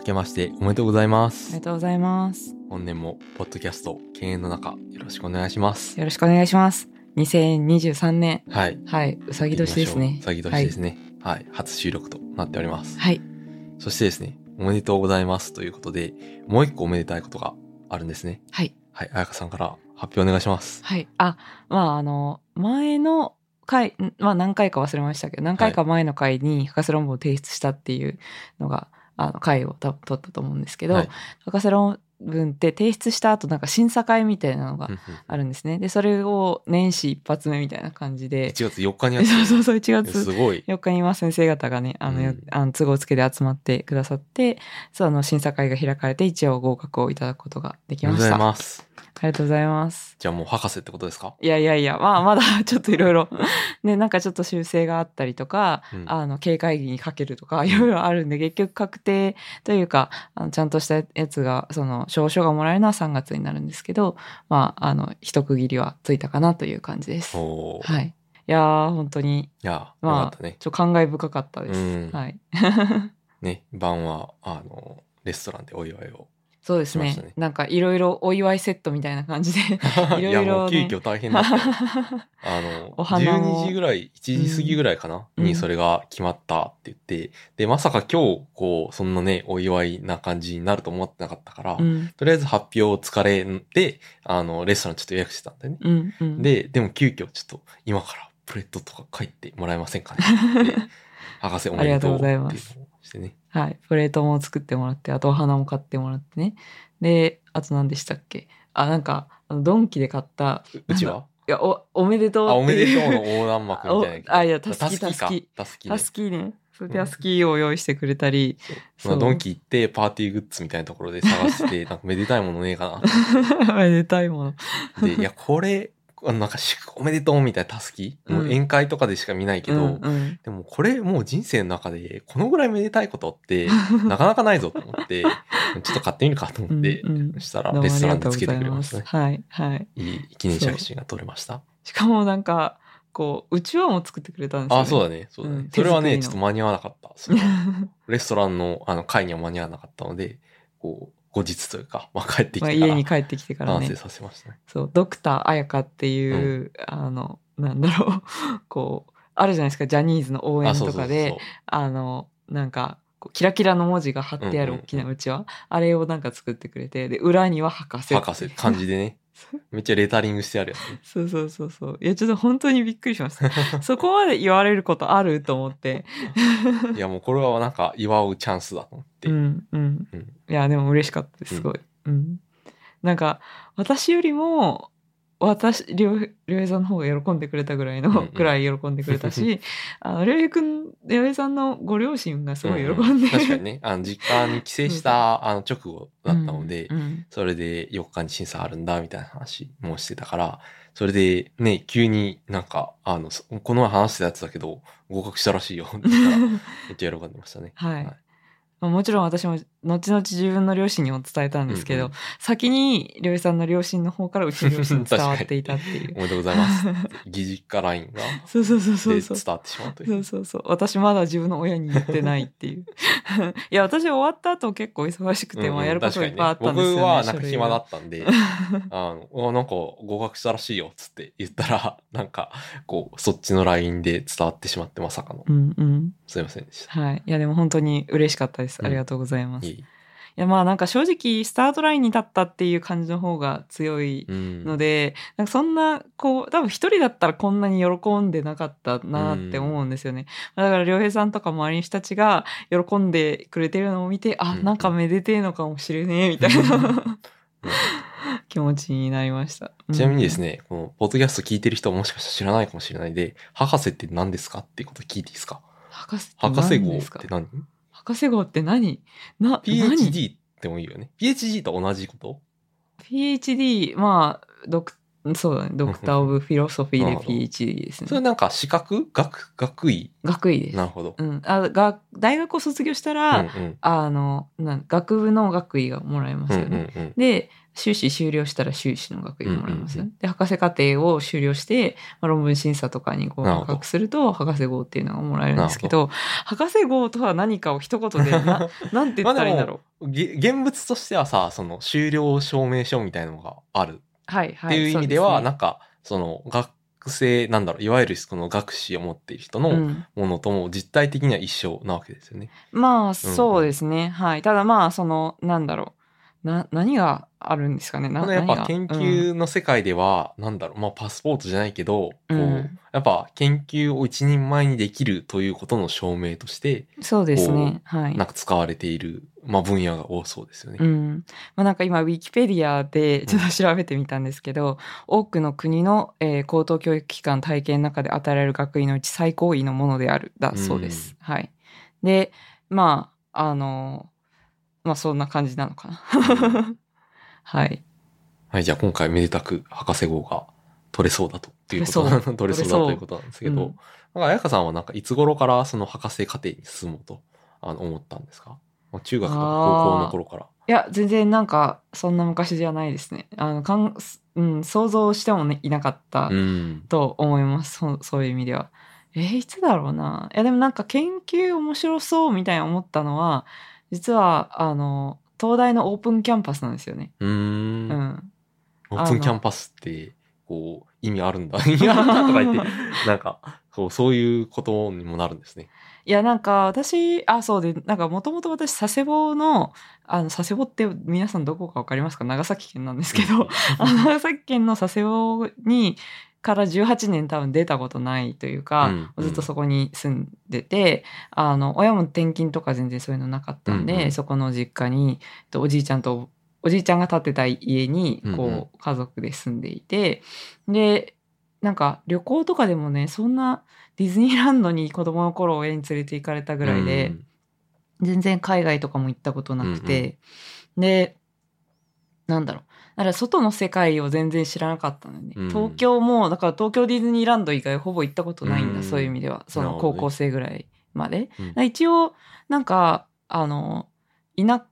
明けましておめでとうございまありすが。とうございます。本年もポッドキャスト経営の中よろしくお願いします。よろしくお願いします。2023年。はい。はい。うさぎ年ですね。うさぎ年ですね。はい、はい。初収録となっております。はい。そしてですね、おめでとうございますということで、もう一個おめでたいことがあるんですね。はい。はい、あやかさんから発表お願いします。はい。あ、まあ、あの、前の回、んまあ何回か忘れましたけど、何回か前の回に博士論文を提出したっていうのが、あの、回を取ったと思うんですけど、はい。博士論文って提出した後、なんか審査会みたいなのがあるんですね。で、それを年始一発目みたいな感じで、1月4日にやってそう そうそう、1月すごい。4日には先生方がね、あの、ようんあの都合つけて集まってくださって、その、審査会が開かれて一応合格をいただくことができおめでとうございました。ます。ありがとうございます。じゃあもう博士ってことですか？いやいやいや、まあ、まだ ちょっといろいろ、ね、なんかちょっと修正があったりとか、うんあの、経会議にかけるとか、いろいろあるんで、結局確定というか、あのちゃんとしたやつが、その、証書がもらえるのは3月になるんですけど、まあ、あの、一区切りはついたかなという感じです。はいい。いやー、本当に、いや、よまあね。ちょっと感慨深かったです。うんはい。ね、晩は、あの、レストランでお祝いを。そうですね。ねなんかいろいろお祝いセットみたいな感じで。いろいろねや、もう急遽大変だったよ。あの、お花も12時ぐらい、1時過ぎぐらいかな、うんにそれが決まったって言って、で、まさか今日、こう、そんなね、お祝いな感じになると思ってなかったから、うん。とりあえず発表を疲れで、あの、レストランちょっと予約してたんだよね。うん。うん、で、でも急遽ちょっと、今からプレートとか書いてもらえませんかね 博士おめでとうっていうのをしてね。はい。プレートも作ってもらって、あとお花も買ってもらってね。で、あと何でしたっけ？あ、なんか、あのドンキで買った。ううちは？いや、お、おめでとうあ、おめでとううの横断幕みたいな あいやたすきたすきか。たたすきねタ。スキーね。それでタスキーを用意してくれたり。まあ、ドンキ行ってパーティーグッズみたいなところで探して、なんかめでたいものねえかお めでたいもの。な。で、いや、これ、なんか祝おめでとうみたいなたすき、もう宴会とかでしか見ないけど、うんうんでもこれもう人生の中で、このぐらいめでたいことって、なかなかないぞと思って、ちょっと買ってみるかと思って、したらレストランでつけてくれまましたね。すはい。はい。いい記念写真が撮れました。しかもなんか、こう、うちわも作ってくれたんですよ、ね。あ、そうだね。そうだね。うんそれはね、ちょっと間に合わなかった。レストランのあの会には間に合わなかったので、こう、後日というか、まあ、帰ってきまあ、てから家に帰ってきてからね完成。させましたね。そう、ドクター彩香っていう、あの、なんだろう、こう、あるじゃないですか、ジャニーズの応援とかで、あの、なんか、キラキラの文字が貼ってある大きなうちわ、あれをなんか作ってくれて、で、裏には博士。博士、漢字でね。めっちゃレタリングしてあるやつね。そうそうそうそう。いや、ちょっと本当にびっくりしました。そこまで言われることあると思って。いや、もうこれはなんか祝うチャンスだと思って。うん、うん。うんいや、でも嬉しかったです、すごい。うん。なんか、私よりも、私、りょう、りょうへいさんの方が喜んでくれたぐらいの、くらい喜んでくれたし、あの、りょうへいくん、りょうへいさんのご両親がすごい喜んで、うう確かにね、あの、実家に帰省したあの直後だったので、うんうん。それで4日に審査あるんだ、みたいな話もしてたから、それでね、急になんか、あの、そこの前話してたやつだけど、合格したらしいよ、って言ったら、めっちゃ喜んでましたね。はい。はい。まあもちろん私も後々自分の両親にも伝えたんですけど、うんうん先にりょうへいさんの両親の方からうちの両親に 伝わっていたっていう。おめでとうございます。疑似家ラインが、そうそうそうそうでそう伝。わってしまうとい。そううそうそう。私まだ自分の親に言ってないっていう。いや、私終わった後結構忙しくて、うんうんまあやることいっぱいあったんですよ、ね。僕はなんか暇だっったんで、あの、あなんか合格したらしいよ、つって言ったら、なんか、こう、そっちの LINE で伝わってしまってまさかの。うんうん。すいませんでした。はい。いや、でも本当に嬉しかったです。うんありがとうございます。いいい。や、まあなんか正直、スタートラインに立ったっていう感じの方が強いうん。ので、なんかそんな、こう、多分一人だったらこんなに喜んでなかったなって思うんですよね。だから、良平さんとか周りの人たちが喜んでくれてるのを見て、あ、うんなんかめでてえのかもしれねえ、みたいな 気持ちになりました。ちなみにですね、ね、この、ポッドキャスト聞いてる人はもしかしたら知らないかもしれないで、博士って何ですかっていうこと聞いていいですか？博士って博士号っ何ですか？て何？博士号って何？な、何 ?PhD ってもいいよね。PhD と同じこと？PhD、まあ、ドクそうだね。ドクター・オブ・フィロソフィーで PhD ですね。それなんか資格？学、学位？学位です。なるほど。うん。あが大学を卒業したら、うんうんあの、なん学部の学位がもらえますうんよね。うんうんで、修士修了したら修士の学位がもらえますよね。うんで、博士課程を修了して、まあ、論文審査とかに合格すると、博士号っていうのがもらえるんですけど、博士号とは何かを一言でな、なんて言ったらいいんだろう。げ現物としてはさ、その修了証明書みたいなのがあるはいはい。っていう意味では、そうなんか、その学生、なんだろう、いわゆるこの学士を持っている人のものとも実態的には一緒なわけですよね。まあ、そうですね。はい。ただまあ、その、なんだろう。な、何があるんですかね？なやっぱ研究の世界では、なんだろう、まあパスポートじゃないけど、こう、うんやっぱ研究を一人前にできるということの証明として、うんそうですね。はいなん。か使われている、まあ分野が多そうですよね。うん。まあ、なんか今、ウィキペディアでちょっと調べてみたんですけど、多くの国の、えー高等教育機関体系の中で与えられる学位のうち最高位のものである、だそうです。はい。で、まあ、あの、まあそんな感じなのかな。はい。はい、じゃあ今回めでたく博士号が取れそうだということ取れそう取れそうだということなんですけど、うんなんか彩香さんはなんかいつ頃からその博士課程に進もうとあの思ったんですか？まあ中学とか高校の頃から。いや、全然なんか、そんな昔じゃないですね。あの、かん、うん、想像してもね、いなかったうん。と思います。そそういう意味では。えーいつだろうな。いや、でもなんか研究面白そうみたいな思ったのは、実は、あの、東大のオープンキャンパスなんですよね。うー。うんん。オープンキャンパスって、こう、意味あるんだ。意味あるんだとか言って、なんか、そう、そういうことにもなるんですね。いや、なんか私、あ、そうで、なんかもともと私、佐世保の、あの、佐世保って皆さんどこかわかりますか？長崎県なんですけど、長崎県の佐世保に、から18年多分出たことないというか、うんうんずっとそこに住んでて、あの、親も転勤とか全然そういうのなかったんで、うんうんそこの実家に、えっとおじいちゃんと、おじいちゃんが建てた家に、こう、うんうん家族で住んでいて、で、なんか旅行とかでもね、そんなディズニーランドに子供の頃親に連れて行かれたぐらいで、全然海外とかも行ったことなくて、で、なんだろう。だから外の世界を全然知らなかったのね。うん東京も、だから東京ディズニーランド以外ほぼ行ったことないんだ、うんそういう意味では。その高校生ぐらいまで。うんだから一応、なんか、あの、田、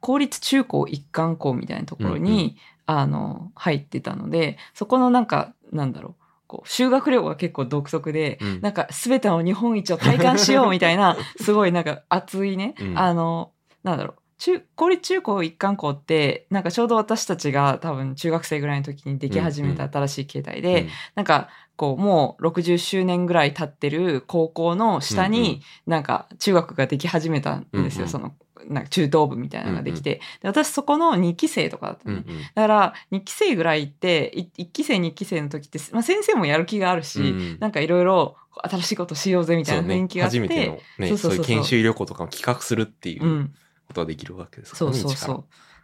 公立中高一貫校みたいなところに、うんうあの、入ってたので、そこのなんか、なんだろう。こう修学旅行が結構独特で、うんなんか全ての日本一を体感しようみたいな、すごいなんか熱いね、うんあの、なんだろう。中公立中高一貫校ってなんかちょうど私たちが多分中学生ぐらいの時にでき始めた新しい形態で、なんかこうもう60周年ぐらい経ってる高校の下うんうん。になんか中学ができ始めたんですよ、うんうん。そのなんか中等部みたいなのができて、で私そこの2期生とかだったのね、うんうん。だから2期生ぐらいって1期生2期生の時って、まあ、先生もやる気があるし、うん。なんかいろいろ新しいことしようぜみたいな雰囲気があって、初めての、ね、そうそうそうそう。そういう研修旅行とかを企画するっていううんことができるわけですか？そうらね、そう。そ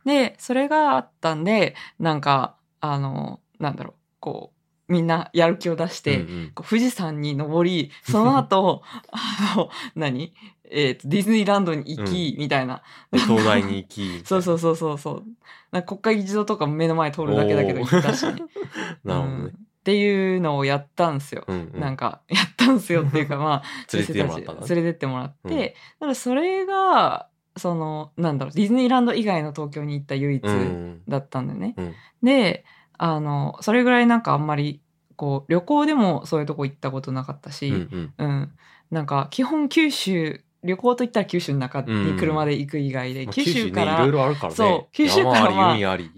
う。で、それがあったんで、なんか、あの、なんだろう、こう、みんなやる気を出して、うんうん。富士山に登り、その後、あの、何？えっ、と、ディズニーランドに行き、みたいな。で東大に行き、そうそうそうそうそう。国会議事堂とかも目の前通るだけだけど行ったしね、なるほどね。うん。っていうのをやったんですよ。うんうん。なんか、やったんすよっていうか、まあ、連れてってもらったんだね先生たち連れてってもらって、うん。だからそれが、その、なんだろう、ディズニーランド以外の東京に行った唯一うんだったんだよね。うんで、あの、それぐらいなんかあんまり、こう、旅行でもそういうとこ行ったことなかったし、うんうんうん。なんか、基本九州、旅行といったら九州の中に車で行く以外で、まあ九州かね、ら、いろいろあるからね。そう九州からまあ海あり。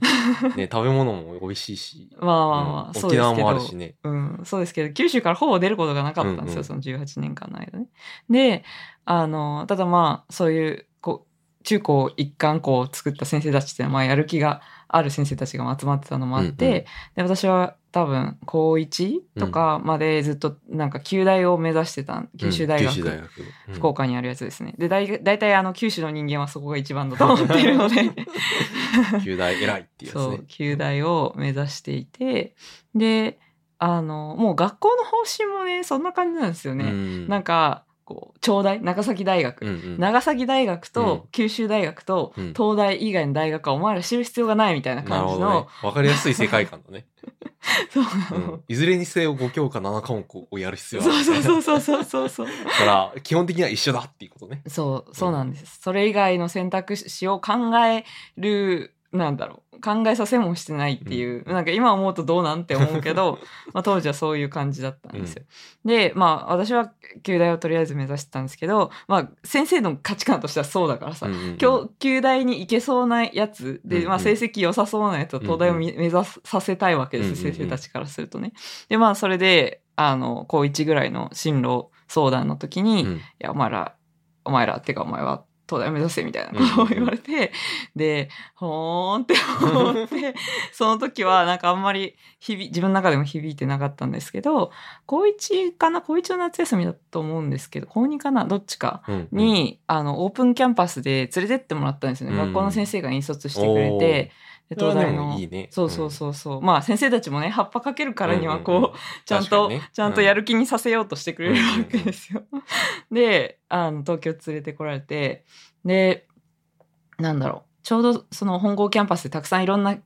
ね、食べ物も美味しいし。まあまあまあ、うんそうですけど。沖縄もあるしね。うん、そうですけど、九州からほぼ出ることがなかったんですよ、うんうんその18年間の間ね。で、あの、ただまあ、そういう、中高一貫校を作った先生たちっていうのは、まあ、やる気がある先生たちが集まってたのもあって、うんうんで、私は多分、高1とかまでずっと、なんか、旧大を目指してた、九州大学。うん大学。うん福岡にあるやつですね。で、だい大体あの、九州の人間はそこが一番だと思っているので。九大偉いっていうやつねそう、。旧大を目指していて、で、あの、もう学校の方針もね、そんな感じなんですよね。うんなんか、こう、長大、長崎大学。うんうん。長崎大学と九州大学とうん東大以外の大学はお前ら知る必要がないみたいな感じのね。。わかりやすい世界観だね。そううん。いずれにせよ5教科7科目をやる必要そうある。そうそうそうそうそう。だから、基本的には一緒だっていうことね。そう、そうなんです。それ以外の選択肢を考える、なんだろう。考えさせもしてないっていう、なんか今思うとどうなんて思うけど、まあ当時はそういう感じだったんですよ。で、まあ私は旧大をとりあえず目指してたんですけど、まあ先生の価値観としてはそうだからさ、うんうん大に行けそうなやつで、うんうんまあ成績良さそうなやつを東大をみ目指させたいわけです、うんうんうん。先生たちからするとね。で、まあそれで、あの、高1ぐらいの進路相談の時に、いうん。や、お前ら、お前ら、ってかお前は東大を目指せみたいなことを言われて、で、ほーんって思って、その時はなんかあんまり響自分の中でも響いてなかったんですけど、高1かな高1の夏休みだと思うんですけど、高2かなどっちか。うんうんに、あの、オープンキャンパスで連れてってもらったんですよね。うん学校の先生が引率してくれて、でそ大の。もいいね。そうそうそうそう。まあ先生たちもね、葉っぱかけるからにはこう、うんうんうんちゃんと、ねちゃんとやる気にさせようとしてくれるわけですよ。で、あの、東京連れてこられて、で、なんだろう、ちょうどその本郷キャンパスでたくさんいろんな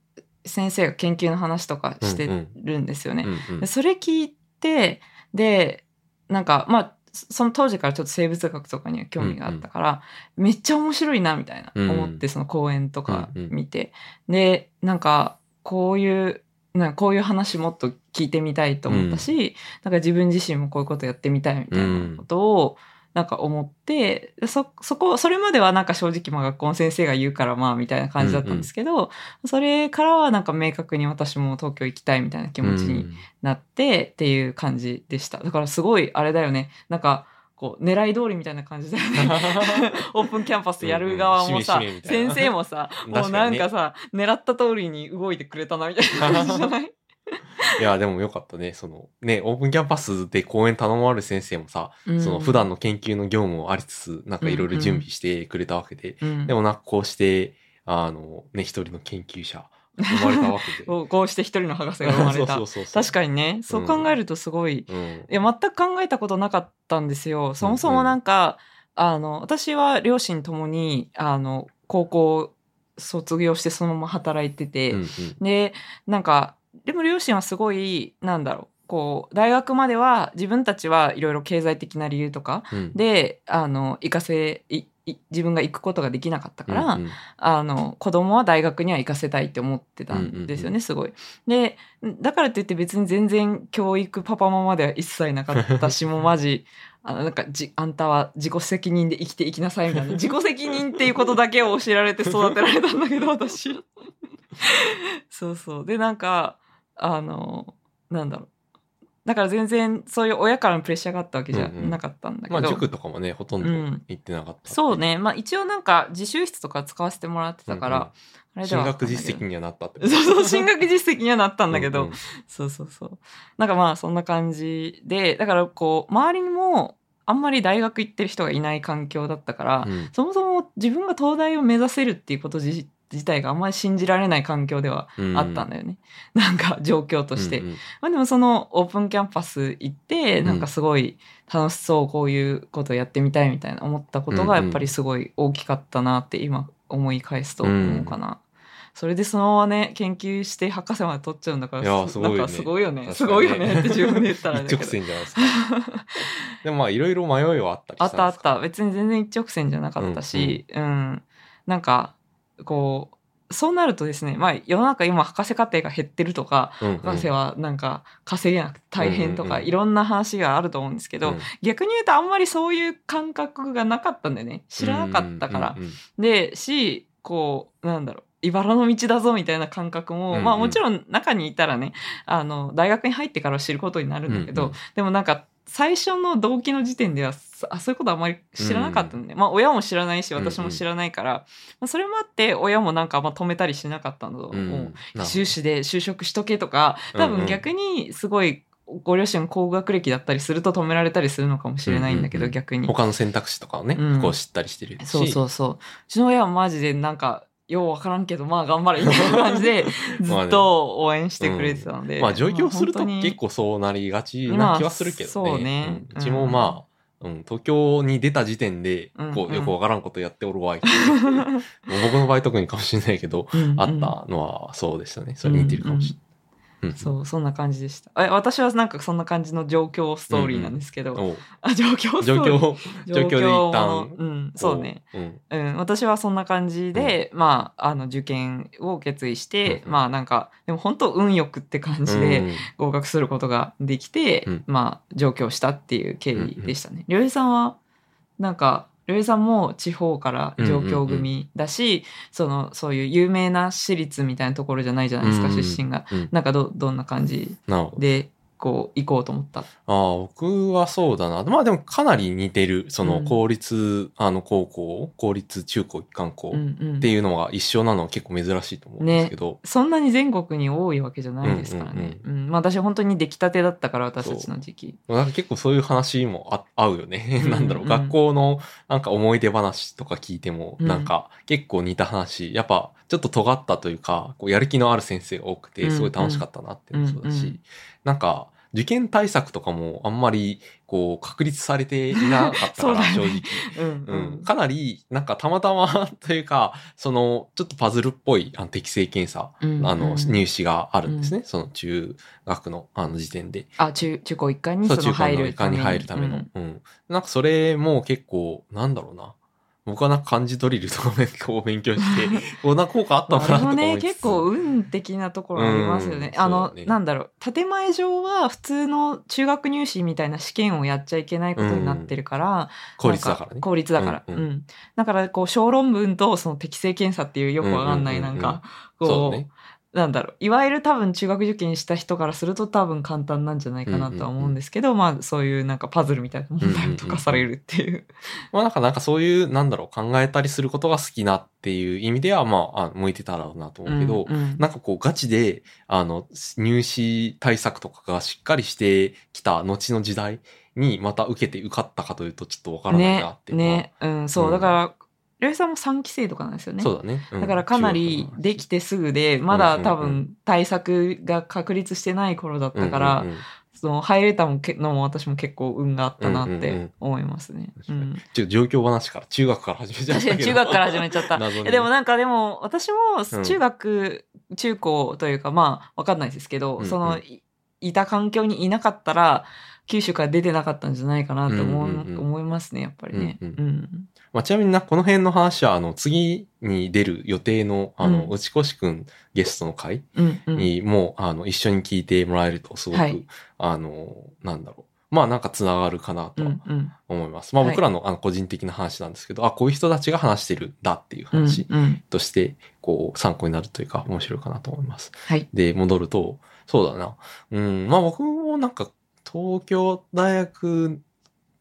先生が研究の話とかしてるんですよね。うんうんでそれ聞いて、で、なんか、まあ、その当時からちょっと生物学とかには興味があったから、めっちゃ面白いな、みたいな、うん。思って、その講演とかうんうん。見て。で、なんか、こういう、なんかこういう話もっと聞いてみたいと思ったし、なんか自分自身もこういうことやってみたいみたいなことを、なんか思って、でそ、そこ、それまではなんか正直まあ学校の先生が言うからまあみたいな感じだったんですけど、それからはなんか明確に私も東京行きたいみたいな気持ちになってっていう感じでした。だからすごいあれだよね。なんか、こう、狙い通りみたいな感じだよね。オープンキャンパスやる側もさ、うんうん先生もさ、もうなんかさ、狙った通りに動いてくれたなみたいな感じじゃない？いや、でもよかったね。その、ね、オープンキャンパスで講演頼まれる先生もさ、うんその普段の研究の業務もありつつ、なんかいろいろ準備してくれたわけで、うんでもなんかこうして、あの、ね、一人の研究者、生まれたわけで。こうして一人の博士が生まれた 確かにね、そう考えるとすごい、に。うん。いや、全く考えたことなかったんですよ。そもそもなんか、あの、私は両親ともに、あの、高校卒業してそのまま働いてて、うんうんで、なんか、でも両親はすごい、なんだろう、こう、大学までは自分たちはいろいろ経済的な理由とかうん。で、あの、行かせ、自分が行くことができなかったから、うんうんあの、子供は大学には行かせたいって思ってたんですよね、うんうんすごい。で、だからといって別に全然教育パパママでは一切なかったし、もうマジ、あの、なんかじ、あんたは自己責任で生きていきなさいみたいな。自己責任っていうことだけを教えられて育てられたんだけど、私。そうそう。で、なんか、あの、なんだろう。だから全然そういう親からのプレッシャーがあったわけじゃうんうんなかったんだけど。まあ塾とかもね、ほとんどうん行ってなかった。そうね。まあ一応なんか自習室とか使わせてもらってたから、うんうん進学実績にはなったって そうそう、進学実績にはなったんだけど、うんうんそうそうそう。なんかまあそんな感じで、だからこう、周りにもあんまり大学行ってる人がいない環境だったから、うんそもそも自分が東大を目指せるっていうこと自自体があんまり信じられない環境ではうんあったんだよね。なんか状況として。うんうんまあでもそのオープンキャンパス行って、うんなんかすごい楽しそう、こういうことやってみたいみたいな思ったことがやっぱりすごい大きかったなって今思い返すと思うかな。それでそのままね、研究して博士まで取っちゃうんだから、いやすごいねなんかすごいよね。すごいよねって自分で言ったら一直。線じゃないですか。でもまあいろいろ迷いはあったりあったあった。したんですか別に全然一直線じゃなかったし、うん、なんか、こう、そうなるとですね、まあ世の中今博士課程が減ってるとか、うんうん博士はなんか稼げなくて大変とか、いろんな話があると思うんですけど、うん逆に言うとあんまりそういう感覚がなかったんだよね。知らなかったから。で、し、こう、なんだろう。茨の道だぞみたいな感覚も、うんうんまあもちろん中にいたらね、あの、大学に入ってから知ることになるんだけど、うんうんでもなんか、最初の動機の時点では、そあそういうことあんまり知らなかったのね。まあ親も知らないし、私も知らないから、まあ、それもあって、親もなんかあんま止めたりしなかったんだと思う。うんなるほど修士で就職しとけとか、多分逆にすごい、ご両親が高学歴だったりすると止められたりするのかもしれないんだけど、うんうんうん逆に。他の選択肢とかをね、うんこう知ったりしてるし。そうそうそう。うちの親はマジでなんか、ようわからんけど、まあ頑張れみたいな感じで、ずっと応援してくれてたので。まあ上京するとまあ本当に結構そうなりがちな気はするけどね。まあそうねうんうちもまあ、うん、東京に出た時点で、こう、うんうんよくわからんことやっておるわいっていう。もう僕の場合特にかもしれないけど、うんうんあったのはそうでしたね。それ似てるかもしれない。うんそう、そんな感じでした。え、私はなんかそんな感じの状況ストーリーなんですけど、おう。あ、状況スト状ーリー。況、状況で一旦、うん、そうね。こう。うん。うん、私はそんな感じで、まあ、あの、受験を決意して、うんまあなんか、でも本当運よくって感じでうん。合格することができて、うん。まあ上京したっていう経緯でしたね。りょうえさんは、なんか、りょうえさんも地方から上京組だし、その、そういう有名な私立みたいなところじゃないじゃないですか、出身が。うんなんかど、どんな感じ。で、こう、行こうと思った。ああ、僕はそうだな。まあでもかなり似てる、そのうん。公立、あの高校、公立中高一貫校うんうん。っていうのが一緒なのは結構珍しいと思うんですけど、そんなに全国に多いわけじゃないですからね。うんまあ私本当に出来たてだったから私たちの時期。なんか結構そういう話もあ合うよね。うん なんだろう、うん学校のなんか思い出話とか聞いても、うん。なんか結構似た話、やっぱちょっと尖ったというか、こうやる気のある先生が多くて、うん。すごい楽しかったなっていうのもそうだし、うんうん。なんか受験対策とかもあんまりこう確立されていなかったから、正直。うんうん、かなり、なんかたまたま というか、その、ちょっとパズルっぽいあの適正検査、うんあの、うん入試があるんですね。その中学のあの時点で。あ、中、中高一貫にそ、そうの中間入るの一貫に入るための。うんうん。なんかそれも結構、なんだろうな。僕はなんか漢字ドリルとか勉強勉強して、こうなんか効果あったのかなとかあれもね、思いつつ結構運的なところありますよね。うんあの、ねなんだろう、建前上は普通の中学入試みたいな試験をやっちゃいけないことになってるから、効率だからねなん。効率だから。う。うんんうんだから、こう、小論文とその適正検査っていうよくわかんない、うんうんうんうんなんか、こう、そうね。なんだろう、いわゆる多分中学受験した人からすると多分簡単なんじゃないかなとは思うんですけど、まあそういうなんかパズルみたいな問題を解かされるっていう。まあなんか、なんかそういう、なんだろう、考えたりすることが好きなっていう意味では、まあ、あ向いてたろうなと思うけど、うんうん。なんかこうガチで、あの、入試対策とかがしっかりしてきた後の時代にまた受けて受かったかというとちょっとわからないなっていうのは。ね、うん、そう、うん。だから、りょうえさんも3期生とかなんですよね。そうだね。うん。だからかなりできてすぐで、まだ多うんうん。う分対策が確立してない頃だったから、うんうんうん。その入れたのも私も結構運があったなってうんうんうん。思いますね。確かに。ちょっと状況話から中学から始めちゃったけど。中学から始めちゃった。ねえでもなんかでも私もうん。中学、中高というかまあわかんないですけど、うんうん。そのいいた環境にいなかったら九州から出てなかったんじゃないかなと思う、うんうんうん思いますねやっぱりね。ううん。んまあ、ちなみにな、この辺の話は、あの、次に出る予定の、あの、うん内越くんゲストの回うんうんにも、あの、一緒に聞いてもらえると、すごく、はいあの、なんだろう。まあ、なんか繋がるかなうとはんうん思います。まあ、はい僕らのあの個人的な話なんですけど、あ、こういう人たちが話してるんだっていううん話うんとして、こう、参考になるというか、面白いかなと思います。はい。で、戻ると、そうだな。うん、まあ僕もなんか、東京大学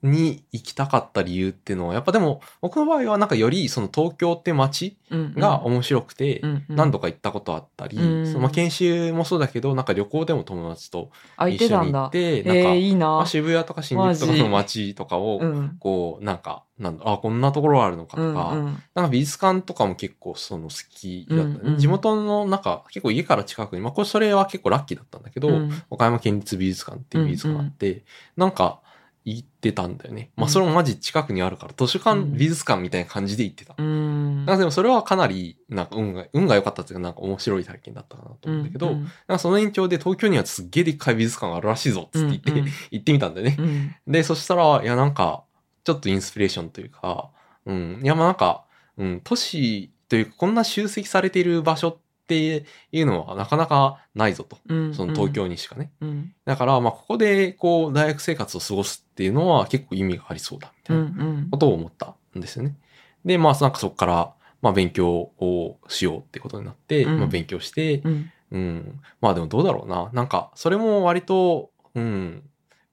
に行きたかった理由っていうのは、やっぱでも、僕の場合はなんかよりその東京って街うんが面白くて、何度か行ったことあったり、うん。そのまあ研修もそうだけど、なんか旅行でも友達と一緒。に行って、えなんか。渋谷とか新宿とかの街とかを、うん。こう、なんか、なんだ、あ、こんなところあるのかうんとか、うんなんか美術館とかも結構その好きだった。地元のなんか結構家から近くに、まあこれそれは結構ラッキーだったんだけど、うん。岡山県立美術館っていう美術館があって、なんか行ってたんだよね。まあそれもマジ近くにあるから、図書館、うん美術館みたいな感じで行ってた。うん。なんかでもそれはかなり、なんか運が、運が良かったっていうかなんか面白い体験だったかなと思うんだけど、うんなんかその延長で東京にはすっげえでっかい美術館があるらしいぞっつって言って、うんうん行ってみたんだよね。うんで、そしたら、いや、なんか、ちょっとインスピレーションというか、うん、いや、まあなんか、うん、都市というか、こんな集積されている場所っていうのはなかなかないぞと。うんその東京にしかね。うんだから、まあ、ここで、こう、大学生活を過ごすっていうのは結構意味がありそうだ、みたういなんうんことを思ったんですよね。で、まあ、なんかそこから、まあ、勉強をしようってことになって、うんまあ、勉強して、うんうん。まあでもどうだろうな。なんか、それも割と、うん、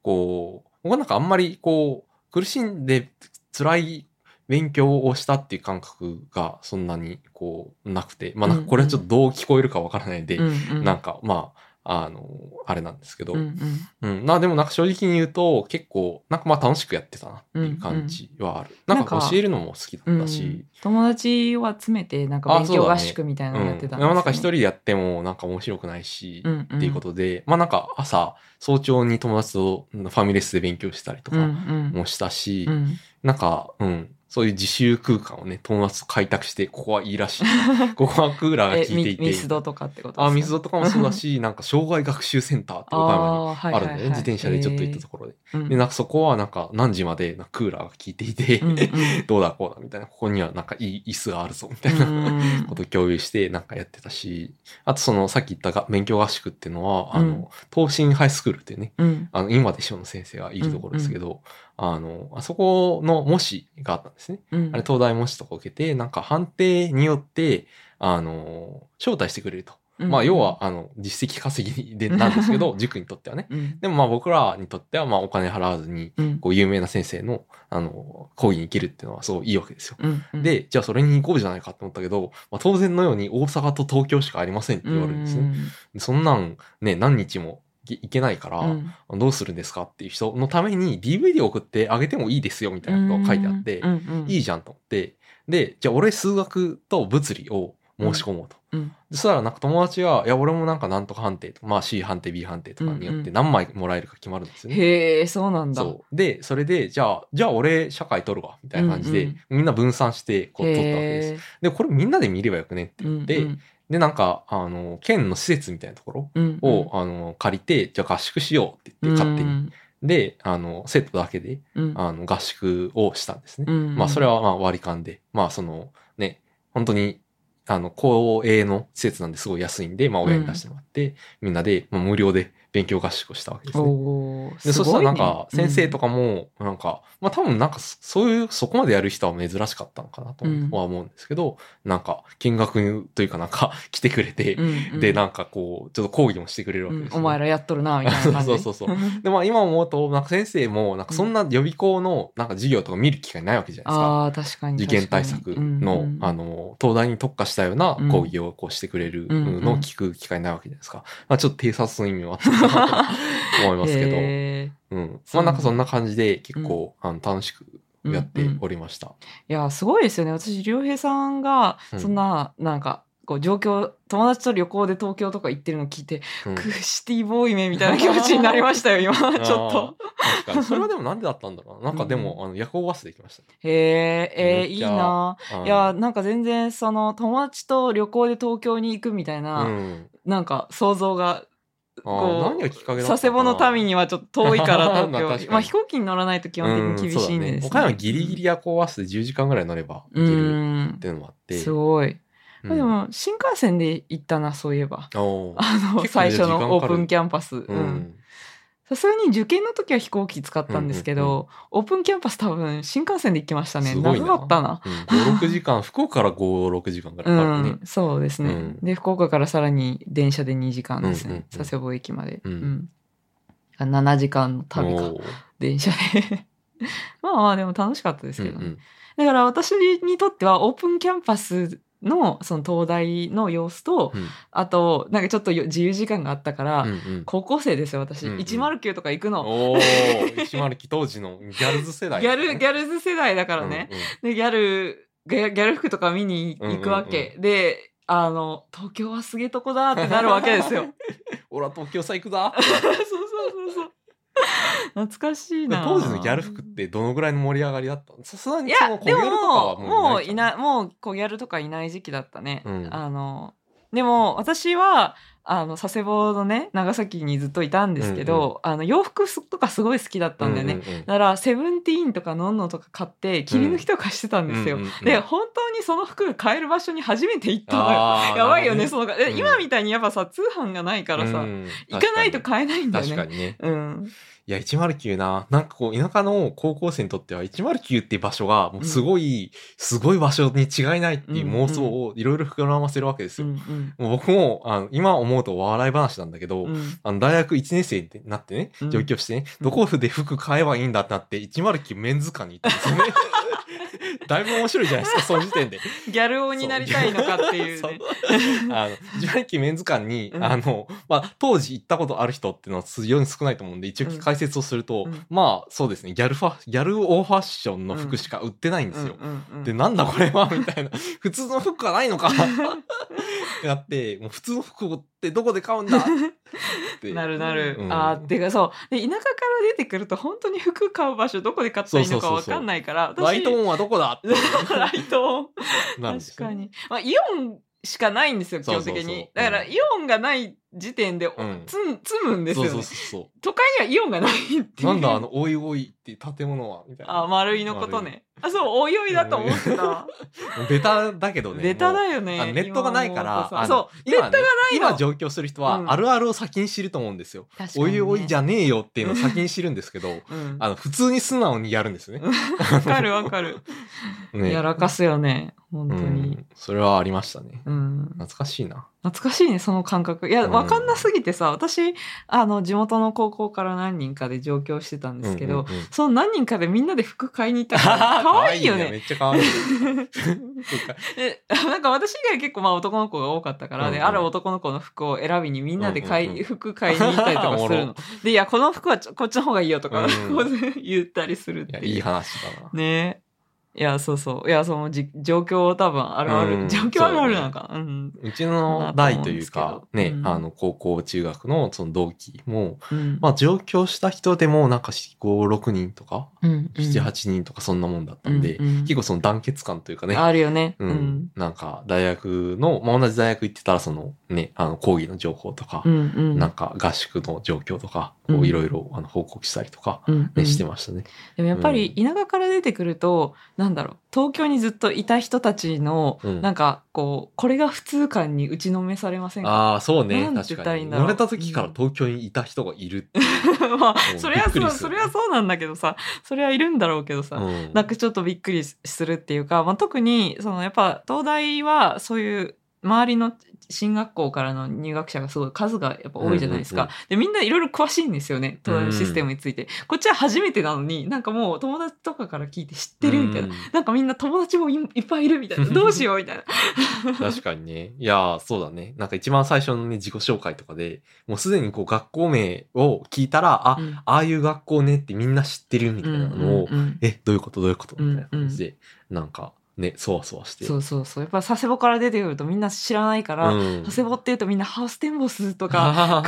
こう、僕はなんかあんまりこう、苦しんで辛い勉強をしたっていう感覚がそんなにこう、なくて、まあなんかこれはちょっとどう聞こえるかわからないんで、うんうんなんかまあ、あの、あれなんですけど、ううん。ん。まあでもなんか正直に言うと、結構、なんかまあ楽しくやってたなっていう感じはある。なんかなんか教えるのも好きだうん。ったし、友達を集めて、なんか勉強合宿みたいなのやってたんうん。でもなんか一人人でやってもなんか面白くないし、うんうん。っていうことで、まあなんか朝、早朝に友達とファミレスで勉強したりとうんうかん。もしたし、うん。なんか、うん、そういう自習空間をね、友達と開拓して、ここはいいらしい。ここはクーラーがえ効いていて。ミミスドとかってことですか？あ、水戸とかもそうだし、なんか障害学習センターって岡山にあーはいはいはい。あるんだよね。自転車でちょっと行ったところで。うん。で、なんかそこはなんか何時までなんかクーラーが効いていて、うん。う んどうだこうだみたいな、ここにはなんかいい椅子があるぞみたいな。うん。ことを共有してなんかやってたし、あとそのさっき言ったが勉強合宿っていうのは、あうん。の、東進ハイスクールっていうね、うん。あの、今で塩の先生がいるところですけど、あの、あそこの模試があったんですね。うんあれ、東大模試とか受けて、なんか判定によって、あの、招待してくれると。うんまあ、要は、あの、実績稼ぎでなんですけど、塾にとってはね。うんでもまあ僕らにとっては、まあお金払わずに、うんこう有名な先生の、あの、講義に行けるっていうのはすごいいいわけですよ。うんうんで、じゃあそれに行こうじゃないかって思ったけど、まあ、当然のように大阪と東京しかありませんって言われるんですね。そんなんね、何日もい行けないから、うん。どうするんですかっていう人のために DVD を送ってあげてもいいですよみたいなことが書いてあって、うんうん。いいじゃんと思って、で、じゃあ俺数学と物理を申し込もうと。うん。そしたらなんか友達が、いや俺もなんかなんとか判定とか、まあ C 判定 B 判定とかによって何枚もらえるか決まるんですよね。へえそうなんだ。そう。で、それで、じゃあ、じゃあ俺社会取るわ、みたいな感じで、うんみんな分散してこう取ったわけです。で、これみんなで見ればよくねって言って、うんで、なんか、あの、県の施設みたいなところうんを、あの、借りて、じゃあ合宿しようって言って、勝手に。で、あの、生徒だけで、うん。あの、合宿をしたんですね。うんまあ、それはまあ割り勘で、まあ、その、ね、本当に、あの、公営の施設なんですごい安いんで、まあ、親に出してもらって、みんなで、まあ、無料で勉強合宿をしたわけですね。おーで、そしたらなんか、先生とかも、なんか、まあ多分なんか、そういう、そこまでやる人は珍しかったのかなとうん。は思うんですけど、なんか、見学というかなんか、来てくれて、うんうん。で、なんかこう、ちょっと講義もしてくれるわけです、うんお前らやっとるなみたいな感じ。そうそうそうで、まあ今思うと、なんか先生も、なんかそんな予備校の、なんか授業とか見る機会ないわけじゃないですか。ああ確かに受験対策の、うんうん。あの、東大に特化したような講義をこうしてくれるのを聞く機会ないわけじゃないですか。まあちょっと偵察の意味はなと思いますけど、うん。まあなんかそんな感じで結構、あの楽しくやっておりました。いやすごいですよね私良平さんがうんそんな、なんかこう状況友達と旅行で東京とか行ってるの聞いて、うんクシティボーイめみたいな気持ちになりましたよ今 ちょっと。確かに。それはでもなんでだったんだろうな。なんかでも、あの、夜行バスで行きました。へええーいいないやなんか全然その友達と旅行で東京に行くみたいな、うん。なんか想像がこう何がきっかけだったのかな。佐世保の民にはちょっと遠いから東京。まあ飛行機に乗らないと基本的に厳しいんでうんすそうだね。岡山ギリギリ夜行バスで10時間ぐらい乗れば行うけるんっていうのもあって。すごい、う。ん。まあでも新幹線で行ったなそういえば。あの最初のオープンキャンパス。ううんんさすがに受験の時は飛行機使ったんですけど、うんうんオープンキャンパス多分新幹線で行きましたね。すごいな。長かったな。うん、5、6時間、福岡から5、6時間ぐらいかかるね。うん、そうですね、うん。で福岡からさらに電車で2時間ですね、うんうんうん。佐世保駅まで、うん。7時間の旅か。電車で。まあまあでも楽しかったですけどね、うんうん。だから私にとってはオープンキャンパスのその東大の様子と、うん。あとなんかちょっとよ自由時間があったから、うんうん。高校生ですよ私、うんうん。109とか行くの。おー、109当時のギャルズ世代、ギャルギャルズ世代だからね、でギャルギャギャル服とか見に行くわけ、であの東京はすげえとこだってなるわけですよ。俺は東京さ行くだ そうそうそうそう 懐かしいな。当時のギャル服ってどのぐらいの盛り上がりだったの？さすがいにその小ギャルとかはももういいないもう小ギャルとかいない時期だったね、うん。あのでも私はあの佐世保のね長崎にずっといたんですけど、あの洋服とかすごい好きだったんだよね、うんうんうん。だからセブンティーンとかノンノとか買って切り抜きとかしてたんですよ、うんうんうん。で本当にその服が買える場所に初めて行ったのよやばいよね。その今みたいにやっぱさ通販がないからさ、うん。行かないと買えないんだよね。ね。うんいや、109な。なんかこう、田舎の高校生にとっては、109っていう場所が、もうすごい、すごい場所に違いないっていう妄想をいろいろ膨らませるわけですうよ。んうんもう僕も、あの、今思うと笑い話なんだけど、うんあの、大学1年生になってねう、ん上京してね、うんどこで服買えばいいんだってなって、109メンズ館に行ったんですよね。だいぶ面白いじゃないですか、その時点で。ギャル王になりたいのかっていうね。あの、自販機メンズ館に、うんあの、まあ、当時行ったことある人っていうのは非常に少ないと思うんで、一応解説をすると、うんまあ、そうですね、ギャルファ、ギャルオーファッションの服しか売ってないんですよ。で、なんだこれはみたいな。普通の服がないのかってなって、もう普通の服ってどこで買うんだって なるなる。うんああ、てかそう。で、田舎から出てくると本当に服買う場所どこで買ったらいいのかわかんないから、ライトオンはどこだ ライトオン。確かに。まあ、イオンしかないんですよ、基本的に。だから、うんイオンがない時点で、んつん、積むんですよね。そうそうそう都会にはイオンがないっていう。なんだあの、おいおいっていう建物はみたいな。あ、丸いのことね。あ、そう、おいおいだと思ってた。ベタだけどね。ベタだよ。よね。ネットがないから、そう、ネットがないの今上京する人は、うんあるあるを先に知ると思うんですよ。確かにねおいおいじゃねえよっていうのを先に知るんですけど、うん。あの、普通に素直にやるんですよね。わかるわかる。ねやらかすよね。本当うにん。それはありましたね。うん。懐かしいな。懐かしいね、その感覚。いや、うんわかんなすぎてさ、私、あの、地元の高校から何人かで上京してたんですけど、うんうんうんその何人かでみんなで服買いに行ったから、可愛いよね。めっちゃ可愛い。えなんか私以外結構まあ男の子が多かったから、で、うんうんある男の子の服を選びにみんなで買い、うんうんうん服買いに行ったりとかするの。で、いや、この服はちょこっちの方がいいよとか、うん言ったりするっていや。いい話だな。ねいや、そうそう。いや、そのじ状況多分あるある。うん状況あるあるなんか。うん。うちの代というか、ね、うんあの、高校、中学のその同期も、うん。まあ上京した人でもなんか5、6人とか、うん、7、8人とかそんなもんだったんで、うんうん結構その団結感というかね、あるよね。ううんん。なんか大学の、まあ同じ大学行ってたらそのね、あの講義の情報とかう、ん。うん。なんか合宿の状況とか、こううんいろいろあの報告したりとか、ね、してましたね。でもやっぱり田舎から出てくると、なんだろう、東京にずっといた人たちの、うんなんか、こう、これが普通感に打ちのめされませんか？ああ、そうね。確かに。生まれた時から東京にいた人がいる。まあ、うんそれはそう、それはそうなんだけどさ、それはいるんだろうけどさ、うんなんかちょっとびっくりするっていうか、まあ、特に、そのやっぱ東大はそういう周りの進学校からの入学者がすごい数がやっぱ多いじゃないですか。うんうんで、みんないろいろ詳しいんですよね。東大のシステムについて。こっちは初めてなのに、なんかもう友達とかから聞いて知ってるみたいな。うんなんかみんな友達もいいっぱいいるみたいな。どうしようみたいな。確かにね。いやー、そうだね。なんか一番最初のね、自己紹介とかで、もうすでにこう学校名を聞いたら、あ、うんああいう学校ねってみんな知ってるみたいなのを、うんうんうんえ、どういうこと？どういうこと？みたいな感じで、なんかね、そわそわして。そうそうそう。やっぱ佐世保から出てくるとみんな知らないから、うん佐世保っていうとみんなハウステンボスとか、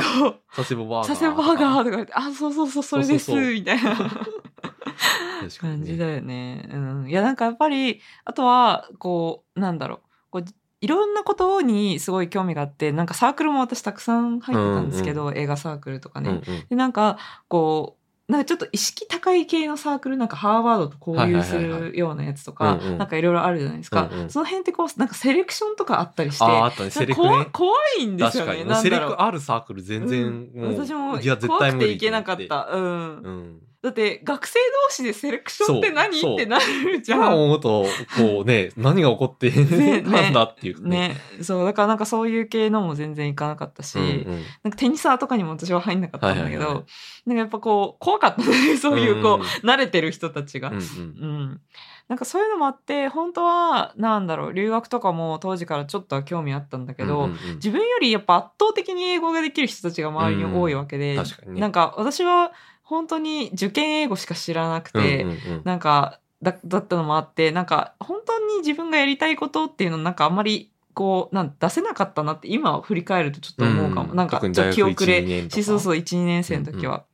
佐世保バーガー。佐世保バーガーとか言って、あ、そうそうそう、それです、みたいな。感じだよね。うん。いや、なんかやっぱり、あとは、こう、なんだろう。こういろんなことにすごい興味があって、なんかサークルも私たくさん入ってたんですけど、映画サークルとかね。うんうんで、なんか、こう、なんかちょっと意識高い系のサークル、なんかハーバードと交流するようなやつとかうんうん、なんかいろいろあるじゃないですか。うんうんその辺ってこう、なんかセレクションとかあったりして、ね、セレクね。怖怖いんですよね。セレクあるサークル全然、うんもう、私もいや、絶怖くていけなかっとた。うん。うん。だって学生同士でセレクションって何？そう。ってなるじゃ今ん。思うと、こうね、何が起こってねなんだっていうね。そう、だからなんかそういう系のも全然いかなかったし、うんうん。なんかテニサーとかにも私は入んなかったんだけど、はいはいはい。なんかやっぱこう、怖かったね。そういうこう、うん。慣れてる人たちが。うんうん。うん。なんかそういうのもあって、本当は、なんだろう、留学とかも当時からちょっとは興味あったんだけど、うんうんうん。自分よりやっぱ圧倒的に英語ができる人たちが周りに多いわけで、うん。確かにね。なんか私は本当に受験英語しか知らなくて、うんうんうん。なんかだだったのもあってなんか本当に自分がやりたいことっていうのなんかあんまりこうなん出せなかったなって今振り返るとちょっと思うかも、うんなんかちょっと記憶大学1 2年れしそうそう12年生の時は、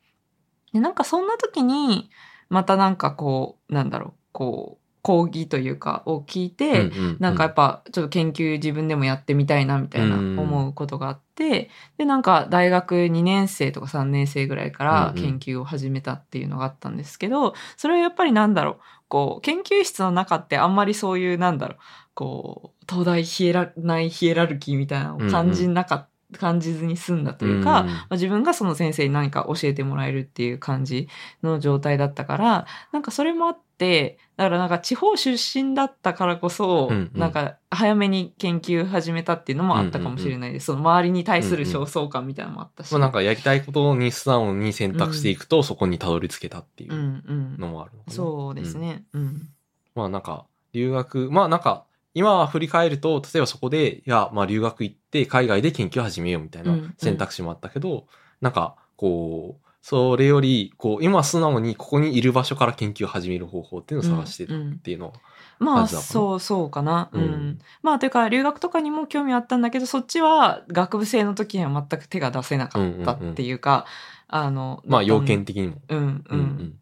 でなんかそんな時にまたなんかこうなんだろうこう講義というかを聞いて、うんうんうん。なんかやっぱちょっと研究自分でもやってみたいなみたいなうん思うことがあって、でなんか大学2年生とか3年生ぐらいからうんうん。研究を始めたっていうのがあったんですけど、それはやっぱりなんだろう。こう研究室の中ってあんまりそういうなんだろう。こう東大ヒエラないヒエラルキーみたいなのを感じなかった。感じずに済んだというか、うん。まあ、自分がその先生に何か教えてもらえるっていう感じの状態だったからなんかそれもあってだからなんか地方出身だったからこそ、うんうん。なんか早めに研究始めたっていうのもあったかもしれないです、その周りに対する焦燥感みたいなのもあったし、まあなんかやりたいことに素直に選択していくと、そこにたどり着けたっていううんうん。のもあるのかな。そうですね。うん。まあなんか、留学、まあなんか、今振り返ると、例えばそこで、いや、まあ留学行って海外で研究始めようみたいなうんうん選択肢もあったけど、なんか、こう、それより、こう、今素直にここにいる場所から研究を始める方法っていうのを探してるっていうのは、まあ感じだかなそうそうかな。うん。うんまあというか留学とかにも興味あったんだけどそっちは学部生の時には全く手が出せなかったっていうか、あのまあ要件的にも。うんうん、うん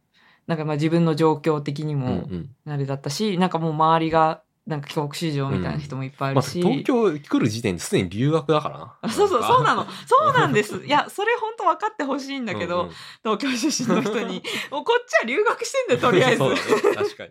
なんかまあ自分の状況的にうん。うんうもん。あれだったし、なんかもう周りがなんか帰国子女みたいな人もいっぱいいまあるし、東京来る時点ですでに留学だから。な。あそうそうそうなの。そうなんです。いやそれ本当分かってほしいんだけど、うんうん。東京出身の人に もうこっちは留学してんだよとりあえず。確かに。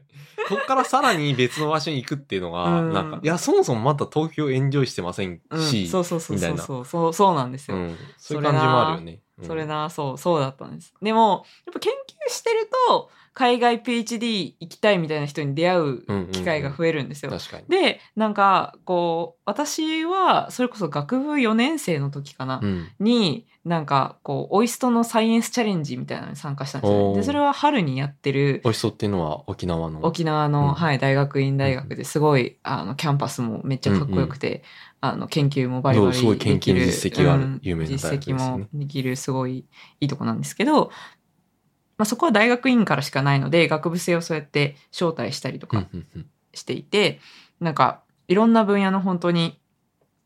こっからさらに別の場所に行くっていうのが、うん。なんか、いや、そもそもまだ東京エンジョイしてませんうん、し、そうそうそう。みたいうな。そそうそうそうなんですよ、うん。そういう感じもあるよね。うんそれ。なそうそうだったんです。でもやっぱ研究してると海外 PhD 行きたいみたいな人に出会う機会が増えるんですよ、確かに。でなんかこう私はそれこそ学部4年生の時かな、うん。になんかこうオイストのサイエンスチャレンジみたいなのに参加したんですよでそれは春にやってるおいしそうっていうのは沖縄の。沖縄の、うん。はい、大学院大学ですごいあのキャンパスもめっちゃかっこよくて、あの研究もバリバリできる実績があるうん有名ね。実績もできるすごいいいとこなんですけど、まあ、そこは大学院からしかないので学部生をそうやって招待したりとかしていて、なんかいろんな分野の本当に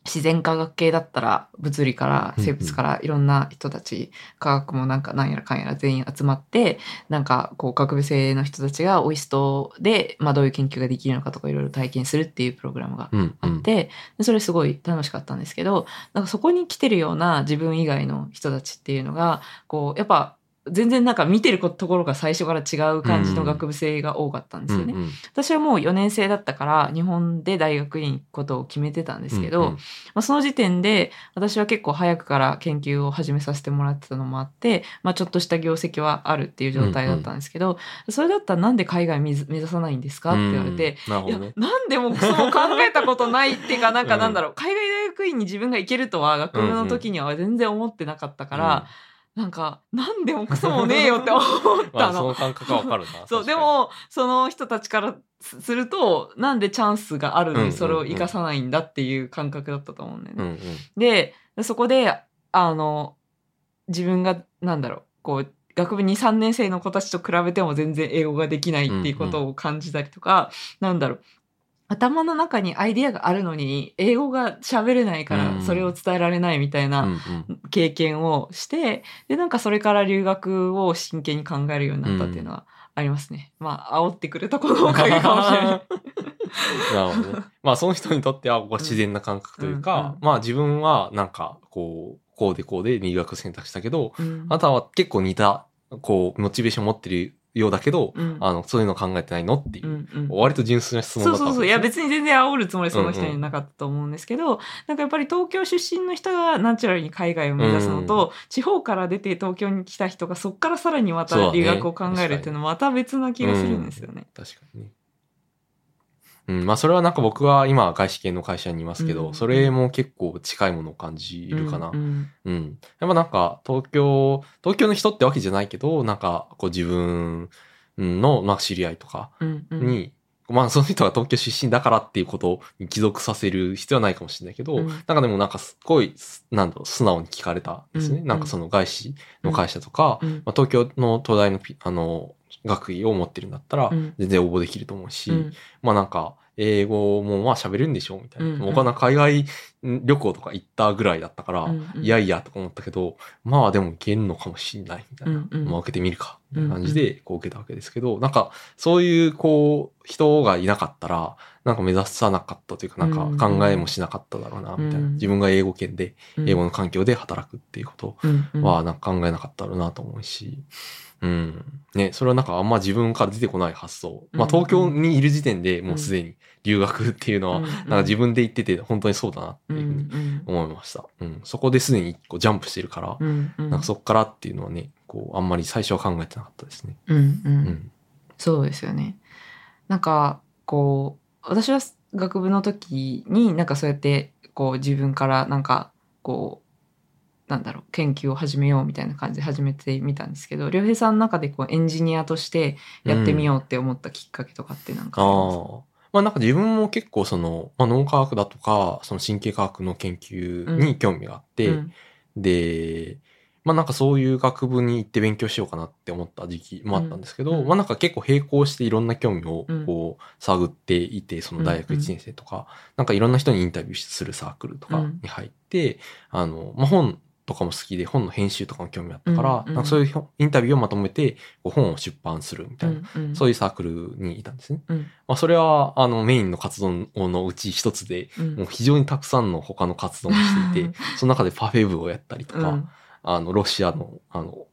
自然科学系だったら物理から生物からいろんな人たち、科学もなんかなんやらかんやら全員集まってなんかこう学部生の人たちがオイストで、まあ、どういう研究ができるのかとかいろいろ体験するっていうプログラムが。あって、でそれすごい楽しかったんですけどなんかそこに来てるような自分以外の人たちっていうのがこうやっぱ全然なんか見てるところが最初から違う感じの学部生が多かったんですよね。うんうん。私はもう4年生だったから日本で大学院行くことを決めてたんですけど、うんうん。まあ、その時点で私は結構早くから研究を始めさせてもらってたのもあって、まあ、ちょっとした業績はあるっていう状態だったんですけど、それだったらなんで海外目指さないんですか？って言われて、うんなね。なんでもクソも考えたことないっていうかなんかなんだろう、海外大学院に自分が行けるとは学部の時には全然思ってなかったから、なん。かなんでもクソもねえよって思ったあ、その。の感覚はわかるな。そう、で、も、その人たちからすすると、なんでチャンスがあるのうんうんうんにそれを生かさないんだっていう感覚だったと思うんだよね。うんうん。で、そこで、あの、自分が、なんだろう、こう、学部2、3年生の子たちと比べても全然英語ができないっていうことを感じたりとか、なんだろう、頭の中にアイディアがあるのに、英語が喋れないかうらんそれを伝えられないみたいな、経験をして、で、なんかそれから留学を真剣に考えるようになったっていうのはありますね。まあ、煽ってくれたこのおかげかもしれない。なるほどね。まあその人にとってはこう自然な感覚というか、まあ自分はなんかこう、こうでこうで入学選択したけど、うんあなたは結構似た、こう、モチベーション持ってるようだけど、うん。あの、そういうの考えてないのっていうう、んうん。割と純粋な質問だったそうそうそう。いや別に全然煽るつもりその人になかったと思うんですけど、なんかやっぱり東京出身の人がナチュラルに海外を目指すのと、地方から出て東京に来た人がそこからさらにまたそうだね。留学を考えるっていうのはまた別な気がするんですよね。確かにね。うん、まあそれはなんか僕は今外資系の会社にいますけど、うん。それも結構近いものを感じるかな。うん。うん。やっぱなんか、東京、東京の人ってわけじゃないけど、なんか、こう自分の、まあ知り合いとかうん。うん。に、まあその人が東京出身だからっていうことに帰属させる必要はないかもしれないけど、うん。なんかでもなんかすごい、なんだろう、素直に聞かれたんですね。うん。なんかその外資の会社とか、うん。まあ、東京の東大のピあの、学位を持ってるんだったらうん、全然応募できると思うし、うん。まあなんか、英語もまあ喋れるんでしょみたいな。うんうん。僕はなんか海外旅行とか行ったぐらいだったから、うんうん。いやいやとか思ったけど、まあでもいけんのかもしんないみたいな。うんうん。まあ受けてみるか、みたいな感じでこう受けたわけですけど、なんかそういうこう人がいなかったら、なんか目指さなかったというか、なんか考えもしなかっただろうな、みたいな。うん。自分が英語圏で、うん。英語の環境で働くっていうことうんうん。はなんか考えなかったろうなと思うし、うん。ね、それはなんかあんま自分から出てこない発想。まあうん東京にいる時点でもうすでに留学っていうのは、うんなんか自分で言ってて本当にそうだなってうんいうふうにうん思いました。うん。そこですでに一個ジャンプしてるから、なんかそっからっていうのはね、こう、あんまり最初は考えてなかったですね。うんううんん。そうですよね。なんかこう私は学部の時になんかそうやってこう自分からなんかこうなんだろう研究を始めようみたいな感じで始めてみたんですけど良平さんの中でこうエンジニアとしてやってみようって思ったきっかけとかってなんかああります？あ。ままあなんか自分も結構その、まあ脳科学だとか、その神経科学の研究に興味があって、うん。で、まあなんかそういう学部に行って勉強しようかなって思った時期もあったんですけど、うん。うん。まあなんか結構並行していろんな興味をうん。こう探っていて、その大学うん。うん1年生とか、なんかいろんな人にインタビューするサークルとかに入って、あの、まあ本とかも好きで本の編集とかも興味あったから、うんうんなんかそういうインタビューをまとめて本を出版するみたいな、うん。そういうサークルにいたんですね。うん。まあそれはあのメインの活動のうち一つで、うん。もう非常にたくさんの他の活動もしていて、その中でパフェ部をやったりとか、うん。あの、ロシアの、あの、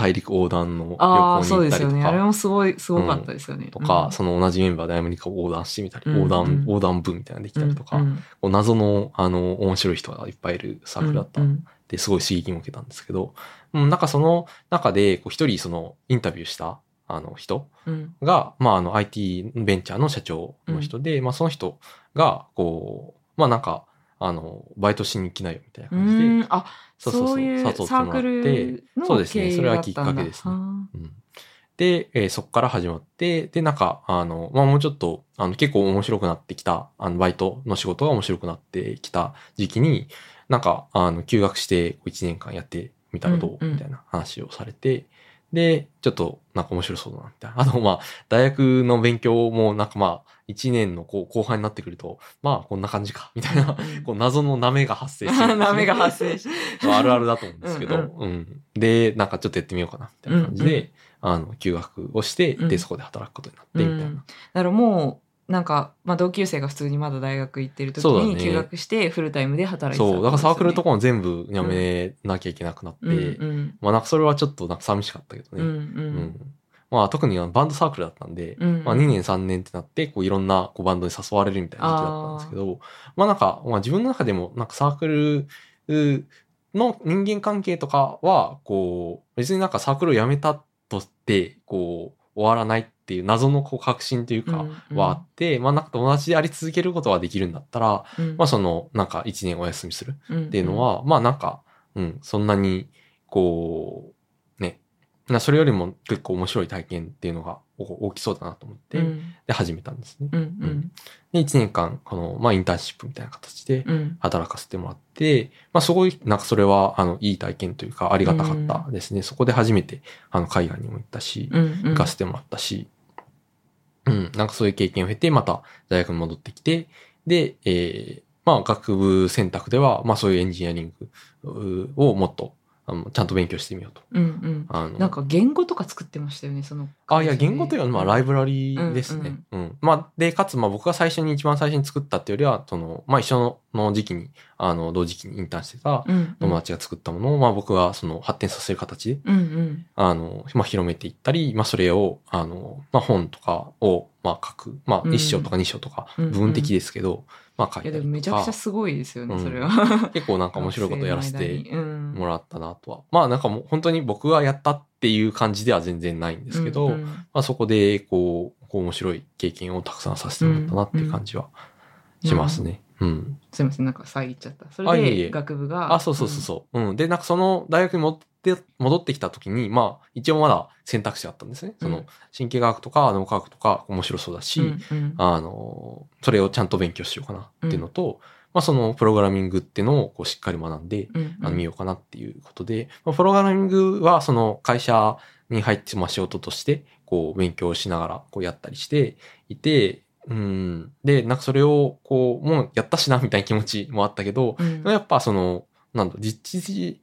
大陸横断の旅行そうに行ったりとですよね。あれか、もすごい、すごかったですよね。とか、うん。その同じメンバーでアメリカを横断してみたり、うん。横断、うん横断部みたいなのできたりとか、うん。こう謎の、あの、面白い人がいっぱいいるサークルだった。うん。で、すごい刺激も受けたんですけど、うん、なんかその中で、こう一人そのインタビューした、あの人うん。が、まああの IT ベンチャーの社長の人で、まあその人が、こう、まあなんか、あの、バイトしに来ないよみたいなう感じで、ん。あ、そうそうサークルのそうですね。それはきっかけですね。はうん。で、えーそこから始まって、で、なんか、あの、まあ、もうちょっと、あの、結構面白くなってきた、あの、バイトの仕事が面白くなってきた時期に、なんか、あの、休学して、1年間やってみたらどう、みたいな話をされて、で、ちょっと、なんか面白そうだな、みたいな。あと、まあ、大学の勉強も、なんかまあ、1年のこう後半になってくると、まあ、こんな感じか、みたいな、うん。こう、謎の舐めが発生してるんですね。ダメが発生しまああるあるだと思うんですけど、ううん。ん。で、なんかちょっとやってみようかな、みたいな感じで、うんあの、休学をして、うん。で、そこで働くことになって、みたいな。うん。だからもう、なんか、まあ、同級生が普通にまだ大学行ってる時に休学してフルタイムで働いてたそう、だからサークルとこかも全部やめなきゃいけなくなって、うんうんまあなんかそれはちょっとなんか寂しかったけどね。うんううん。んまあ特にあのバンドサークルだったんで、うんまあ2年3年ってなって、こういろんなこうバンドに誘われるみたいな時期だったんですけど、まあなんか、まあ自分の中でもなんかサークルうの人間関係とかは、こう、別になんかサークルを辞めたとして、こう、終わらないっていう謎のこう確信というかうんうん。はあって、まあなんか友達であり続けることができるんだったら、うん。まあそのなんか1年お休みするうんっていうのは、まあなんか、うん、そんなに、こう、ね、なそれよりも結構面白い体験っていうのがお大きそうだなと思って、うん。で、始めたんですね。うんうん。で、1年間、この、まあインターンシップみたいな形でうん。働かせてもらって、まあすごい、なんかそれは、あの、いい体験というか、ありがたかったですね。そこで初めて、あの、海外にも行ったし、うん行かせてもらったし、うん、なんかそういう経験を経て、また大学に戻ってきて、で、えーまあ学部選択では、まあそういうエンジニアリングうをもっと、あのちゃんと勉強してみようと。うんうん。あの。なんか言語とか作ってましたよねその。あ、いや、言語というのは、まあ、ライブブラリーですね。うん、まあ、で、かつ、まあ、僕が最初に、一番最初に作ったっていうよりは、その、まあ、一緒の時期に、あの、同時期にインターンしてた友達が作ったものを、まあ、僕が、その、発展させる形で、うんうん。あの、まあ、広めていったり、まあ、それを、あの、まあ、本とかを、まあ、書く。まあ、うん。一章とか二章とか、うん。部分的ですけど、まあ、書いたりとか。いやでもめちゃくちゃすごいですよねうんそれは 結構なんか面白いことやらせてももらったなとは。まあ、なんかもう、本当に僕がやったっていう感じでは全然ないんですけど、まあ、そこで、こう、こう面白い経験をたくさんさせてもらったなっていう感じはしますね。うん。すみませんなんか遮っちゃったそれであいえいえ学部があ、そうそうそうそう。うん。で、なんかその大学に戻って、戻ってきた時に、まあ、一応まだ選択肢があったんですね。そうん。の、神経学とか脳科学とか面白そうだし、うんうん。あの、それをちゃんと勉強しようかなっていうのと、まあそのプログラミングっていうのをこうしっかり学んで、うんあの見ようかなっていうことで、まあ、プログラミングはその会社に入って、まあ、仕事として、こう勉強しながらこうやったりしていて、うん。で、なんかそれをこう、もうやったしなみたいな気持ちもあったけど、うん。やっぱその、なんだ、実地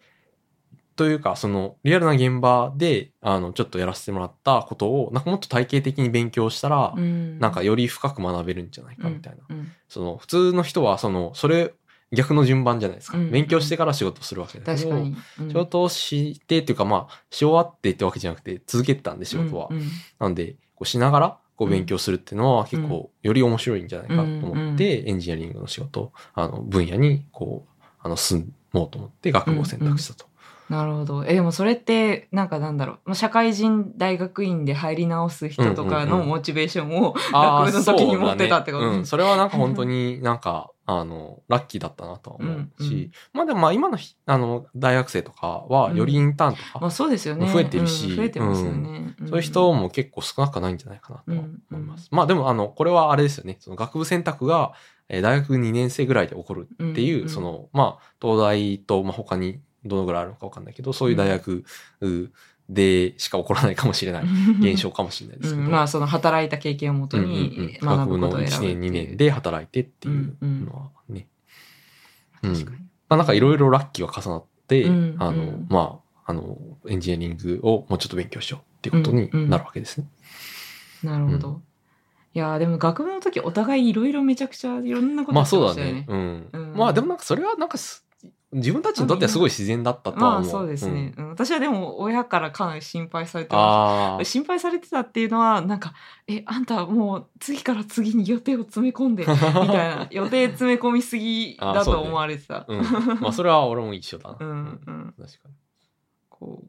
というか、そのリアルな現場で、あの、ちょっとやらせてもらったことを、なんかもっと体系的に勉強したら、うんなんかより深く学べるんじゃないかみたいな。うんその、普通の人は、その、それ、逆の順番じゃないですか。うん勉強してから仕事するわけだけど、うん仕事をしてっていうか、まあ、し終わってってわけじゃなくて、続けてたんで、仕事は。うんうんなんで、こうしながら、こう勉強するっていうのは結構、より面白いんじゃないかと思って、エンジニアリングの仕事、あの、分野に、こう、あの、進もうと思って学部を選択したと。なるほど。え、でもそれって、なんかなんだろう。まあ社会人大学院で入り直す人とかのモチベーションを、学部の時に持ってたってことねうん。それはなんか本当になんか、あの、ラッキーだったなとは思うし、うんうんまあでもまあ今のひ、あの、大学生とかは、よりインターンとか、まあそうですよね。増えてるしうん増えてますよね。んそういう人も結構少なくないんじゃないかなとは思います。まあでも、あの、これはあれですよね。その学部選択が、えー大学2年生ぐらいで起こるっていう、うんうんその、まあ、東大と、まあ他にどのぐらいあるのかわかんないけど、そういう大学うでしか起こらないかもしれない現象かもしれないですけど。うんまあその働いた経験をもとうんうんうんに学学部のぶことを選ぶ1年、2年で働いてっていうのはね。うん。まあなんかいろいろラッキーが重なって、うんあの、うんまあ、あの、エンジニアリングをもうちょっと勉強しようっていうことになるわけですね。なるほど。ういやーでも学部の時お互いいろいろめちゃくちゃいろんなことまあやってましたよそうだね。うん。うんまあでもなんかそれはなんかす自分たちにとってはすごい自然だったとは思う。まあそうですね、うん。うん私はでも親からかなり心配されてま。心配されてたっていうのはなんか「えあんたもう次から次に予定を詰め込んで」みたいな予定詰め込みすぎだと思われてた。うん。まあそれは俺も一緒だな。うんうん確かこ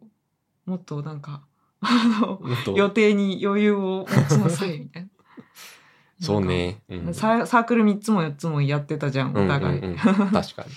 うもっとなんか あの予定に余裕を持ちなさいみたいな。そうね。うん。ササークル3つも4つもやってたじゃんお互い、うんうんうん確かに。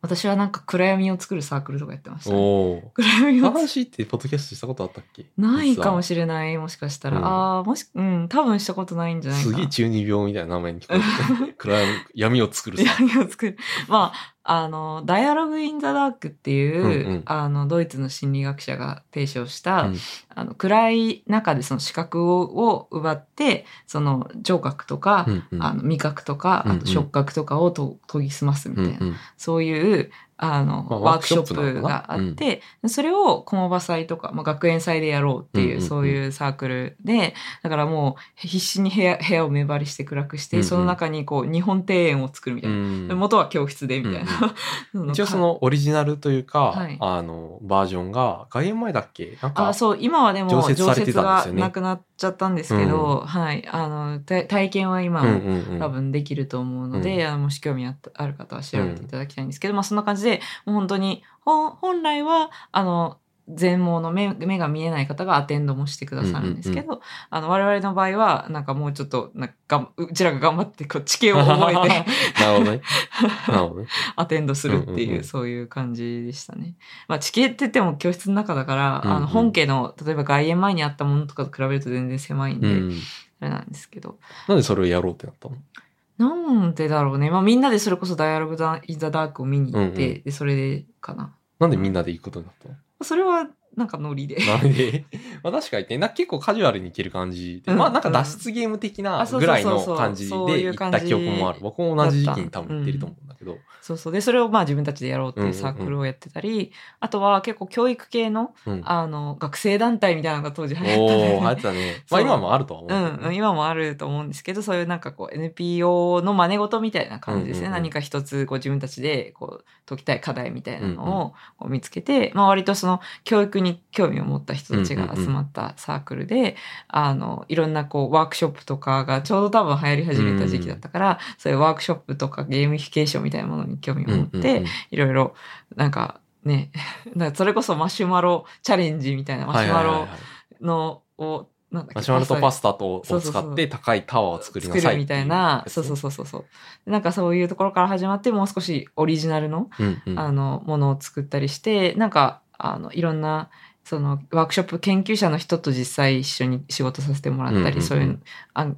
私はなんか暗闇を作るサークルとかやってました、ね、おお。暗闇を作話ってポッドキャストしたことあったっけ？ないかもししれない。もしかしたら、うん。ああもしうん。多分したことないんじゃないか。なすげえ中二病みたいな名前に聞こえて暗闇闇を作るさ。闇を作るまああの「ダイアログ・イン・ザ・ダーク」っていう、うんうん。あのドイツの心理学者が提唱した、うん。あの暗い中でその視覚をを奪ってその聴覚とか、うんうん。あの味覚とか、あと触覚とかをと研ぎ澄ますみたいな、うんうん。そういうあの、まあワークショップがあって、それを駒場祭とか、まあ、学園祭でやろうっていう、うんうんうん。そういうサークルでだからもう必死に部屋部屋を目張りして暗くして、うんうん。その中にこう日本庭園を作るみたいな。うん。で元は教室でみたいな。一応そのオリジナルというか、はい。あの、バージョンが外苑前だっけ？なんか、あそう今はでも常常設設されてたんがですよね。なくなっちゃったんですけど、はい。あの体体験は今うんもうんうん。多分できると思うので、うん。あのもし興味あったある方は調べていただきたいんですけど、まあそんな感じでもう本当に本本来はあの全盲の目目が見えない方がアテンドもしてくださるんですけど、あの我々の場合はなんかもうちょっとなんかうちらが頑張ってこう地形を覚えてなるほどね。なるほどね。アテンドするっていう,、そういう感じでしたね。まあ地形って言っても教室の中だから、うんうんあの本家の例えば外苑前にあったものとかと比べると全然狭いんで、うん。あれなんですけど。なんでそれをやろうってなったの？なんでだろうね。まあみんなでそれこそダイアログ・イン・ザ・ダークを見に行って、うんうんで、それでかな。なんでみんなで行くことになったの？それはなんかノリで。なんで、まあ確かにね、な結構カジュアルに行ける感じで、うんまあなんか脱出ゲーム的なあそうぐらいの感じで行った記憶もある。僕も同じ時期に多分行ってると思うんだけど。そうそう。で、それをまあ自分たちでやろうっていうサークルをやってたり、あとは結構教育系の、うん。あの、学生団体みたいなのが当時流行ったんお流行ってたね。まあ今もあるとは思うけう。ん、今もあると思うんですけど、そういうなんかこう NPO の真似事みたいな感じですね。うんうんうん何か一つこう自分たちでこう解きたい課題みたいなのをこう見つけて、まあ割とその教育に興味を持った人たちが集まったサークルで、あの、いろんなこうワークショップとかがちょうど多分流行り始めた時期だったから、そういうワークショップとかゲーミフィケーションみたいなものに興味を持って、いろいろなんかね、なんかそれこそマシュマロチャレンジみたいなマシュマロのを、なんだっけマシュマロとパスタとをそうそうそう。使って高いタワーを作りなさい作るみたいな、そうそううそうそうそう。なんかそういうところから始まって、もう少しオリジナルの。うんうん。あの、ものを作ったりして、なんか、あの、いろんな、その、ワークショップ研究者の人と実際一緒に仕事させてもらったり、そういう、あん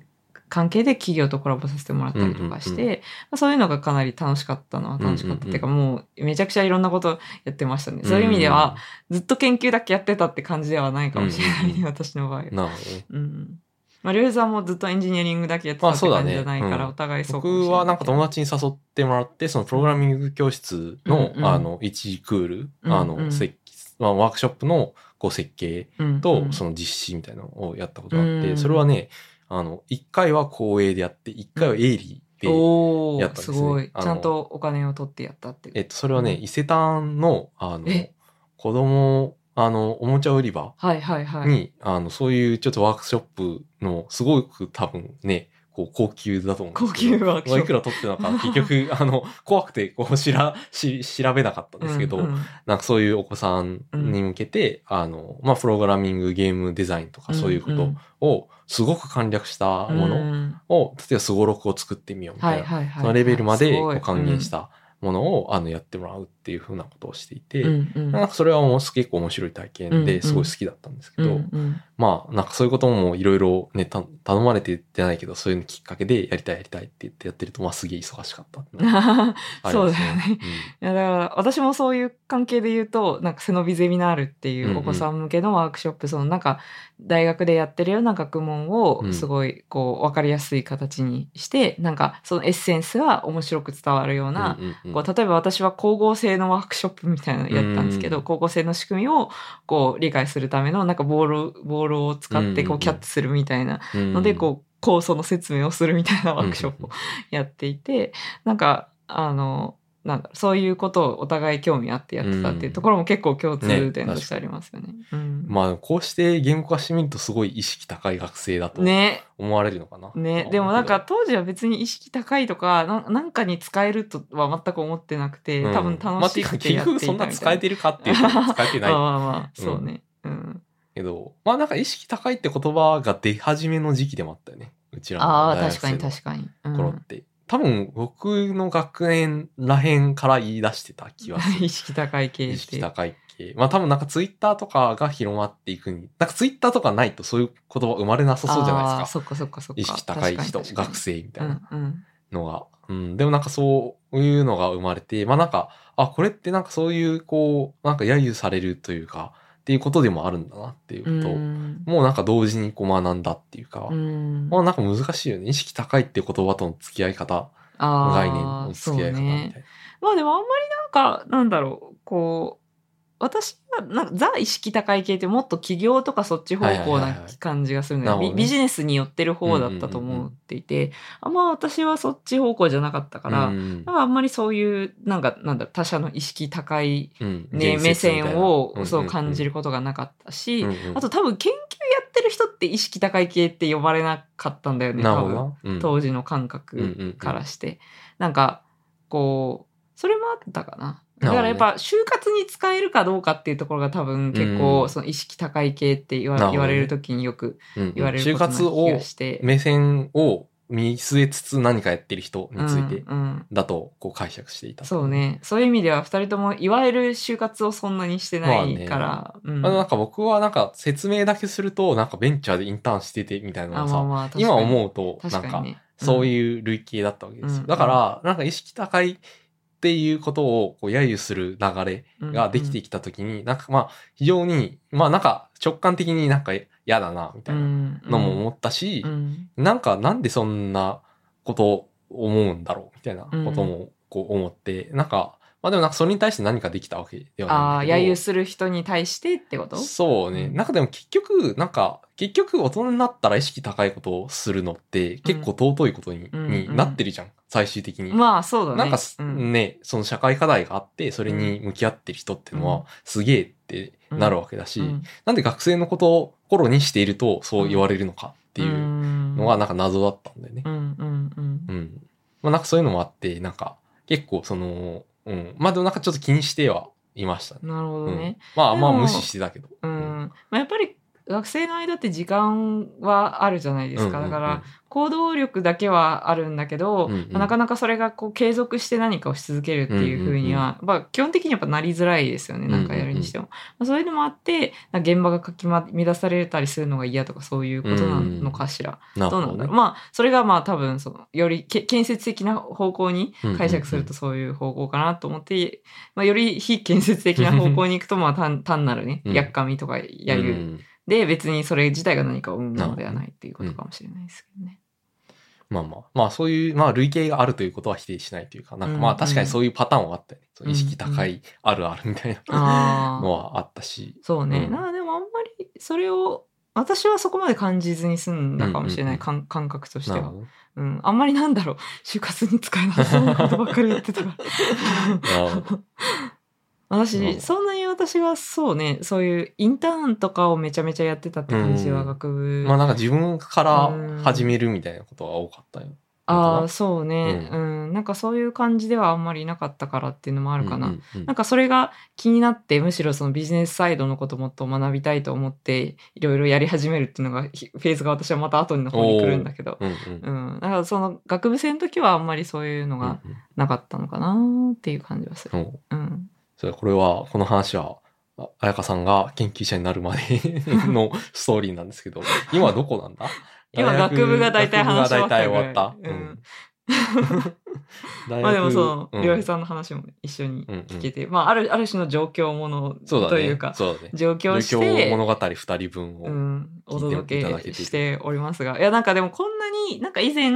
関係で企業とコラボさせてもらったりとかして、そういうのがかなり楽しかったのは楽しかったっていうか、もうめちゃくちゃいろんなことやってましたね。そういう意味では、ずっと研究だけやってたって感じではないかもしれないね、私の場合は。うん。なるほど。ね。うん。まあ、りょうさんもずっとエンジニアリングだけやってたって感じじゃないから、うん。お互いそうかもしれ僕はなんか友達に誘ってもらって、そのプログラミング教室の、うんうんあの、1クール、あの、うん。うん設まあ、ワークショップのこう設計うんと、うんその実施みたいなのをやったことがあって、うんそれはね、あの、1回は公営でやって、1回は営利で、やったんですねすごい。ちゃんとお金を取ってやったっていう。えっと、それはね、うん伊勢丹の、あのえ、子供、あの、おもちゃ売り場はいはいはい。に、あの、そういうちょっとワークショップの、すごく多分ね、こう高級だと思うんです高けど。いくら取ってたのか、結局、あの、怖くて、こう、しら、し、調べなかったんですけど、うんうん。なんかそういうお子さんに向けて、あの、まあ、プログラミング、ゲームデザインとかそういうことを、すごく簡略したものうん。を、例えばスゴロクを作ってみようみたいな、はいはいはい。そのレベルまで還元したものを、あの、やってもらうっていうふうなことをしていて、うんうん。なんかそれはもう結構面白い体験うんうん。ですごい好きだったんですけど、うんうん。まあ、なんかそういうこともいろいろね、た頼まれてじゃないけど、そういうのきっかけでやりたいやりたいって言ってやってると、まあすげえ忙しかったっていうのが ありそうだよね。いやだから私もそういう関係で言うとなんか背伸びゼミナールっていうお子さん向けのワークショップ、そのなんか大学でやってるような学問をうんすごいこう分かりやすい形にして、なんかそのエッセンスが面白く伝わるような、うんうんうんこう例えば私は光合成のワークショップみたいなのやったんですけど、うん。光合成の仕組みをこう理解するためのなんかボールボールを使ってこうキャッチするみたいなうん。のでこう酵素の説明をするみたいなワークショップをやっていて、なんかあのなんだそういうことをお互い興味あってやってたっていうところも結構共通点としてありますよね。うんまあ、こうして言語化してみるとすごい意識高い学生だとね思われるのかな。ねでもなんか、当時は別に意識高いとかななんかに使えるとは全く思ってなくて、うん多分楽しくてやっていたみたいな。まそんな使えてるかっていうと使えてないまあまあまあそうね。うんけど、まあなんか意識高いって言葉が出始めの時期でもあったよね。うちらの大学生のに確かに。うん頃って。多分僕の学年らへんから言い出してた気はする 意。識高い系。意識高い系。まあ多分なんかツイッターとかが広まっていくに、なんかツイッターとかないとそういう言葉生まれなさそうじゃないですか。そっかそっかそっか。意識高い人、学生みたういなんうんのが。うん。でもなんかそういうのが生まれて、まあなんか、あ、これってなんかそういうこう、なんか揶揄されるというか、っていうことでもあるんだなっていうこと。を、うん。もうなんか同時にこう学んだっていうか、うん。まあなんか難しいよね。意識高いっていう言葉との付き合い方、概念の付き合い方みたいな。ね。まあでもあんまりなんか、なんだろう、こう、私はなんかザ意識高い系ってもっと起業とかそっち方向はいはいはいはない感じがするのよ、なるほどね。ビビジネスに寄ってる方だったと思っていて、あんま私はそっち方向じゃなかったから、うんなんかあんまりそういう、なんか、なんだ他者の意識高い、うんね、目線をそう感じる。ることがなかったし、うんうんあと多分研究やってる人って意識高い系って呼ばれなかったんだよね、多分。うん。当時の感覚からして。なんか、こう、それもあったかな。だからやっぱ就活に使えるかどうかっていうところが多分結構うんその意識高い系って言わ,、言われる時によくうんうん言われる就ことな気活をがして。目線を見据えつつ何かやってる人についてうんうんだとこう解釈していた。そう。ね。そういう意味では二人ともいわゆる就活をそんなにしてないから。うんあのなんか僕はなんか説明だけするとなんかベンチャーでインターンしててみたいなのがさ、あまあ今思うとなんか。そうういう類型だったわけですよ。うんだからなんか意識高いっていうことをこう揶揄する流れん。ができてきたときに、なんかまあ非常にまあなんか直感的になんか嫌だなみたいなのも思ったし、うん。なんかなんでそんなことを思うんだろうみたいなこともこう思って、なんか、まあでもなんかそれに対して何かできたわけではああ、ないんだけど。揶揄する人に対してってこと？そうね。うん。なんかでも結局、なんか、結局大人になったら意識高いことをするのって結構尊いことに,、うん。になってるじゃん。最終的に。まあそうだね。なんかうんね、その社会課題があって、それに向き合ってる人っていうのうんはすげえってなるわけだし、うんなんで学生のことを頃にしているとそう言われるのかっていうのがなんか謎だったんだよね。うんうんうんうん。まあなんかそういうのもあって、なんか結構その、うん。まあでもなんかちょっと気にしてはいましたね。なるほどうんね。、まあまあ無視してたけど。うん。まあ、やっぱり学生の間って時間はあるじゃないですか。だから、行動力だけはあるんだけど、うんうんまあなかなかそれがこう継続して何かをし続けるっていうふうには、まあ基本的にやっぱなりづらいですよね。なんかやるにしても。まあ、それでもあって、現場がかきま乱されたりするのが嫌とかそういうことなのかしら。なるほどねどうなんだろう。。まあ、それがまあ多分、その、よりけ建設的な方向にうんうんうん解釈するとそういう方向かなと思って、まあ、より非建設的な方向に行くと、まあ単単なるね、うんやっかみとかやゆうんで、別にそれ自体が何かを生むものではないっていうことかもしれないですけどね。まあまあ、まあそういう、まあ類型があるということは否定しないというか、なんかまうんあ確かにそういうパターンはあったよね。その意識高ういあるあるみたいな。のはあったし。そうね。うんなあでもあんまりそれを、私はそこまで感じずに済んだかもしれない、うんうん感感覚としては。うん。あんまりなんだろう、就活に使えなそうなことばっかり言ってたから。私、うんそんなに私はそうね、そういうインターンとかをめちゃめちゃやってたって感じはうん学部。まあなんか自分から始めるみたいなことが多かったよ。ああ、そうね、ううん。なんかそういう感じではあんまりなかったからっていうのもあるかな。うんうんうんなんかそれが気になって、むしろそのビジネスサイドのこともっと学びたいと思って、いろいろやり始めるっていうのが、ひフェーズが私はまた後の方に来るんだけど。うんうんうん。だからその学部生の時はあんまりそういうのがうんなかったのかなっていう感じはする。うんうんうん。それこれは、この話は、あ彩香さんが研究者になるまでの ストーリーなんですけど、今はどこなんだ？今学部が大体話し終わった学部が大体終わった。うんまあでもその、うんりょうへいさんの話も一緒に聞けて、まあある、ある種の状況もの。というか。状況して、物語二人分を。うん、お届けしておりますが。いや、なんかでもこんなに、なんか以前、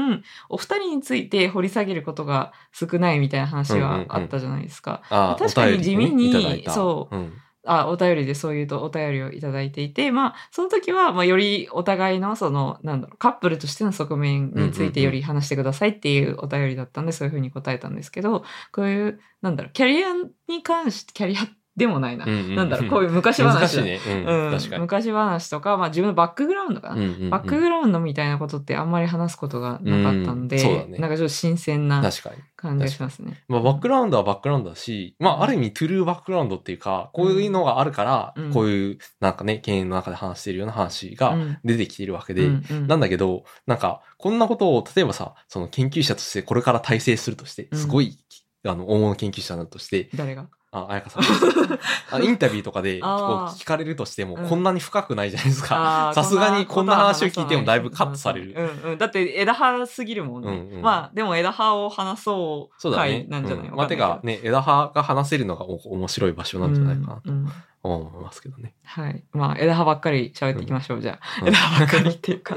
お二人について掘り下げることが少ないみたいな話はあったじゃないですか。あ確かに地味にそううん。あ、お便りでそういうとお便りをいただいていて、まあ、その時は、まあ、よりお互いの、その、なんだろう、カップルとしての側面についてより話してくださいっていうお便りだったんで、そういうふうに答えたんですけど、こういう、なんだろう、キャリアに関して、キャリアでもないな。なんだろう、こういう昔話だ。難しいね。うん。うん、確かに。昔話とか、まあ自分のバックグラウンドかな。バックグラウンドみたいなことってあんまり話すことがなかったんで、うんそうだねなんかちょっと新鮮な。感じがしますね。まあ、バックグラウンドはバックグラウンドだし、まあ、ある意味、トゥルーバックグラウンドっていうか、こういうのがあるから、うんこういう、なんかね、経営の中で話しているような話がうん出てきているわけで、なんだけど、なんか、こんなことを、例えばさ、その研究者としてこれから体制するとして、うんすごい、あの、大物研究者だとして、誰が？あ、彩香さん あインタビューとかで聞かれるとしても、うんこんなに深くないじゃないですか。さすがにこんな話を聞いてもだいぶカットされる。うんうん。だって枝葉すぎるもんね。うんうんまあ、でも枝葉を話そうそうだね回。なんじゃない、うんまあ、てかね、枝葉が話せるのがお面白い場所なんじゃないかなとうんうん思いますけどね。はい。まあ、枝葉ばっかり喋っていきましょう、じゃあ。うん枝葉ばっかりっていうか。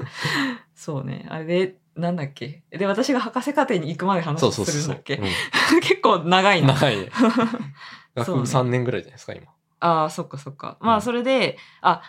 そうね。あれで、なんだっけ？で、私が博士課程に行くまで話するんだっ。け？うん 結構長いな。長いね。学部そうね3年ぐらいじゃないですか、今。ああ、そっかそっか。まあ、うんそれで、あ、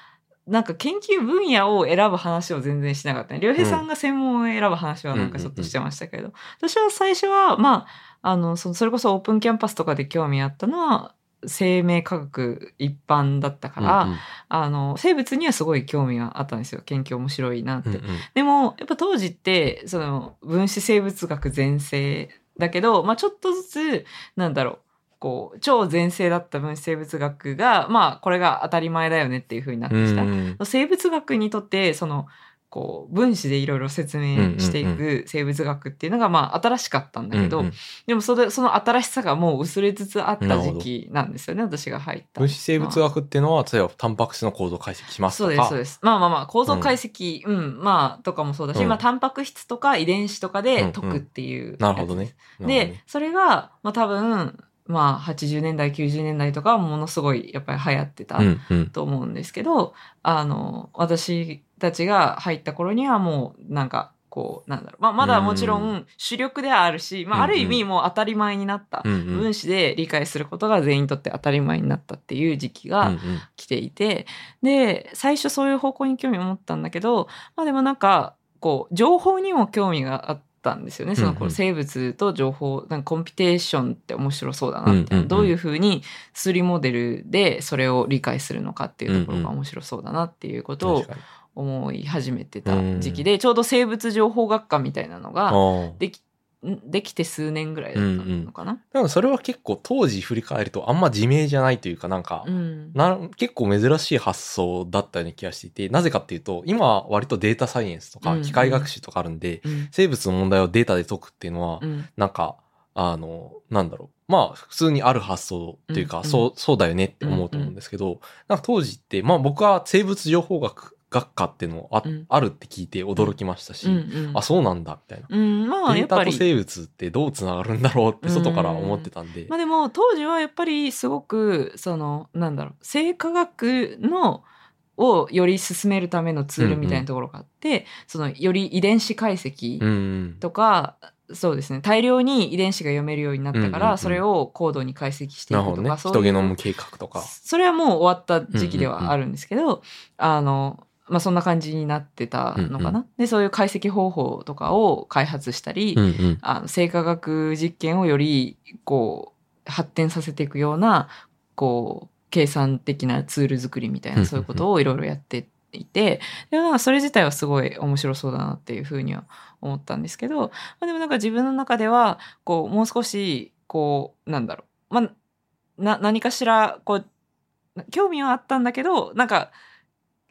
なんか研究分野を選ぶ話を全然しなかったね。良平さんが専門を選ぶ話はなんかちょっとしてましたけど、私は最初は、まあ、あの、そそれこそオープンキャンパスとかで興味あったのは、生命科学一般だったから、うんうんあの、生物にはすごい興味があったんですよ。研究面白いなって。うんうんでも、やっぱ当時って、その、分子生物学全盛だけど、まあちょっとずつ、なんだろう、こう、超全盛だった分子生物学が、まあこれが当たり前だよねっていう風になってきた。うん生物学にとって、その、こう、分子でいろいろ説明していく生物学っていうのが、まあ新しかったんだけど、うんうんでもそれ、その新しさがもう薄れつつあった時期なんですよね、私が入った。分子生物学っていうのは、例えばタンパク質の構造を解析しますとか。そうです、そうです。まあまあまあ、構造解析、うん、まあ、とかもそうだし、うんまあ、タンパク質とか遺伝子とかで解くっていう、なるほどね。。で、それが、まあ多分、まあ、80年代、90年代とかはものすごい、やっぱり流行ってたうんうん。と思うんですけど、あの、私たちが入った頃にはもう、なんか、こう、なんだろう。まあ、まだもちろん主力ではあるし、まあ、ある意味もう当たり前になった。うんうん分子で理解することが全員にとって当たり前になったっていう時期がうんうん来ていて、で、最初そういう方向に興味を持ったんだけど、まあでもなんか、こう、情報にも興味があったんですよね。そのこうんううん。生物と情報、なんかコンピテーションって面白そうだなみたいな。どういうふうに数理モデルでそれを理解するのかっていうところが面白そうだなっていうことを思い始めてた時期で、ちょうど生物情報学科みたいなのができ、んできて数年ぐらいだったのかな？でもそれは結構当時振り返るとあんま自明じゃないというかなんか、うん。な結構珍しい発想だったような気がしていて、なぜかっていうと、今は割とデータサイエンスとうんうんか機械学習とかあるんで、うん生物の問題をデータで解くっていうのは、うんなんか、あの、なんだろう。まあ、普通にある発想というか、うんうんそう、そうだよねって思うと思うんですけど、なんか当時って、まあ僕は生物情報学学科っていうのあ,、うんあるって聞いて驚きましたし、うんうんあ、そうなんだ、みたいな。うん、まあデータと。生物ってどうつながるんだろうって外から思ってたんで。まあでも当時はやっぱりすごくそのなんだろう生化学のをより進めるためのツールみたいなところがあって、そのより遺伝子解析うんうん。とか、そうですね大量に遺伝子が読めるようになったから、うんうんうんそれを高度に解析していくとか、ね。そういう人ゲノム計画とか。それはもう終わった時期ではあるんですけど、あの、まあ、そんな感じになってたのかな。うんで、そういう解析方法とかを開発したり、うんうん。あの、生化学実験をより、こう、発展させていくようなこう、計算的なツール作りみたいうんうんうなんそういうことをいろいろやっていて、でそれ自体はすごい面白そうだなっていうふうには思ったんですけど、まあ、でもなんか自分の中では、こう、もう少し、こう、なんだろう。まあ、な、何かしら、こう、興味はあったんだけど、なんか、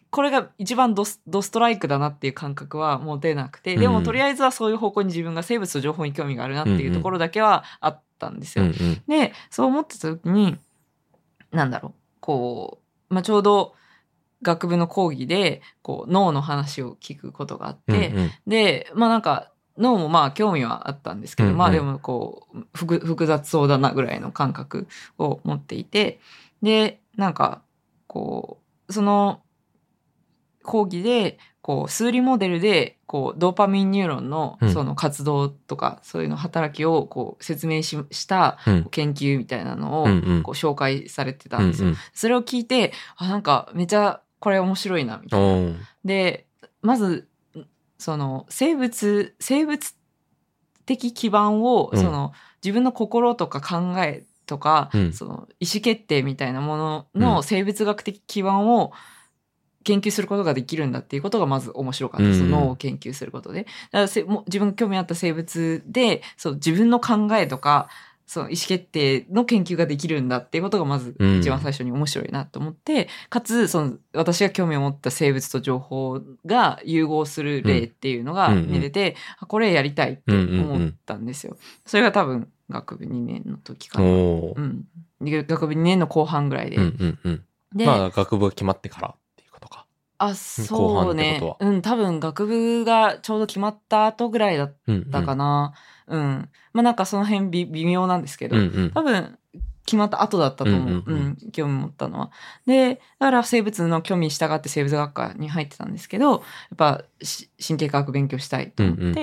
これが一番ドスドストライクだなっていう感覚は持てなくて、でうんもとりあえずはそういう方向に自分が生物と情報に興味があるなっていうところだけはあったんですよ。うんうん。で、そう思ってた時に、なんだろう、こう、まあ、ちょうど学部の講義で、こう、脳の話を聞くことがあって、うんうんで、まあなんか、脳もまあ興味はあったんですけど、うんうんまあでもこう、複複雑そうだなぐらいの感覚を持っていて、で、なんか、こう、その講義で、こう、数理モデルで、こう、ドーパミンニューロンのうん。その活動とか、そういうの働きをこう説明ししたうん。研究みたいなのをうんうん。こう紹介されてたうんんですよ。それを聞いて、あ、なんかめちゃこれ面白いな、みたいな。う。ん。で、まず、その生物、生物的基盤を、うん。その自分の心とか考えとか、うん。その意思決定みたいなものうん。の生物学的基盤を研究することができるんだっていうことがまず面白かったです。うん脳を研究することで。だからせも自分が興味あった生物で、そう自分の考えとか、その意思決定の研究ができるんだっていうことがまずうん一番最初に面白いなと思って、かつ、その私が興味を持った生物と情報が融合する例っていうのがうんうんうん見れて、あこれやりたいって思ったんですよ。それが多分学部2年の時かな。うん。で学部2年の後半ぐらいで。うんうんうん。で、まあ、学部が決まってから。あ、後そうねうん、多分学部がちょうど決まった後ぐらいだっうんうん。たかな。うん。まあなんかその辺微微妙なんですけど、うんうん。多分決まった後だったと思う。うんんううんうん興味持ったのは。で、だから生物の興味に従って生物学科に入ってたんですけど、やっぱし神経科学勉強したいと思って、うんうん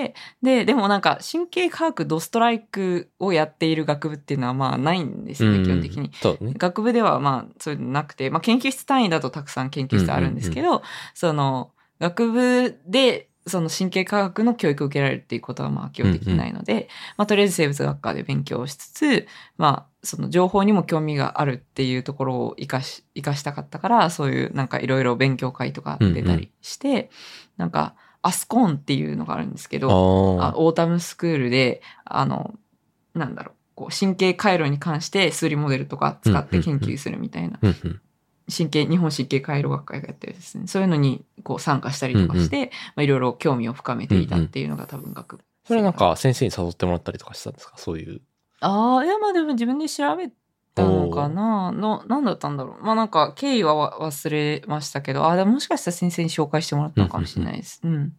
で、でもなんか神経科学ドストライクをやっている学部っていうのはまあないんですよね、うん基本的に。そうね。学部ではまあそういうのなくて、まあ研究室単位だとたくさん研究室あるんですけど、その学部でその神経科学の教育を受けられるっていうことはまあ基本的にないので、まあとりあえず生物学科で勉強しつつ、まあその情報にも興味があるっていうところを活かし、活かしたかったから、そういうなんかいろいろ勉強会とか出たりして、なんか ASCONE っていうのがあるんですけど、あああ。 autumn school で、あの、なんだろう、こう神経回路に関して数理モデルとか使って研究するみたいな、うんうん。神経、日本神経回路学会がやってるですね。そういうのにこう参加したりとかして、まあいろいろ興味を深めていたっていうのが多分学部。それなんか先生に誘ってもらったりとかしたんですか？そういう。ああ、いやまあでも自分で調べたのかなの、なんだったんだろう。まあなんか経緯はわ忘れましたけど、ああ、でももしかしたら先生に紹介してもらったのかもしれないです。うん。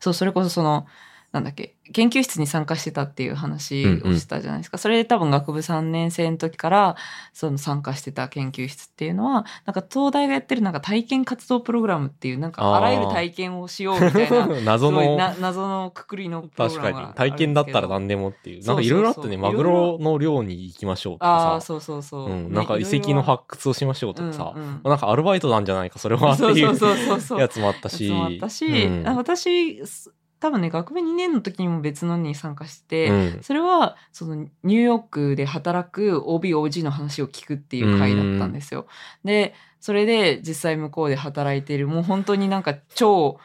そう、それこそその、なんだっけ、研究室に参加してたっていう話をしたじゃないですか。それで多分学部3年生の時から、その参加してた研究室っていうのは、なんか東大がやってるなんか体験活動プログラムっていう、なんかあらゆる体験をしようみたいな、謎の謎のくくりのプログ確ラムがかに。体験だったら何でもっていう。なんかいろいろあったね。マグロの漁に行きましょうとああ、かさ。そうそうそう。うん。ねなんか遺跡の発掘をしましょうとかさ。うんうんなんかアルバイトなんじゃないか、それはっていそううそうそうそう。やつもあったし。やつもあったし、うん私、す多分ね、学部2年の時にも別のに参加して、うん。それは、その、ニューヨークで働く OB、OG の話を聞くっていう会だったんですよ。で、それで実際向こうで働いている、もう本当になんか超、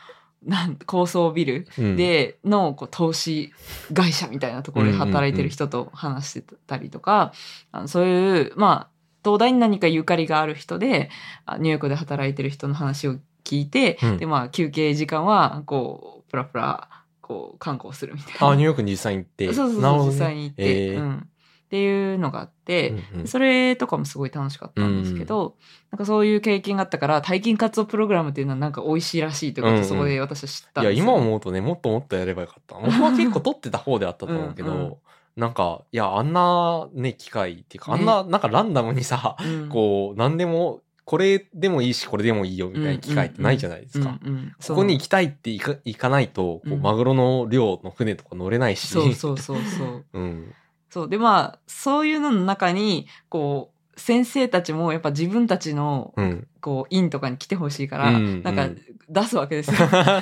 なん高層ビルうん、でのこう投資会社みたいなところで働いてる人と話してたりとか、あのそういう、まあ、東大に何かゆかりがある人で、あニューヨークで働いてる人の話を聞いて、うん。で、まあ、休憩時間は、こう、プラプラ、こう、観光するみたいな。あ、ニューヨークに実際に行って。そうそうそう、ね。実際に行って、え。ーうん。っていうのがあって、うんうん。それとかもすごい楽しかったんですけど、なんかそういう経験があったから、体験活動プログラムっていうのはなんか美味しいらしいということそこで私は知ったんいや、ですよ。今思うとね、もっともっとやればよかった。僕は結構取ってた方であったと思うけど、うんうん。なんか、いや、あんなね、機会っていうか、あねんな、なんかランダムにさ、うん。こう、なんでも、これでもいいし、これでもいいよみたいな機会ってないじゃないですか。うんうんうんここに行きたいって行か行かないと、こう、うんマグロの漁の船とか乗れないし。そうそうそうそう。うん。そう。で、まあ、そういうのの中に、こう、先生たちもやっぱ自分たちのうん。こう院とかに来てほしいから、うんなんかうん出すわけですよ。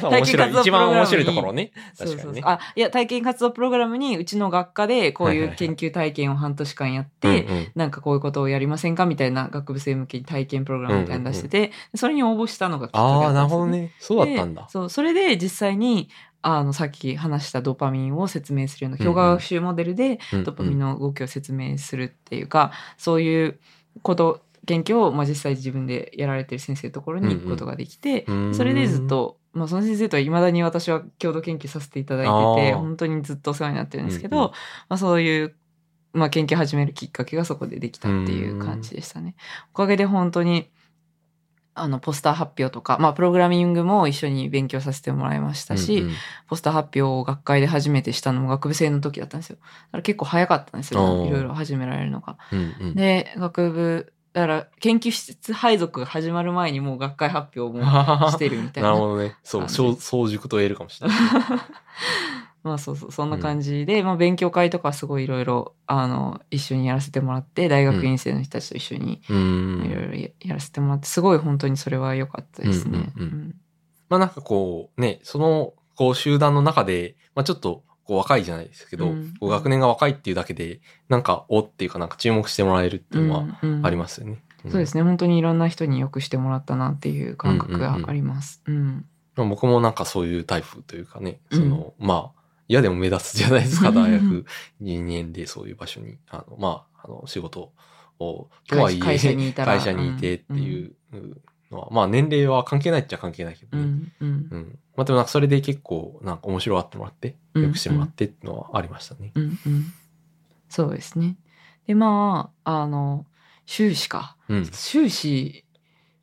面白い。一番面白いところにね。そう確かにね。そうそうあいや体験活動プログラムにうちの学科でこういう研究体験を半年間やって、なんかこういうことをやりませんかみたいな学部生向けに体験プログラムみたいなの出してて、それに応募したのがきっかけだああ、なるほどね。そうだったんだで。そう、それで実際に、あの、さっき話したドーパミンを説明するような、評価学習モデルでうんドーパミンの動きを説明するっていうか、そういうこと、研究を、まあ、実際自分でやられてる先生のところに行くことができて、うん。それでずっと、まあ、その先生とは未だに私は共同研究させていただいてて、本当にずっとお世話になってるんですけど、うんうん。まあ、そういう、まあ、研究始めるきっかけがそこでできたっていう感じでしたね。おかげで本当に、あの、ポスター発表とか、まあ、プログラミングも一緒に勉強させてもらいましたし、うんうんポスター発表を学会で初めてしたのも学部生の時だったんですよ。だから結構早かったんですよ。いろいろ始められるのが。うんうんで、学部、だから研究室配属が始まる前にもう学会発表も してるみたいな。なるほどね。そう、早熟と言えるかもしれない。まあそうそう、そんな感じで、まあ勉強会とかすごいいろいろ、あの、一緒にやらせてもらって、大学院生の人たちと一緒にういろん。いろややらせてもらって、すごい本当にそれは良かったですね。うんうんうんまあなんかこう、ね、その、こう集団の中で、まあちょっと、こう若いじゃないですけど、うんこう学年が若いっていうだけで、なんか、おっていうかなんか注目してもらえるっていうのはありますよね。そうですね。本当にいろんな人によくしてもらったなっていう感覚があります。うん。まあ僕もなんかそういうタイプというかね、うんその、まあ、嫌でも目立つじゃないですか、うん大学2年でそういう場所に、あの、まあ、あの、仕事を、とはいえ、会社にいてっていうのは、まあ年齢は関係ないっちゃ関係ないけどね。うん。うんう。ん。まあでもなんかそれで結構なんか面白がってもらって、うんよくしてもらってっていうのはありましたね。うん。うん。そうですね。で、まあ、あの、修士か。うん。修士、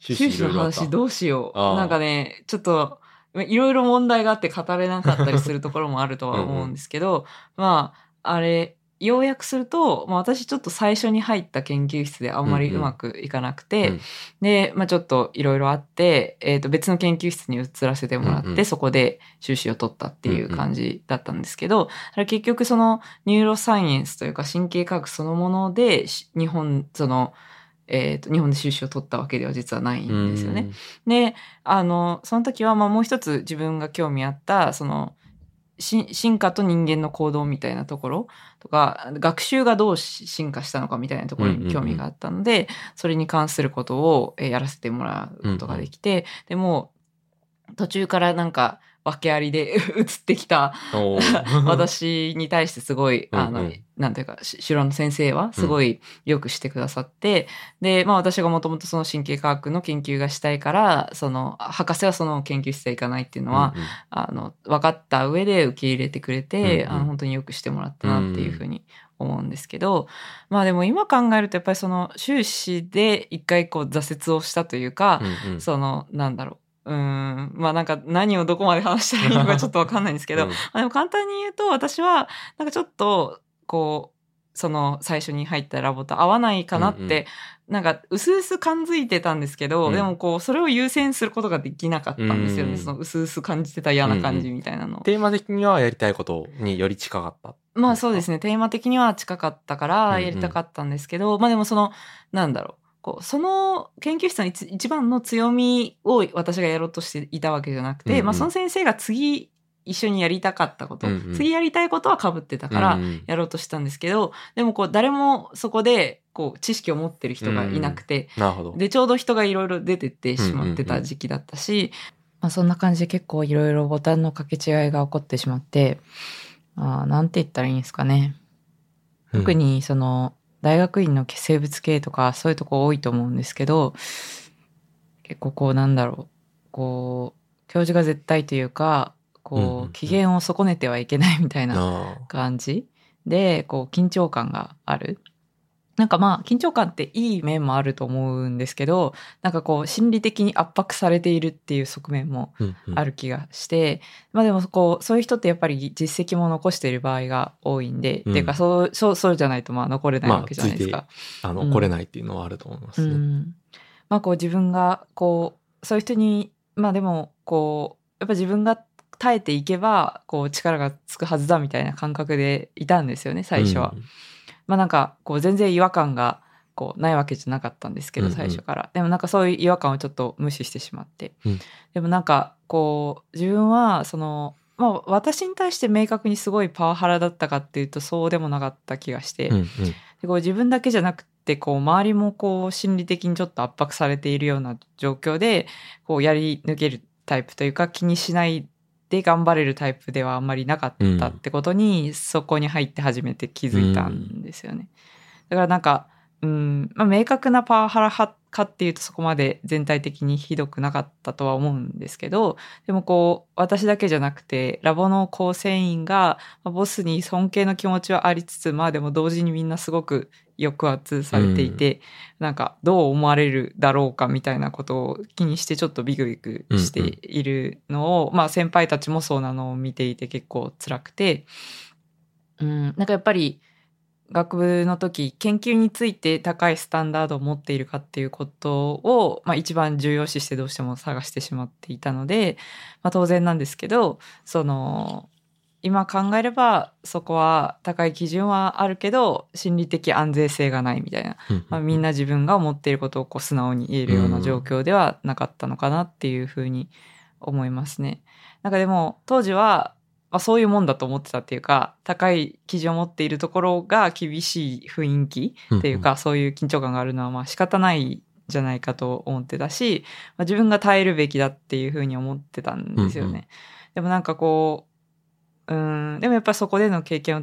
終修士の話どうしよう。なんかね、ちょっと、いろいろ問題があって語れなかったりするところもあるとは思うんですけど、まあ、あれ、要約すると、まあ、私ちょっと最初に入った研究室であんまりうまくいかなくて、うん。で、まあ、ちょっといろいろあって、えっ、と、別の研究室に移らせてもらって、うんうん。そこで修士を取ったっていう感じだったんですけど、結局そのニューロサイエンスというか神経科学そのもので、し日本、その、えっ、と、日本で修士を取ったわけでは実はないんですよね。。で、あの、その時は、まあもう一つ自分が興味あった、その、し進化と人間の行動みたいなところとか、学習がどうし進化したのかみたいなところに興味があったので、それに関することをえーやらせてもらうことができて、でも、途中からなんか、訳ありで 移ってきた 私に対してすごい、あの、うん。うんなんていうか、し城の先生はすごいよくしてくださって、で、まあ私がもともとその神経科学の研究がしたいから、その、博士はその研究室へ行かないっていうのは、うんうん。あの、分かった上で受け入れてくれて、うんうん。あの、本当によくしてもらったなっていうふうに思うんですけど、まあでも今考えるとやっぱりその修士で一回こう挫折をしたというか、うんうん。その、なんだろう。うーん、まあなんか何をどこまで話したらいいのかちょっとわかんないんですけど、うん。まあでも簡単に言うと私はなんかちょっとこうその最初に入ったラボと合わないかなって、うんうん。なんか薄々感づいてたんですけど、うん。でもこうそれを優先することができなかったんですよね、うんその薄々感じてた嫌な感じみたいなの。を。テーマ的にはやりたいことにより近かった。まあそうですね。テーマ的には近かったからやりたかったんですけど、まあでもそのなんだろうこうその研究室の一一番の強みを私がやろうとしていたわけじゃなくて、うんうん。まあその先生が次一緒にやりたかったこと、うんうん。次やりたいことは被ってたからうんうん。やろうとしたんですけど、でもこう誰もそこでこう知識を持ってる人がいなくて、なるほど。でちょうど人がいろいろ出てってしまってた時期だったし、まあ、そんな感じで結構いろいろボタンの掛け違いが起こってしまってあーなんて言ったらいいんですかね。うん。特にその大学院の生物系とかそういうとこ多いと思うんですけど結構こうなんだろう。こう教授が絶対というかこう機嫌を損ねてはいけないみたいなあ感じでこう緊張感がある。なんかまあ緊張感っていい面もあると思うんですけどなんかこう心理的に圧迫されているっていう側面もある気がして、まあでもこうそういう人ってやっぱり実績も残している場合が多いんで、うんっていうかそうそうそうじゃないとまあ残れないまあわけじゃないですか。あの、うん来れないっていうのはあると思いますね。うん、まあこう自分がこうそういう人にまあでもこうやっぱ自分が耐えていけばこう力がつくはずだみたいな感覚でいたんですよね最初は。まあなんかこう全然違和感がこうないわけじゃなかったんですけどうんうん。最初から、でもなんかそういう違和感をちょっと無視してしまって、うん。でもなんかこう自分はそのまあ私に対して明確にすごいパワハラだったかっていうとそうでもなかった気がして、うんうん。でこう自分だけじゃなくてこう周りもこう心理的にちょっと圧迫されているような状況でこうやり抜けるタイプというか気にしないで頑張れるタイプではあんまりなかったってことに、そこに入って初めて気づいたんですよね。だからなんか、うんまあ、明確なパワハラ派かっていうとそこまで全体的にひどくなかったとは思うんですけどでもこう私だけじゃなくてラボの構成員が、まあボスに尊敬の気持ちはありつつまあでも同時にみんなすごく抑圧されていて、なんかどう思われるだろうかみたいなことを気にしてちょっとビクビクしているのを、まあ先輩たちもそうなのを見ていて結構辛くて、うん、なんかやっぱり学部の時研究について高いスタンダードを持っているかっていうことを、まあ、一番重要視してどうしても探してしまっていたので、まあ、当然なんですけどその今考えればそこは高い基準はあるけど心理的安全性がないみたいな、うんまあ、みんな自分が思っていることをこう素直に言えるような状況ではなかったのかなっていうふうに思いますね。なんかでも当時はまあ、そういうもんだと思ってたっていうか高い基準を持っているところが厳しい雰囲気っていうか、そういう緊張感があるのはまあ仕方ないんじゃないかと思ってたし、まあ、自分が耐えるべきだっていうふうに思ってたんですよね。うんうんでもなんかこううんでもやっぱりそこでの経験を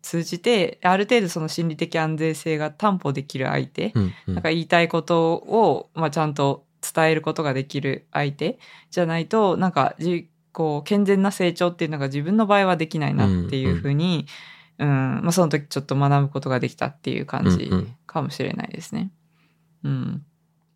通じてある程度その心理的安全性が担保できる相手、うんうん。なんか言いたいことを、まあ、ちゃんと伝えることができる相手じゃないとなんかじこう健全な成長っていうのが自分の場合はできないなっていうふうに、うんまあ、その時ちょっと学ぶことができたっていう感じうんうんかもしれないですね。うん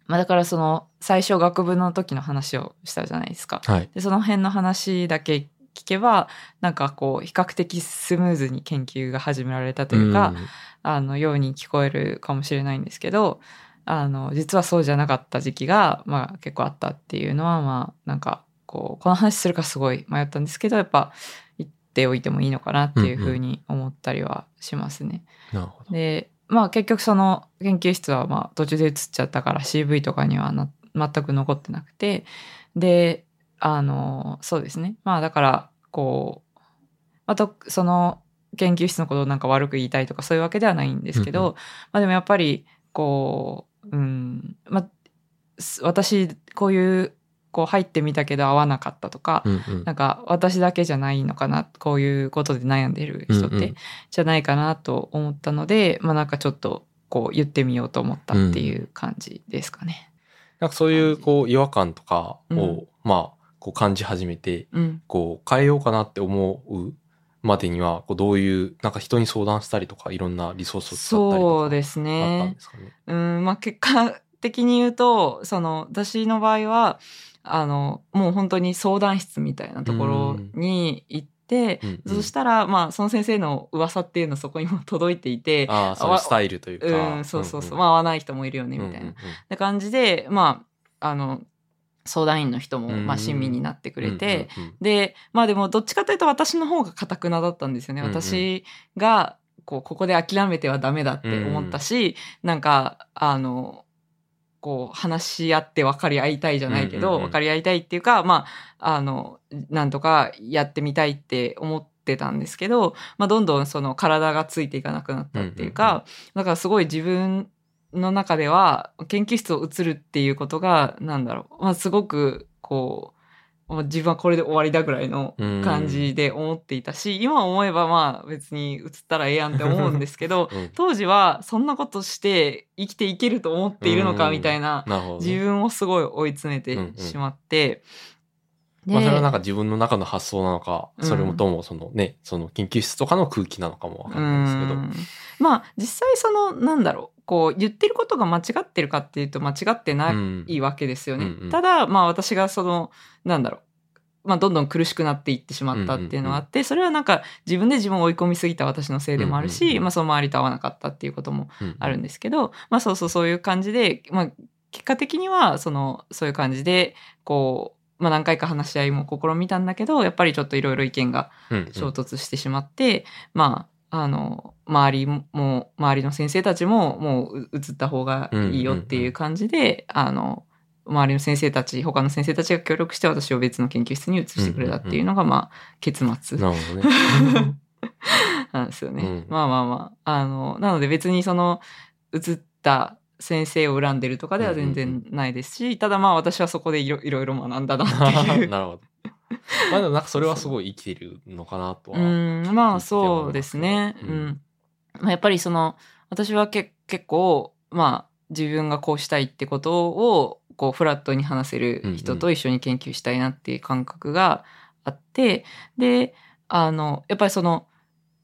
まあ、だからその最初学部の時の話をしたじゃないですか。はい。でその辺の話だけ聞けばなんかこう比較的スムーズに研究が始められたというか、んあのように聞こえるかもしれないんですけどあの実はそうじゃなかった時期が、まあ、結構あったっていうのはまあなんかこうこの話するかすごい迷ったんですけどやっぱ言っておいてもいいのかなっていうふうに思ったりはしますね。でまあ結局その研究室はまあ途中で移っちゃったから CV とかにはな全く残ってなくてであのそうですね。まあだからこうあとその研究室のことをなんか悪く言いたいとかそういうわけではないんですけど、うんうまあでもやっぱりこううんまあす私こういうこう入ってみたけど合わなかったとか、うんうんなんか私だけじゃないのかなこういうことで悩んでる人って、うんうんじゃないかなと思ったのでまあなんかちょっとこう言ってみようと思ったっていう感じですかね。なんかそういうこう違和感とかを、うんまあこう感じ始めてうん、こう変えようかなって思うまでにはこうどういうなんか人に相談したりとかいろんなリソースを使ったりとかそうですあで。すかね？うんまあ結果的に言うとその私の場合はあのもう本当に相談室みたいなところに行って、うんうん。そしたらまあその先生の噂っていうのそこにも届いていて、ああ、そういうスタイルというか。うん、そうそうそう、んん。まあ合わない人もいるよねみたいな。うんうんな感じでまああの相談員の人も、うんまあ、親身になってくれて、うんうんうんでまあでもどっちかというと私の方がかたくなだったんですよね。うんうん私がこうここで諦めてはダメだって思ったし、なんかあのこう話し合って分かり合いたいじゃないけど、分かり合いたいっていうかまああのなんとかやってみたいって思ってたんですけど、まあ、どんどんその体がついていかなくなったっていうか、だからすごい自分の中では研究室を移るっていうことがなんだろう、まあ、すごくこうまあ自分はこれで終わりだぐらいの感じで思っていたし、今思えばまあ別に移ったらええやんって思うんですけど うん。当時はそんなことして生きていけると思っているのかみたいな自分をすごい追い詰めてしまって、でまあ、それはなんか自分の中の発想なのか、うん。それもともそのね、その研究室とかの空気なのかもわかんないですけど。うん。まあ実際そのなんだろうこう言ってることが間違ってるかっていうと間違ってないわけですよね。うんうん。ただまあ私がそのなんだろう。まあどんどん苦しくなっていってしまったっていうのがあって、それはなんか自分で自分を追い込みすぎた私のせいでもあるし、うんうんうん。まあその周りと合わなかったっていうこともうんあるんですけど、まあそうそうそういう感じで、まあ結果的にはそのそういう感じでこう、まあ何回か話し合いも試みたんだけど、やっぱりちょっといろいろ意見がうんうん。衝突してしまって、まああの、周りも、周りの先生たちも、もう移った方がいいよっていう感じで、あの、周りの先生たち、他の先生たちが協力して私を別の研究室に移してくれたっていうのが、まあ、結末。なるほどね。なんですよね。うんまあまあまあ。あの、なので別にその、移った先生を恨んでるとかでは全然ないですし、ただまあ私はそこでいろいろいろ学んだなっていう。なるほど。まあでもなんかそれはすごい生きてるのかなとは。うん、まあそうですね。ううんん。まあ、やっぱりその、私はけ結構、まあ自分がこうしたいってことを、こうフラットに話せる人と一緒に研究したいなっていう感覚があって、で、あの、やっぱりその、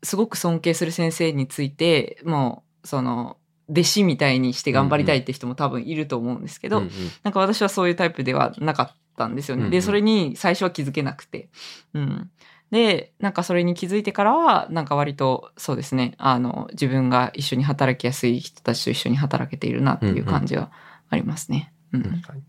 すごく尊敬する先生について、もう、その、弟子みたいにして頑張りたいって人も多分いると思うんですけど、うんうんなんか私はそういうタイプではなかったんですよね。で、うんうんそれに最初は気づけなくて。うん。で、なんかそれに気づいてからは、なんか割とそうですね、あの、自分が一緒に働きやすい人たちと一緒に働けているなっていう感じはありますね。うん。確かに。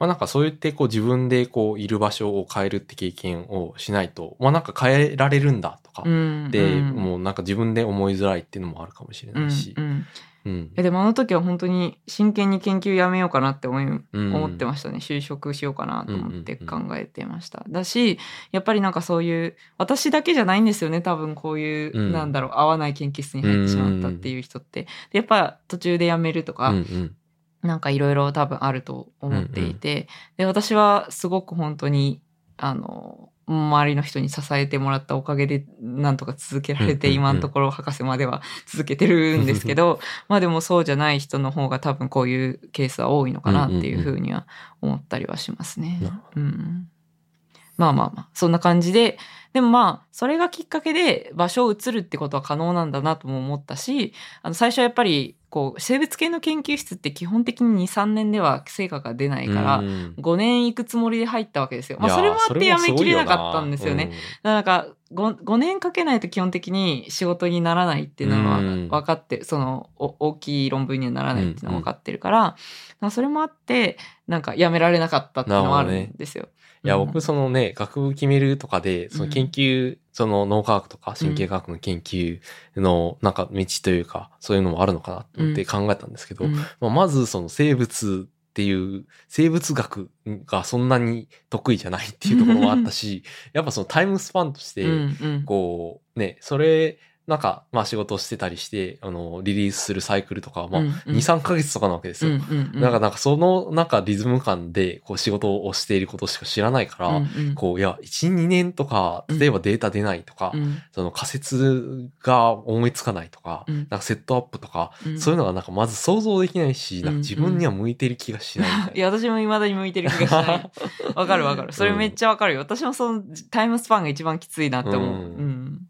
まあなんかそう言ってこう自分でこういる場所を変えるって経験をしないと、まあなんか変えられるんだとか、うん。で、うんもうなんか自分で思いづらいっていうのもあるかもしれないしう。ん。うん。えでもあの時は本当に真剣に研究やめようかなって思い、うん思ってましたね。就職しようかなと思ってうん考えてました。だし、やっぱりなんかそういう、私だけじゃないんですよね。多分こういう、うんなんだろう、合わない研究室に入ってしまったっていう人って。でやっぱ途中で辞めるとか、うんうん。なんかいろいろ多分あると思っていて、で、私はすごく本当に、あの、周りの人に支えてもらったおかげで、なんとか続けられて、今のところ博士までは 続けてるんですけど、まあでもそうじゃない人の方が多分こういうケースは多いのかなっていうふうには思ったりはしますね。うん。まあまあまあ、そんな感じで、でもまあ、それがきっかけで場所を移るってことは可能なんだなとも思ったし、あの、最初はやっぱり、こう、生物系の研究室って基本的に2、3年では成果が出ないから、うん5年行くつもりで入ったわけですよ。まあ、それもあってやめきれなかったんですよね。。だからなんか5、5年かけないと基本的に仕事にならないっていうのはうん分かって、そのお大きい論文にはならないっていうのは分かってるから、なんかそれもあって、なんかやめられなかったっていうのはあるんですよ。いや、うん。僕、そのね、学部決めるとかで、その研究、その脳科学とか神経科学の研究の、なんか道というか、そういうのもあるのかなって考えたんですけど、うん。まあ、まずその生物っていう、生物学がそんなに得意じゃないっていうところもあったし、やっぱそのタイムスパンとして、こう、ね、それ、なんか、まあ仕事をしてたりして、あの、リリースするサイクルとかは、まあ、うんうん2、3ヶ月とかなわけですよ。うんうんうんだからなんかその、なんかリズム感で、こう仕事をしていることしか知らないから、うんうんこう、いや、1、2年とか、例えばデータ出ないとか、うんその仮説が思いつかないとか、うんなんかセットアップとか、うんそういうのがなんかまず想像できないし、なんか自分には向いてる気がしない いや、私も未だに向いてる気がしない。わかるわかる。それめっちゃわかるよ。私もそのタイムスパンが一番きついなって思う。うんうん。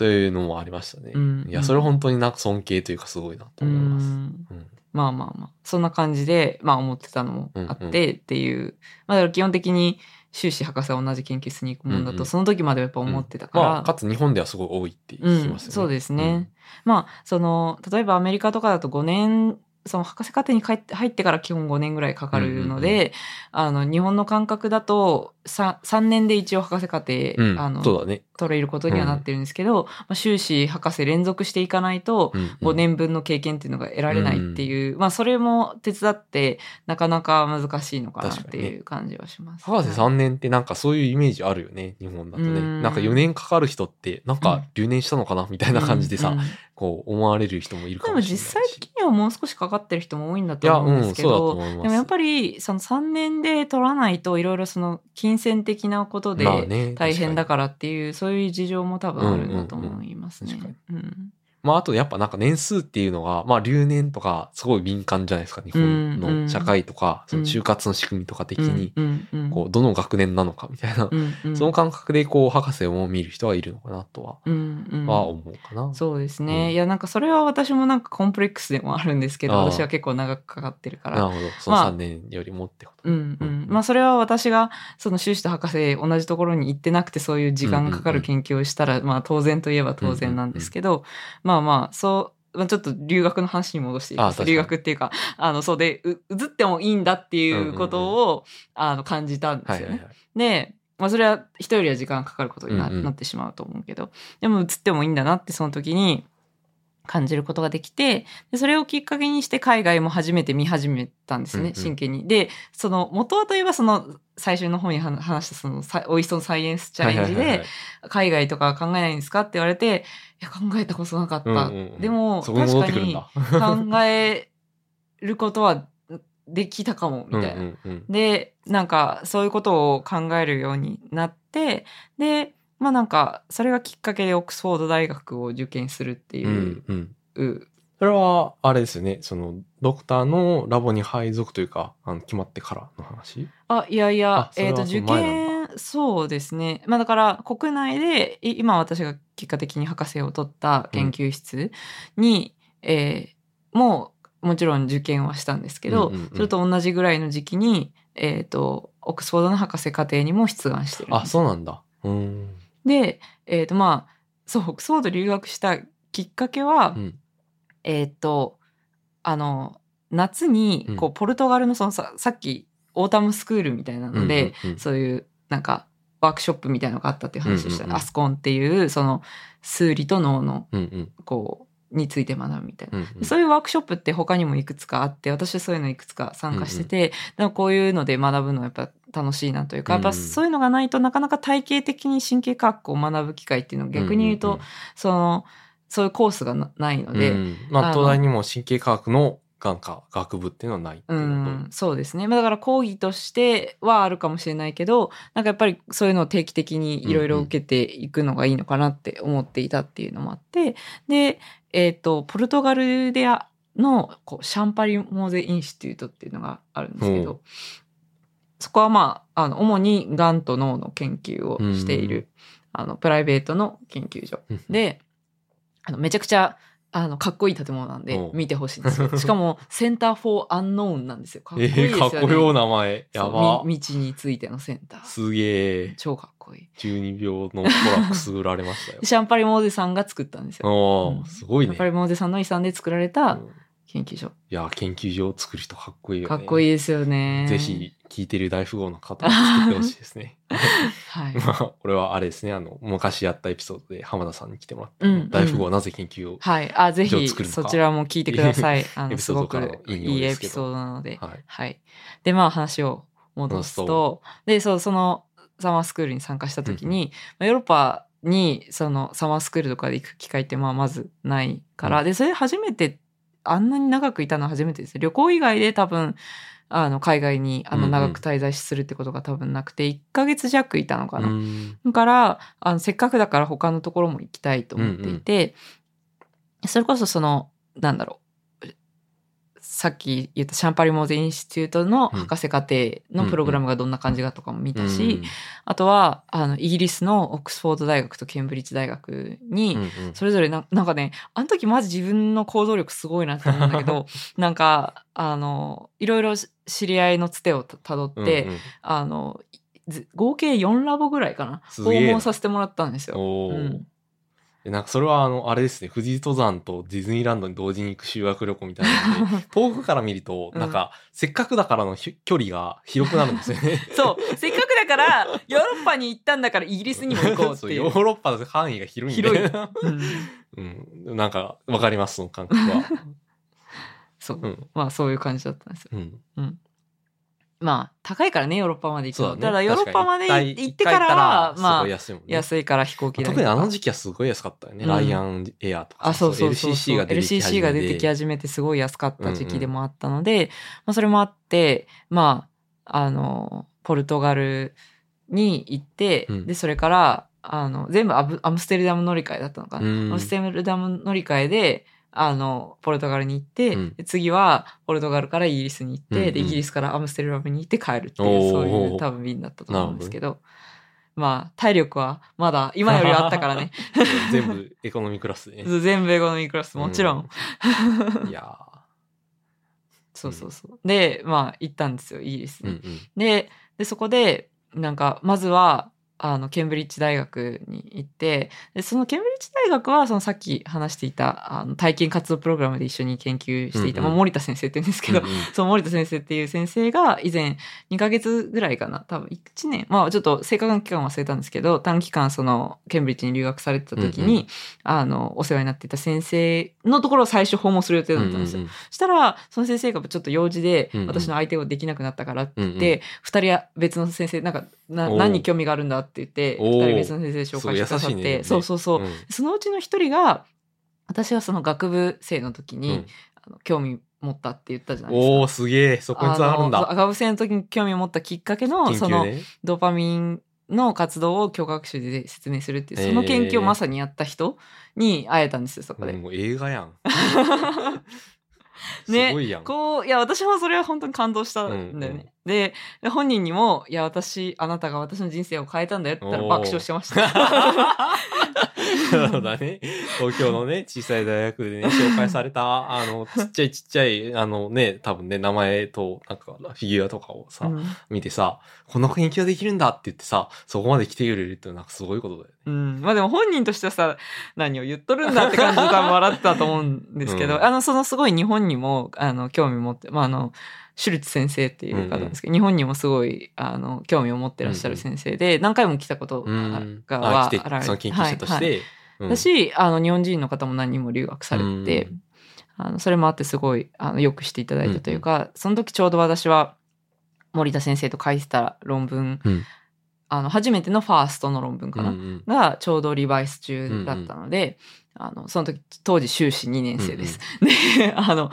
というのもありましたね。うんいや、それ本当になんか尊敬というかすごいなと思います。うんうんまあまあまあ、そんな感じで、まあ思ってたのもあってっていう。まあだから基本的に修士博士は同じ研究室に行くもんだと、うんうんその時まではやっぱ思ってたから。まあ、かつ日本ではすごい多いってうん聞きますよね。そうですね。まあ、その、例えばアメリカとかだと5年、その博士課程に帰って入ってから基本5年ぐらいかかるので、うんうんあの、日本の感覚だと 3, 3年で一応博士課程、うん。あの、そうだね。取れることにはなってるんですけど、まあ、修士博士連続していかないと、うんうん5年分の経験っていうのが得られないっていう、まあそれも手伝ってなかなか難しいのかなっていう感じはします。博士3年ってなんかそういうイメージあるよね、日本だとね。うんなんか4年かかる人って、なんか留年したのかなみたいな感じでさ、うんうんこう思われる人もいるかでももしれないし。実際的にはもう少しかかってる人も多いんだと思うんうん、ですけど。でもやっぱりその3年で取らないといろいろその金銭的なことでまあね大変だ確かからっていう、そういう事情も多分あるんだと思いますね。うんうんまああとやっぱなんか年数っていうのが、まあ留年とかすごい敏感じゃないですか、日本の社会とか、その就活の仕組みとか的に、こう、どの学年なのかみたいな、その感覚でこう、博士を見る人はいるのかなとは、は思うかな。そうですね。うん。いや、なんかそれは私もなんかコンプレックスでもあるんですけど、私は結構長くかかってるから。なるほど。そのまあ3年よりもってこと。うんうん。まあそれは私がその修士と博士同じところに行ってなくてそういう時間がかかる研究をしたら、まあ当然といえば当然なんですけど、まあまあそう、まあ、ちょっと留学の話に戻してい留学っていうか、あの、そうで、う移ってもいいんだっていうことを、あの、感じたんですよね。はいはいはい。で、まあそれは人よりは時間かかることにな,、うんうん。なってしまうと思うけど、でも移ってもいいんだなってその時に感じることができて、でそれをきっかけにして海外も初めて見始めたんですね、うんうん真剣に。で、その元はといえばその最初の方に話話したそのさおいしそうサイエンスチャレンジで海外とかは考えないんですかって言われて、いや考えたことなかった。うんうんうんでもそこに。考えることはできたかも、みたいな。うんうんうんで、なんかそういうことを考えるようになって、で、まあなんかそれがきっかけでオックスフォード大学を受験するっていうう、んうんうそれは、あれですよね。その、ドクターのラボに配属というか、あの決まってからの話？あ、いやいやえっ、と、受験、そうですね。まあだから国内で、い今私が結果的に博士を取った研究室に、えーもうもちろん受験はしたんですけど、うんうんうんそれと同じぐらいの時期に、えっ、と、オックスフォードの博士課程にも出願してるあ、そうなんだ。うん。で、えっ、とまあ、そう、オックスフォード留学したきっかけは、うん。えっ、と、あの、夏にうん、こう、ポルトガルのそのさ、さっき、 autumn school みたいなので、うんうんうんそういう、なんか、ワークショップみたいなのがあったっていう話でしたね。うんうんうん ASCONE っていう、その、数理と脳の、うんうんこう、について学ぶみたいな。うんうん。そういうワークショップって他にもいくつかあって、私はそういうのいくつか参加してて、でもこういうので学ぶのはやっぱ楽しいなというか、やっぱそういうのがないとなかなか体系的に神経科学を学ぶ機会っていうのは逆に言うと、その、そういうコースがなないので、うん。まあ、東大にも神経科学の眼科学部っていうのはないってういうのと。ん、そうですね。まあだから講義としてはあるかもしれないけど、なんかやっぱりそういうのを定期的にいろいろ受けていくのがいいのかなって思っていたっていうのもあって、で、えっ、と、ポルトガルであのこうシャンパリモーゼインシテュートっていうのがあるんですけほど、そこはまあ、あの、主にがんと脳の研究をしている、あの、プライベートの研究所。うんで、あの、めちゃくちゃ、あの、かっこいい建物なんで見てほしいんですよ。しかも、センター・フォー・アンノーンなんですよ。かっこいいえー、ですよね。かっこ名前。やば。み道についてのセンター。すげえ。超かっこいい。12秒のトラックス売られましたよ。シャンパリモーゼさんが作ったんですよ。おすごいねシャンパ。リモーゼさんの遺産で作られたうん研究所。いや、研究所を作る人かっこいいよね。かっこいいですよね。ぜひ、聞いてる大富豪の方は作ってほしいですね。はい。まあ、これはあれですね、あの、昔やったエピソードで浜田さんに来てもらって、うんうん大富豪はなぜ研究を、はい。あ、ぜひ、そちらも聞いてください。あの、すごくいいエピソードなので。はい。はい。で、まあ話を戻すと、で、そう、そのサマースクールに参加した時に、まあヨーロッパにそのサマースクールとかで行く機会ってまあまずないから、うんで、それで初めて、あんなに長くいたのは初めてです。旅行以外で多分、あの、海外にあの長く滞在するってことが多分なくて、1ヶ月弱いたのかな。うんだから、あの、せっかくだから他のところも行きたいと思っていて、それこそその、なんだろう。さっき言ったシャンパリモーゼインシテュートの博士課程のプログラムがどんな感じかとかも見たし、あとは、あの、イギリスのオックスフォード大学とケンブリッジ大学に、それぞれななんかね、あの時マジ自分の行動力すごいなって思うんだけど、なんか、あの、いろいろ知り合いのつてをたどって、うんうん。あの、ず合計4ラボぐらいかな。訪問させてもらったんですよ。えなんかそれはあの、あれですね、富士登山とディズニーランドに同時に行く修学旅行みたいなので、遠くから見ると、うんなんか、せっかくだからのひ距離が広くなるんですよね。そう。せっかくだから、ヨーロッパに行ったんだからイギリスにも行こうってそういう。ヨーロッパの範囲が広いんで。広 うんうん。なんか、わかります、その感覚は。そう。うん。まあそういう感じだったんですよ。うん。まあ高いからね、ヨーロッパまで行くの。そうだね。ただヨーロッパまで確かに行ってからは、一回行ったらすまあごい安いもんね。安いから飛行機代特にあの時期はすごい安かったよね。うんライアンエアとか。あ、そうそうそう LCC が出てき始めて LCC が出てき始めてすごい安かった時期でもあったので、まあそれもあって、まあ、あの、ポルトガルに行って、うんで、それから、あの、全部アブアムステルダム乗り換えだったのかな。うんアムステルダム乗り換えで、あの、ポルトガルに行って、うんで次はポルトガルからイギリスに行って、うんうんで、イギリスからアムステルダムに行って帰るっておいう、ーそういう多分便だったと思うんですけど、まあ、体力はまだ今よりはあったからね。全部エコノミークラスでね。全部英語のミークラス、もちろん。いや そうそうそう。で、まあ、行ったんですよ、イギリスー。うんに。うん。で、で、そこで、なんか、まずは、あの、ケンブリッジ大学に行って、でそのケンブリッジ大学は、そのさっき話していた、あの、体験活動プログラムで一緒に研究していた、うんうん。まあ、森田先生って言うんですけど、うんうん。その森田先生っていう先生が以前2ヶ月ぐらいかな多分1年まあちょっと正確な期間忘れたんですけど短期間そのケンブリッジに留学されてた時に、うんうん。あのお世話になっていた先生のところを最初訪問する予定だったんですよ。うんうんそしたらその先生がちょっと用事で私の相手をできなくなったからって言って、二人別の先生なんかな何に興味があるんだって言っておー二人別の先生紹介してくださっすごい優しいねて、そうそうそう、うんそのうちの一人が私はその学部生の時に、うんあの興味持ったって言ったじゃないですか。おー、すげえ。そこに繋がるんだ。学部生の時に興味を持ったきっかけの、その。ドーパミンの活動を教科学習で説明するっていう、その研究をまさにやった人に会えたんですよ、そこで。もう映画やん。すねごいやん。こう、いや、私もそれは本当に感動したんだよね。うんうんで、で本人にも、いや、私、あなたが私の人生を変えたんだよって言ったら爆笑してました。そうだね。東京のね、小さい大学でね、紹介された、あの、ちっちゃいちっちゃい、あのね、多分ね、名前と、なんか、フィギュアとかをさ、うん見てさ、こんな研究ができるんだって言ってさ、そこまで来てくれるってなんかすごいことだよね。うん。まあでも本人としてはさ、何を言っとるんだって感じで多分笑ってたと思うんですけど、うんあの、そのすごい日本にも、あの、興味持って、まああの、シュルツ先生っていう方なんですけど、日本にもすごい、あの、興味を持ってらっしゃる先生で、何回も来たことうん。がはあ、ら、れその研究者としはいはい。て。うん。だし、あの、日本人の方も何人も留学されてて、うん。あの、それもあってすごい、あの、よくしていただいたというか、その時ちょうど私は、森田先生と書いてた論文、うん。あの、初めてのファーストの論文かな、うんうん。がちょうどリバイス中だったので、あの、その時、当時修士2年生です。で、あの、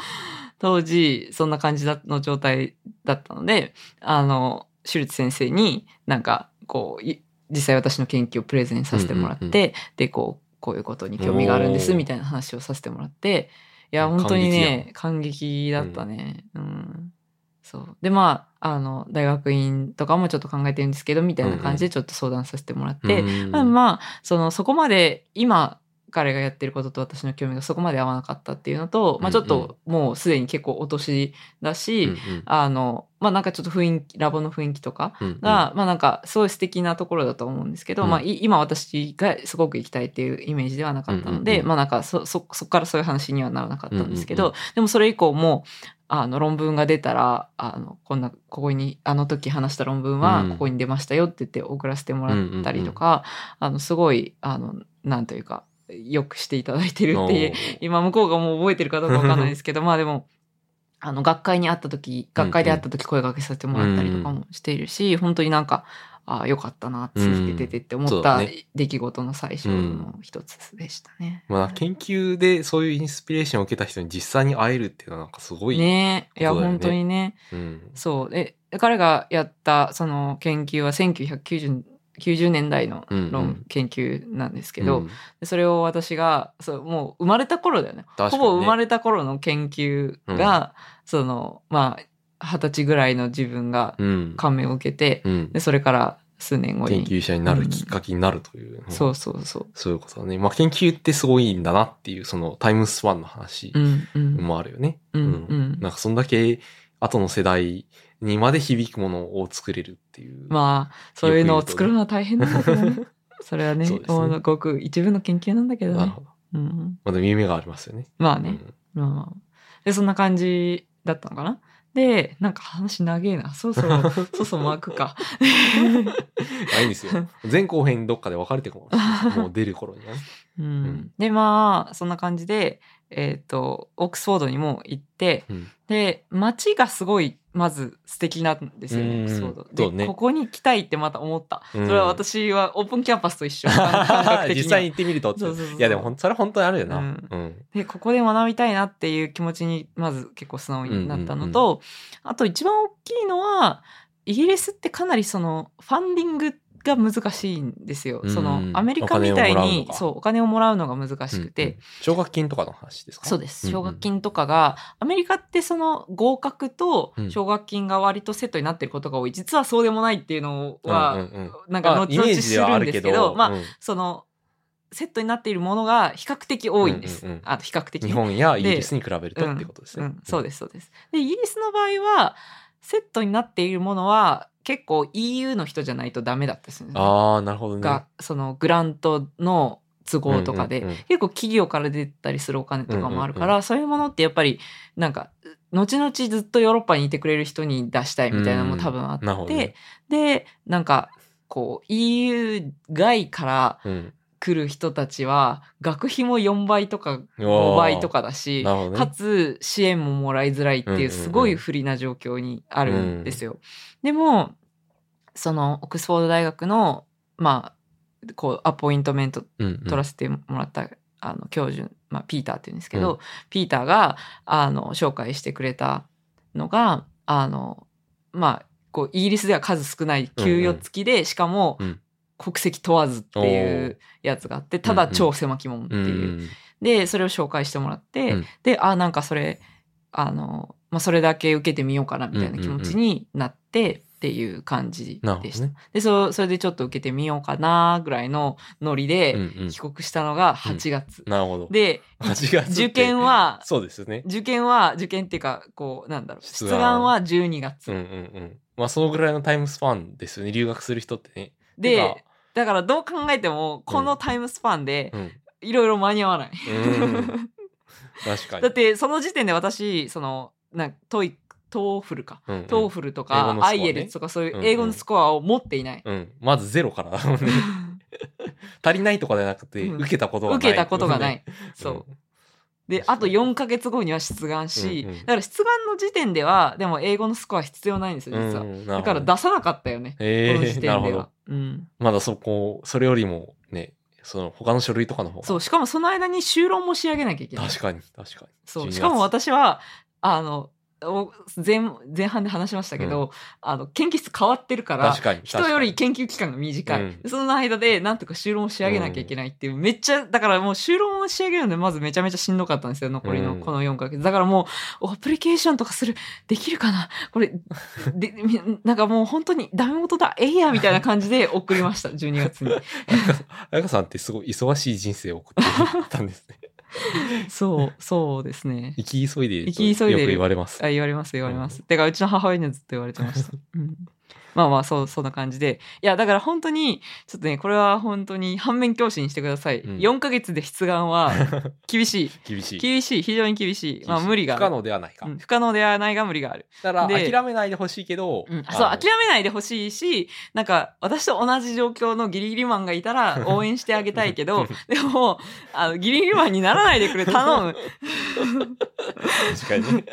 当時、そんな感じだの状態だったので、あの、シュルツ先生になんか、こう、い実際私の研究をプレゼンさせてもらって、うんうんで、こう、こういうことに興味があるんです、みたいな話をさせてもらって、いや、本当にね、感激だったね。うん。そう。で、まあ、あの、大学院とかもちょっと考えてるんですけど、みたいな感じでちょっと相談させてもらって、うんまあ、まあ、その、そこまで、今、彼がやってることと私の興味がそこまで合わなかったっていうのと、まあちょっともうすでに結構お年だし、うんうんあの、まあなんかちょっと雰囲気、ラボの雰囲気とかうんうん。が、まあなんかすごい素敵なところだと思うんですけど、うん。まあい今私がすごく行きたいっていうイメージではなかったので、うんうんうん。まあなんかそ、そ、そこからそういう話にはならなかったんですけど、うんうんでもそれ以降も、あの論文が出たら、あの、こんな、ここに、あの時話した論文はうん。ここに出ましたよって言って送らせてもらったりとか、あの、すごい、あの、なんというか、よくしていただいてるっていう、今向こうがもう覚えてるかどうかわかんないですけど、まあでも、あの、学会に会った時、学会で会った時声掛けさせてもらったりとかもしているし、本当になんか、ああ、よかったな、続けててって思った出来事の最初の一つでしたね。まあ、研究でそういうインスピレーションを受けた人に実際に会えるっていうのはなんかすごい。ねえ、いや、本当にね。うん。そう。で、彼がやったその研究は1990 90年代の論、うんうん研究なんですけど、うん。でそれを私がそうもう生まれた頃だよね。ね。ほぼ生まれた頃の研究が、そのまあ二十歳ぐらいの自分がうん。感銘を受けて、うん。でそれから数年後に研究者になるきっかけになるという。そうそうそう。そういうことだね。まあ、研究ってすごいんだなっていう、そのタイムスパンの話うんうん。もあるよね。うん。うん。なんかそんだけ後の世代にまで響くものを作れるっていう。まあそういうのを作るのは大変なんだけどね。それはねね。ごく一部の研究なんだけどね。なるほど。うん、まあ、でも夢がありますよね。まあね、うん。まあ。でそんな感じだったのかな。でなんか話長えな。そろそろ そろそろ巻くか。あ、いいんですよ。前後編どっかで分かれてるかもう出る頃にはね。うん。ん。でまあそんな感じでえっ、とオックスフォードにも行ってうん。で街がすごいまず素敵なんですよねうん。オックスフォードね。でここに来たいってまた思った、うん。それは私はオープンキャンパスと一緒。実際に行ってみるとってそうそうそういやでもそれ本当にあるよな。ううん。ん。でここで学びたいなっていう気持ちにまず結構素直になったのと、あと一番大きいのはイギリスってかなりそのファンディングが難しいんですよ。うん。そのアメリカみたいにそうお金をもらうのが難しくて、うんうん。奨学金とかの話ですか？そうです。奨学金とかが、アメリカってその合格とうん。奨学金が割とセットになってることが多い。実はそうでもないっていうのは、うんうんうん。なんかまあ後々知るんですけどまあうん。そのセットになっているものが比較的多いんです。うんうんうん。あと比較的。ね日本やイギリスに比べるとってことですね。うん、そうです、そうです。で、イギリスの場合は、セットになっているものは結構 EU の人じゃないとダメだったですね。ああ、なるほどね。が、そのグラントの都合とかで、うんうんうん結構企業から出たりするお金とかもあるから、うんそういうものってやっぱりなんか後々ずっとヨーロッパにいてくれる人に出したいみたいなのも多分あって、なるほどね。でなんかこう EU 外からうん。来る人たちは学費も4倍とか5倍とかだし、ね。かつ支援ももらいづらいってうんうんうんいうすごい不利な状況にあるんですよ。でもそのオックスフォード大学のまあこうアポイントメントうんうん。取らせてもらった、あの教授、まあ、ピーターって言うんですけど、ピーターがあの紹介してくれたのがあのまあこうイギリスでは数少ない給与付きで、しかもうん。国籍問わずっていうやつがあってただ超狭き門ってう。んういう。ん。でそれを紹介してもらって、うん。であなんかそれあの、まあ、それだけ受けてみようかなみたいな気持ちになってっていう感じでした。ね。でそそれでちょっと受けてみようかなぐらいのノリで、うんうん帰国したのが8月。なるほど。で、8月って受験は、そうですよね。受験は、受験っていうか、こう、なんだろう、出出願願は12月。うんうんうん。まあ、そのぐらいのタイムスパンですよね。留学する人ってね。てでか、だからどう考えても、このタイムスパンでう、ん。いろいろ間に合わない。うん 確かに。だって、その時点で私、その、なんトイ TOEFL か。うんうん、 TOEFL と英語のスコアねか、 IELTS とかそういう英語のスコアを持っていない。うん。まずゼロからだもんね。足りないとかじゃなくて、うん受けたことがない。受けたことがない。そう。うんで、あと4ヶ月後には出願し、うんうんだから出願の時点では、でも英語のスコア必要ないんですよ、実は。うんだから出さなかったよね。えこの時点では。。うん。まだそこ、それよりもね、その他の書類とかの方が。そう、しかもその間に修論も仕上げなきゃいけない。確かに、確かに。そう。12しかも私は、あの、お前前半で話しましたけど、あの、研究室変わってるから。人より研究期間が短い。うんその間で、なんとか修論を仕上げなきゃいけないっていう、めっちゃ、だからもう修論を仕上げるので、まずめちゃめちゃしんどかったんですよ、残りのうんこの4ヶ月。だからもう、アプリケーションとかする、できるかな？これ、で、みなんかもう本当にダメ元だ、えいや、みたいな感じで送りました、12月に。彩香さんってすごい忙しい人生を送ってたんですね。そう、そうですね。生き急いでいると生き急いでるよく言われます。あ言われます言われます。てかうちの母親にはずっと言われてました。うん、まあまあそうそんな感じでいやだから本当にちょっとねこれは本当に反面教師にしてください。うん4ヶ月で出願は厳しい厳しい。厳しい非常に厳しいまあ無理が不可能ではないか。うん不可能ではないが無理がある。だからで諦めないでほしいけど、うん、そう諦めないでほしいしなんか私と同じ状況のギリギリマンがいたら 応援してあげたいけどでもあのギリギリマンにならないでくれ頼む。確かにね。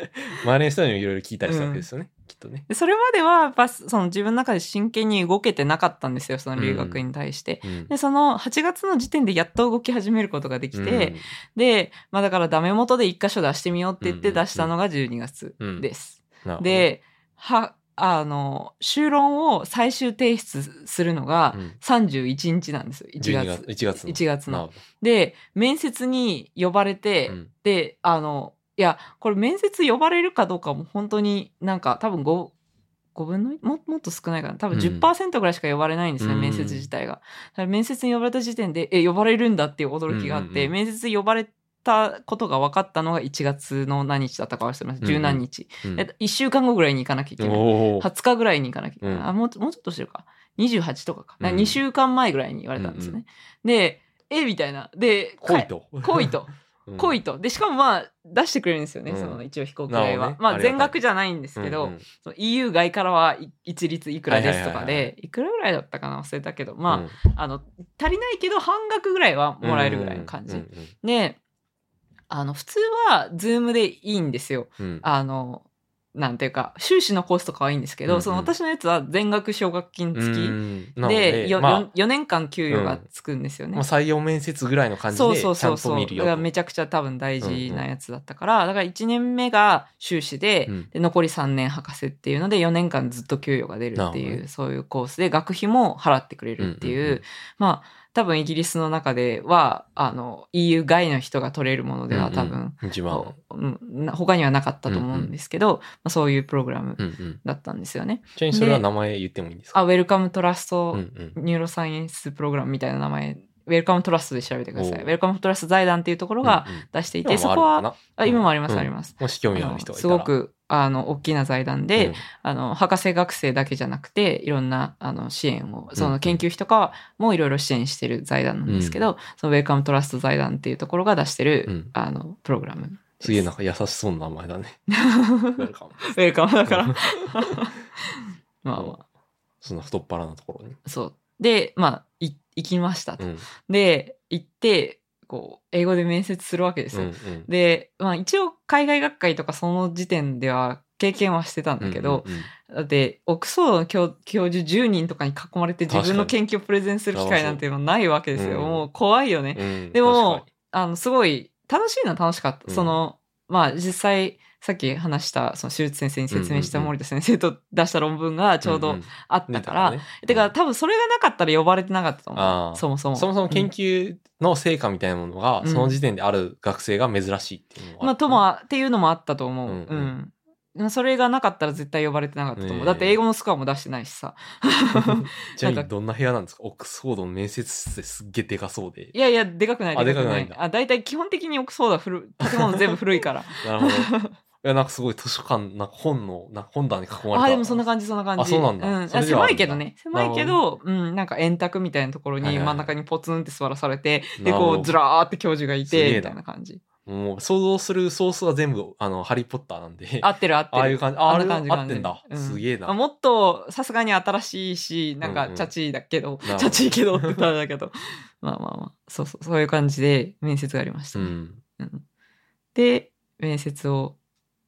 周りの人にもいろいろ聞いたりしたわけですよね。きっとね。でそれまではやっぱその自分の中で真剣に動けてなかったんですよその留学に対して。うんでその8月の時点でやっと動き始めることができて、で、まあ、だからダメ元で1箇所出してみようって言ってうんうんうん出したのが12月うんです。なるほど、ではあの修論を最終提出するのがうん31日なんですよ1 12月。月。1月の。1月ので面接に呼ばれて、であのいやこれ面接呼ばれるかどうかも本当になんか多分 5, 5分のももっと少ないかな。多分うん。10%ぐらいしか呼ばれないんですね、うん。面接自体が。面接に呼ばれた時点でえ呼ばれるんだっていう驚きがあって、うんうんうん。面接呼ばれたことが分かったのが1月の何日だったか忘れました。うんうん。十何日、うん。え1週間後ぐらいに行かなきゃいけない。おー。20日ぐらいに行かなきゃいけない、うん。あもうもうちょっとしてるか。28とかか,、うん。2週間前ぐらいに言われたんですよね、でえみたいな。で来いと。来いと。うん。来いと。で、しかもまあ、出してくれるんですよね、うん。その一応飛行機代は。なるほどね。まあ、ありがたい。全額じゃないんですけど、うんうん。その EU 外からはい一律いくらですとかはいはいはいはで、いくらぐらいだったかな忘れたけど、まうん。あ、あの、足りないけど半額ぐらいはもらえるぐらいの感じ。うんで、あの、普通は、ズームでいいんですよ。うんうん。あの、なんていうか、修士のコースとかはいいんですけど、うんうん。その私のやつは全額奨学金付き。で、よまあ。よ4年間給与がつくんですよね。まあ、採用面接ぐらいの感じそうでちゃそうんそう。そう。と見るよと。だからめちゃくちゃ多分大事なやつだったから、だから1年目が修士で,、うん。で残り3年博士っていうので4年間ずっと給与が出るっていう、そういうコースで学費も払ってくれるっていう、うんうんうん。まあ多分イギリスの中ではあの EU 外の人が取れるものでは多分、うんうん。他にはなかったと思うんですけど、まあ、そういうプログラムうんうん。だったんですよね。ちなみにそれは名前言ってもいいんですか？あ、 Wellcome Trust うんうん。 Neuroscience Program みたいな名前 Wellcome Trust で調べてください。 Wellcome Trust 財団っていうところがうんうん出していて、今そこは、もあ今もあります、うんあります。もし興味ある人がいたら。すごく、あの、大きな財団で、うんあの、博士学生だけじゃなくて、いろんな、あの、支援を、そうんの研究費とかもいろいろ支援してる財団なんですけど、その Wellcome Trust 財団っていうところが出してる、うんあの、プログラムです。すげえなんか優しそうな名前だね。ウェルカムウェルカムだから。まあまあ、そんな太っ腹なところに。そう。で、まあ、い行きましたと。うん。で、行って、こう、英語で面接するわけですよ。うんうんで、まあ一応海外学会とかその時点では経験はしてたんだけど、うんうんうんだって、オックスフォードの教教授10人とかに囲まれて自分の研究をプレゼンする機会なんていうのはないわけですよ。うんもう怖いよね。うんでもあの、すごい楽しいのは楽しかった。うんその、まあ実際、さっき話した、その手術先生に説明した森田先生と出した論文がちょうどあったから、ねてか多分それがなかったら呼ばれてなかったと思う。そもそも。そもそも研うん究の成果みたいなものが、うんその時点である学生が珍しいっていうのは。まあ、とも、っていうのもあったと思う。ううんん。でもそれがなかったら絶対呼ばれてなかったと思う。だって英語のスコアも出してないしさ。ちなみなんかにどんな部屋なんですか？オックスフォードの面接室ってすっげえでかそうで。いやいや、でかくない。あでかくない。でかくないんだあ、大体基本的にオックスフォードは古い、建物全部古いから。なるほど。いや、なんかすごい図書館、なんか本の、なんか本棚に囲まれた。あ、でもそんな感じ、そんな感じ。あそうなんだ。うん、狭いけどね。狭いけど、うん、なんか円卓みたいなところに真ん中にポツンって座らされて、で、こう、ずらーって教授がいて、みたいな感じ。もう想像するソースは全部、あの、ハリーポッターなんで。合ってる合ってる。ああいう感じ。ああ感じ合ってんだ。すげえな。まあもっと、さすがに新しいし、なんか、チャチーだけど、チャチーけどって言ったらあれだけど。まあまあまあ、そうそう、そういう感じで面接がありました。うん。で、面接を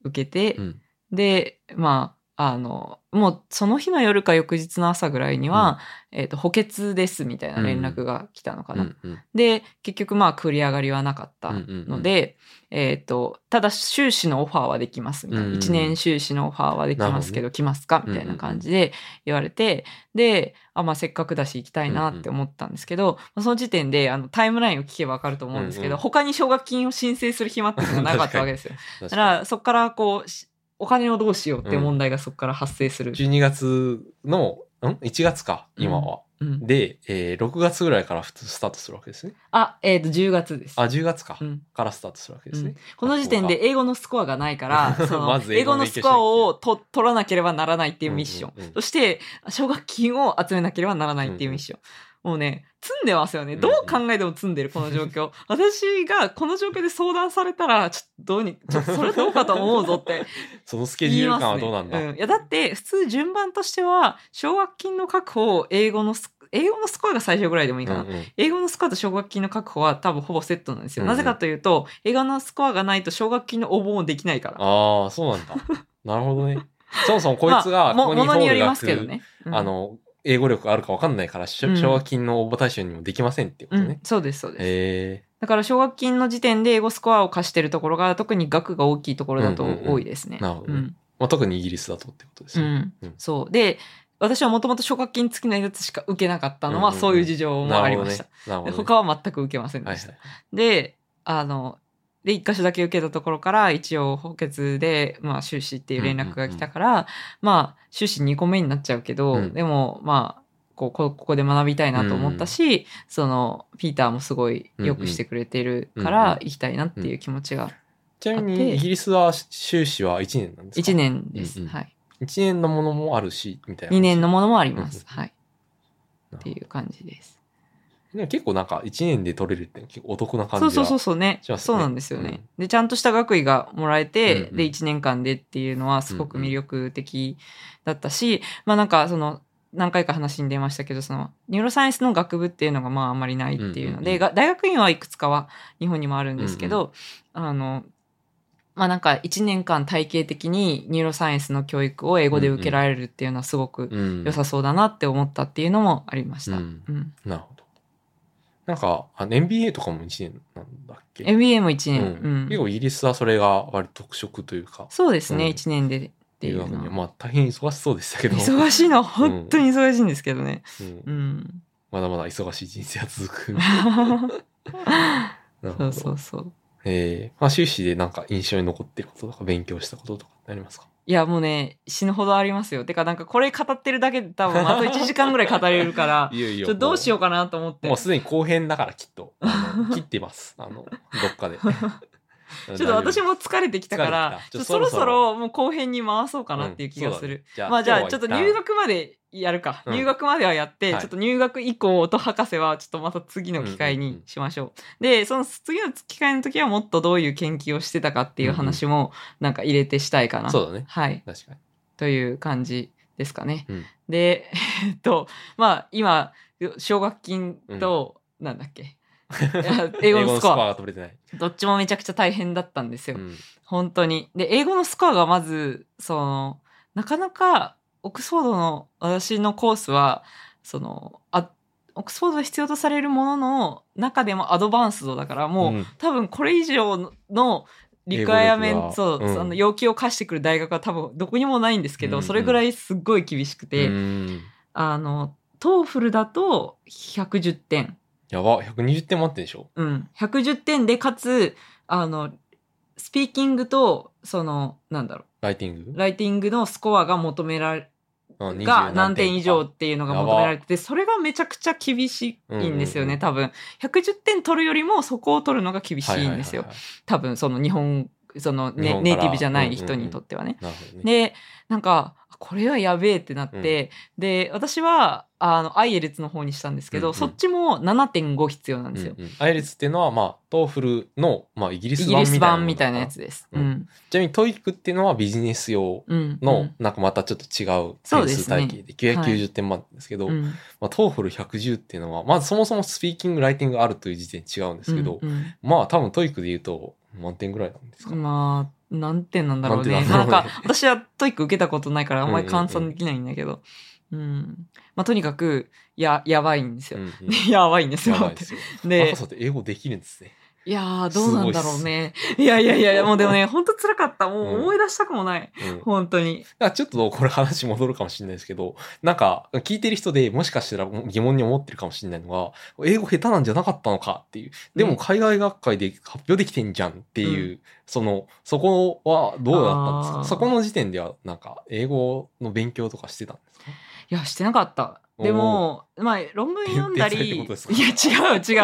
受けて、うん。で、まあ、あの、もうその日の夜か翌日の朝ぐらいには、えっ、と、補欠ですみたいな連絡が来たのかな。うん。うん。で、結局まあ繰り上がりはなかったので、えっ、と、ただ修士のオファーはできますみたいな。うん1年修士のオファーはできますけど、来ますかみたいな感じで言われて、で、あ、まあせっかくだし行きたいなって思ったんですけど、まあその時点であのタイムラインを聞けばわかると思うんですけど、うんうん他に奨学金を申請する暇っていうのがなかったわけですよ。だからそこからこう、しお金をどうしようって問題がそこから発生する。に、12月の、ん ?1 月か、今は。うんで、えー、6月ぐらいから普通スタートするわけですね。あ、えっ、と、10月です。あ、10月か。うんからスタートするわけですね。この時点で英語のスコアがないから、そのまず英語のスコアをと取らなければならないっていうミッション。うんうんうんそして、奨学金を集めなければならないっていうミッション。もうね、積んでますよね。どう考えても積んでる、この状況。私がこの状況で相談されたら、ちょっとどうに、ちょっとそれどうかと思うぞって そのスケジュール感はどうなんだ、うん、いやだって普通順番としては奨学金の確保英語のス英語のスコアが最初ぐらいでもいいかな、うんうん。英語のスコアと奨学金の確保は多分ほぼセットなんですよ、うんうん。なぜかというと英語のスコアがないと奨学金の応募もできないから。ああ、そうなんだ。なるほどね。そもそもこいつがここに通るものによりますけど学、ね、うん。あの、英語力あるか分かんないから、奨学金の応募対象にもできませんっていうこうんとね。そうですそうです、へだから奨学金の時点で英語スコアを貸してるところが特に額が大きいところだとうんうんうん。多いですね、なるほどね。うん。まあ、特にイギリスだとってことですね。うん。うん。そう。で私はもともと奨学金付きのやつしか受けなかったのはうんうんうんそういう事情もありました、なるほどね。ね。で他は全く受けませんでした、はいはい。で、あの、で、一箇所だけ受けたところから、一応補欠で、まあ、修士っていう連絡が来たから、まあ、修士2個目になっちゃうけど、うんでも、まあ、こうこここで学びたいなと思ったし、その、ピーターもすごいよくしてくれてるかうんうんら、行きたいなっていう気持ちが、ちなみあってに、イギリスは修士は1年なんですか？1年です。うんうんはい。1年のものもあるし、みたいな。2年のものもあります。うんはい。っていう感じです。でも結構なんか1年で取れるって結構お得な感じはそうそうそうそうね。そうなんですよね、でちゃんとした学位がもらえて、うんうん。で1年間でっていうのはすごく魅力的だったし、まあなんかその何回か話に出ましたけどその neuroscience の学部っていうのがまああんまりないっていうので、うんうんうん。が大学院はいくつかは日本にもあるんですけど、あのまあなんか1年間体系的に neuroscience の教育を英語で受けられるっていうのはすごくうん。良さそうだなって思ったっていうのもありました。うん。うん。なるほど。なんか、あの MBA とかも1年なんだっけ？MBA も1年、うん。うん。結構イギリスはそれが割と特色というか、そうですね、うん。1年でっていうの。は。まあ大変忙しそうでしたけど、忙しいのは本当に忙しいんですけどね。うん。うん。まだまだ忙しい人生は続く。そうそうそう。えーまあ、修士でなんか印象に残ってることとか勉強したこととかありますか？いや、もうね、死ぬほどありますよ。てか、なんかこれ語ってるだけで多分あと1時間ぐらい語れるから、いよいよ。ちょどうしよううかなと思って。もうすでに後編だからきっと。切ってます。あの、どっかで。ちょっと私も疲れてきたからそろそろもう後編に回そうかなっていう気がする。。うんまあじゃあちょっと入。学までやるか。うん入学まではやって、はいちょっと入学以降音博士はちょっとまた次の機会にしましょう。で、その次の機会の時はもっとどういう研究をしてたかっていう話もなんか入れてしたいかな。そうだね。はい。確かに。という感じですかね。うんで、えっと、まあ今、奨学金と、なんだっけ？英語のスコアが取れてない。どっちもめちゃくちゃ大変だったんですよ。うん本当に。で、英語のスコアがまず、その、なかなか、オックスフォードの私のコースは、その、あ、オックスフォードで必要とされるものの中でもアドバンスドだから、もう、うん多分これ以上のリクエアメント、うんその要求を課してくる大学は多分どこにもないんですけど、うんうんそれぐらいすっごい厳しくて、うんあの、 TOEFL だと110点。やば、120点待ってんでしょ？うん。110点で、かつ、あの、スピーキングと、その、なんだろライティング？う、ライティングのスコアが求められ、うんが20何点以上っていうのが求められてて、それがめちゃくちゃ厳しいんですよね、多分。110点取るよりもそこを取るのが厳しいんですよ。多分、その日本、その、ね、日本からネイティブじゃない人にとってはね。なるほどね。で、なんか、これはやべえってなって、で、私は、あの、 IELTS の方にしたんですけど、うんうん。そっちも7.5必要なんですよ。うんうん。アイレツっていうのは、まあ、 TOEFL の、まあ、イギリイス版ギリス版みたいなみたいなやつです。ううん。ん。ちなみに TOEIC っていうのはビジネス用うん。の、なんかまたちょっと違う点数体系で990点満点ですけど、うん、まあ、 TOEFL 110っていうのは、まずそもそもスピーキング、ライティングがあるという時点で違うんですけど、うんうん。まあ多分 TOEIC で言うと満点ぐらいなんですか、まあ、何点なんだろうね。なんだろうねなんか、私は TOEIC 受けたことないからあんまり換算できないんだけど。うん。まあ、とにかく、や、やばいんですよ。うんうん やばいんですよ。で。で英語できるんですね。いやー、どうなんだろうね。いやいやいや もうでもね、ほんと辛かった。もうんう思い出したくもない。うん。本当に。らちょっとこれ話戻るかもしれないですけど、なんか聞いてる人でもしかしたら疑問に思ってるかもしれないのが、英語下手なんじゃなかったのかっていう。でも海外学会で発表できてんじゃんっていう、その、そこはどうだったんですか？そこの時点ではなんか英語の勉強とかしてたんですか？いや、してなかった。でも、まあ、論文読んだり、いや、違う違う。い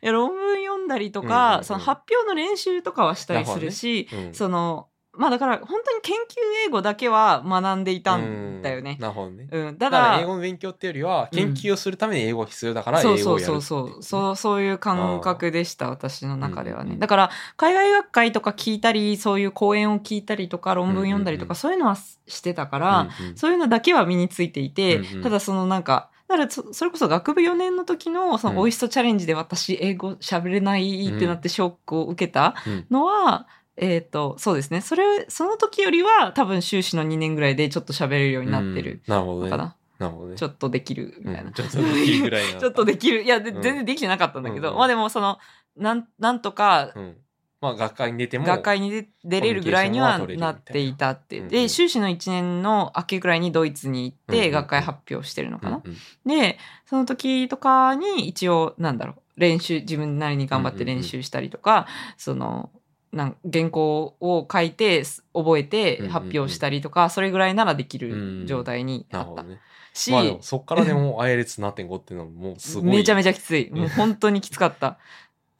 や、論文読んだりとか、うんうんうんその発表の練習とかはしたりするし、うんその、まあだから、本当に研究英語だけは学んでいたんだよねうん。なるほどね。うん。だだか、からら英語の勉強っていうよりは、研究をするために英語が必要だから英語そうをやるっていそうそうそう。そう、そういう感覚でした、私の中ではね。うんうんだから、海外学会とか聞いたり、そういう講演を聞いたりとか、論文読んだりとか、うんうんうんそういうのはしてたから、うんうんそういうのだけは身についていて、うんうんただそのなんか、だからそそれこそ学部4年の時のそのうんオイストチャレンジで私英語喋れないってなってショックを受けたうんのは、えっ、と、そうですね。それ、その時よりは多分修士の2年ぐらいでちょっと喋れるようになってるうんなるほどね。な。なるほどね。ちょっとできるみたいな。うんちょっとできるぐらいな ちょっとできる。いや、全然できてなかったんだけど、うんうんまあでもその、なん、なんとか、うん。まあ、学会に出ても。学会に出出れるぐらいにはなっていたって。で、修士の1年の秋ぐらいにドイツに行って学会発表してるのかな？で、その時とかに一応、なんだろう、練習、自分なりに頑張って練習したりとか、その、なん原稿を書いて、す覚えて発表したりとか、それぐらいならできうんる状態にあった。ね。し、まあそっからでも、アイレツ7.5っていうのももうすごい。めちゃめちちゃきつい。もう本当にきつかった。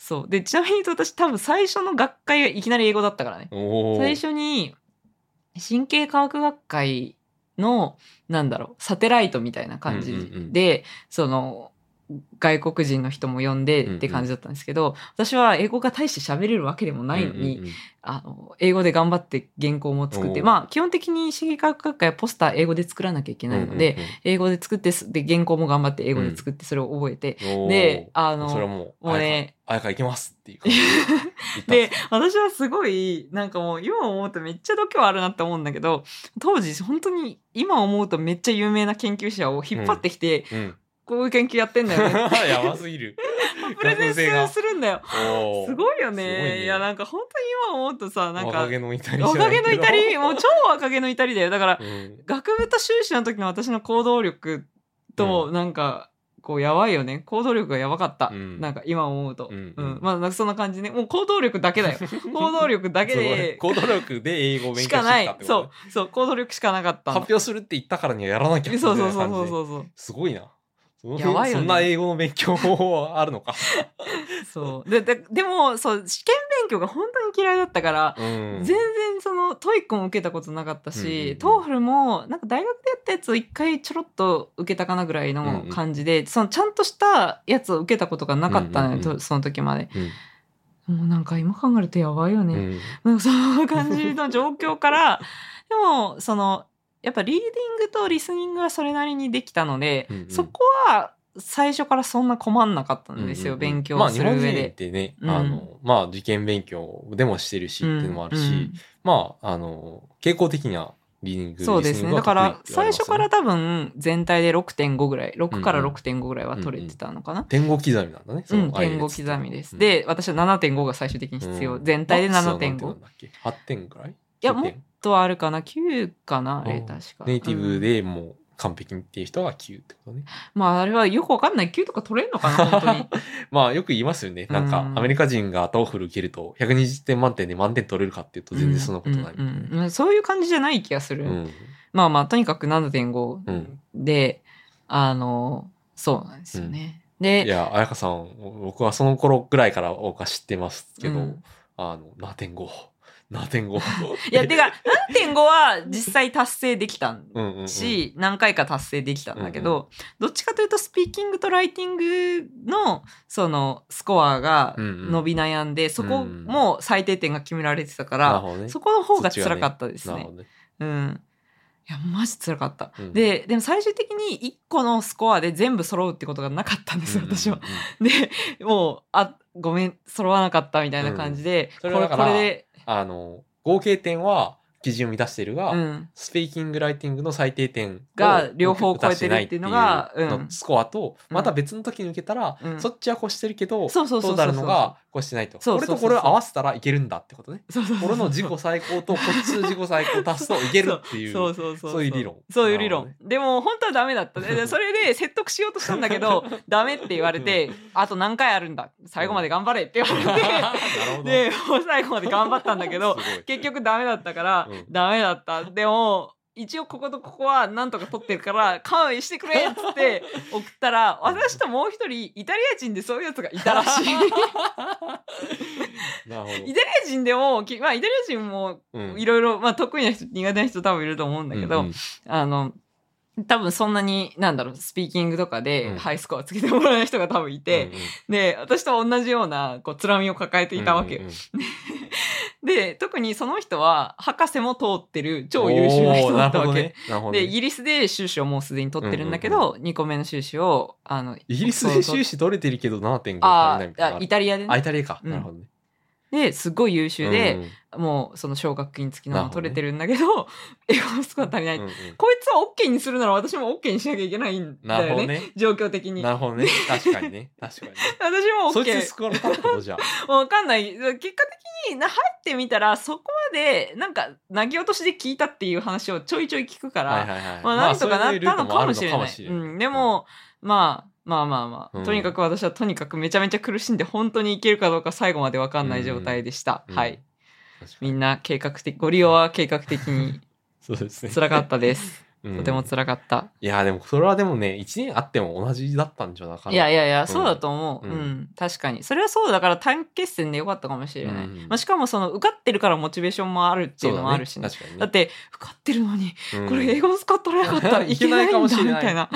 そう。で、ちなみに言うと私多分最初の学会がいきなり英語だったからね。最初に、神経科学学会の、なんだろう、サテライトみたいな感じで、うんうんうんその、外国人の人も呼んでって感じだったんですけど、私は英語が大して喋れるわけでもないのに、うんうんうん。あの、英語で頑張って原稿も作って、まあ、基本的に神経科学学会はポスター英語で作らなきゃいけないので、英語で作ってす、で、原稿も頑張って英語で作ってそれを覚えて、うんうんうん、で、あおーそれはの、もう、もうね、あやかいけますっていう感じで で私はすごい、なんかもう今思うとめっちゃ度胸あるなって思うんだけど、当時本当に今思うとめっちゃ有名な研究者を引っ張ってきて、うん。こういう研究やってんだよね。やばすぎる。プレゼンするんだよ。すごいよね。ねいや、なんか本当に今思うとさ、なんか、若気の至りの至り、もう超若気の至りだよ。だから、うん学部と修士の時の私の行動力と、なんか、構やばいよね。行動力がやばかった。うんなんか今思うと。ううんん。うんまあ、そんな感じね。もう行動力だけだよ。行動力だけで行動力で英語を勉強しかないそう、そう、行動力しかなかったの。発表するって言ったからにはやらなきゃそうそうそうそうう。そうそう。すごいな。やばいよねそんな英語の勉強もあるのか？そう。で、ででも、そう、試験勉強が本当に嫌いだったから、うん全然その TOEIC も受けたことなかったうんうんうんし、 TOEFL もなんか大学でやったやつを一回ちょろっと受けたかなぐらいの感じで、そのちゃんとしたやつを受けたことがなかったのよ、うんうんその時まで。うんもうなんか今考えるとやばいよね。うんなんかその感じの状況から、でもそのやっぱリーディングとリスニングはそれなりにできたので、うんうんそこは最初からそんな困んなかったんですよ、うんうんうん勉強する上で。本人ってね、うんあの、まあ受験勉強でもしてるしっていうのもあるし、うんまあ、あの、傾向的にはリーディング、そうですね。だから最初から多分全体で6.5ぐらい、6からうんうん6.5ぐらいは取れてたのかな。点語刻みなんだね。そうん、の点5 IELTS 刻みです。うんで、私は7.5が最終的に必要。うん全体でマックスは何点7.5なん。だっけ ?8 点ぐらい？や、もっとあるかな ?9 かなあれ、うん確か。ネイティうんブでもう完璧っていう人が9ってことね。まあ、あれはよくわかんない。9とか取れんのかな本当に。まあよく言いますよね。なんかうんアメリカ人が TOEFL 受けると120点満点で満点取れるかっていうと全然そんなことない。うんうんうんそういう感じじゃない気がする。うんまあまあ、とにかく7.5うんで、あの、そうなんですよね。で、いや、彩香さん、僕はその頃ぐらいから僕は知ってますけど、うんあの、7.5。7.5。いや、てか、7.5は実際達成できたんうんうんうん、し、何回か達成できたんだけうんど、どっちかというとスピーキングとライティングのそのスコアがうんうん伸び悩んで、そこも最低点が決められてたから、なるほどね。そこの方が辛かったですね。なるほどね。うん。いや、マジ辛かった。うんで、でも最終的に1個のスコアで全部揃うってことがなかったんですよ、私は。。で、もう、あ、ごめん、揃わなかったみたいな感じで、これ、それこれで、あの、合計点は基準を満たしているが、うん。スピーキング、ライティングの最低点をが両方超えてるっていうのが満たしてないっていううんのスコアと、うんまた別の時に受けたら、うんそっちは越してるけど、そうそうそうそうトータルのが越してないと。これとこれを合わせたらいけるんだってことね。そうそうそうこれの自己最高とこっちの自己最高足すといけるっていう。そうそうそうそういう理論そういう理論なるほ。でも本当はダメだった。でそれで説得しようとしたんだけど、ダメって言われて、あと何回あるんだ？最後まで頑張れって言われ。て、で、最後まで頑張ったんだけど、結局ダメだったから、うんダメだった。でも、一応こことここはなんとか取ってるから 勘弁してくれっつって送ったら私ともう一人イタリア人でそういうやつがいたらしい。イ。タリア人でもきまあイタリア人もうん。いろいろまあ得意な人苦手な人多分いると思うんだけど、うんうん。あの、多分そんなに、なんだろう、スピーキングとかうん。でハイスコアつけてもらえない人が多分いて、うんうん。で、私と同じような、こう、つらみを抱えていたわけよ。うんうんうん で、特にその人は、博士も通ってる超優秀な人だったわけ。おーなるほどね。で、ねイギリスで修士をもうすでに取ってるんだけど、2個目の修士を、あの、イギリスで修士取れてるけど7.5足ないみたいなのある。イタリアであ、ね。イタリアか。うんなるほどね。で、すっごい優秀で、うんうんもう、その奨学金付きの取れてるんだけど、英語のスコア足りない。うんうんこいつは OK にするなら私も OK にしなきゃいけないんだよね。ね。状況的に。なるほどね。確かにね。確かにね。私もそいつ OK 救われたってことじゃん。わかんない。結果的にな入ってみたら、そこまで、なんか、投げ落としで聞いたっていう話をちょいちょい聞くから、はいはいはい。まあ、なんとかなったのかもしれない。まあそういうないうん。でも、まあ、まあまあまあ、うんとにかく私はとにかくめちゃめちゃ苦しんで、本当にいけるかどうか最後までわかんない状態でした。うんはい。確かにみんな計画的、ご利用は計画的にそうですね。辛かったです。うんとても辛かった。いや、でもそれはでもね、1年あっても同じだったんじゃなかな。いやいやいや、んそうだと思う。ううんん、確かに。それはそうだから短期決戦でよかったかもしれない。うんまあ、しかもその受かってるからモチベーションもあるっていうのもあるしね。そうだね確かにねだって、受かってるのに、うんこれ英語のスコア取れなかったら いけないんだ、みたいな。確かにね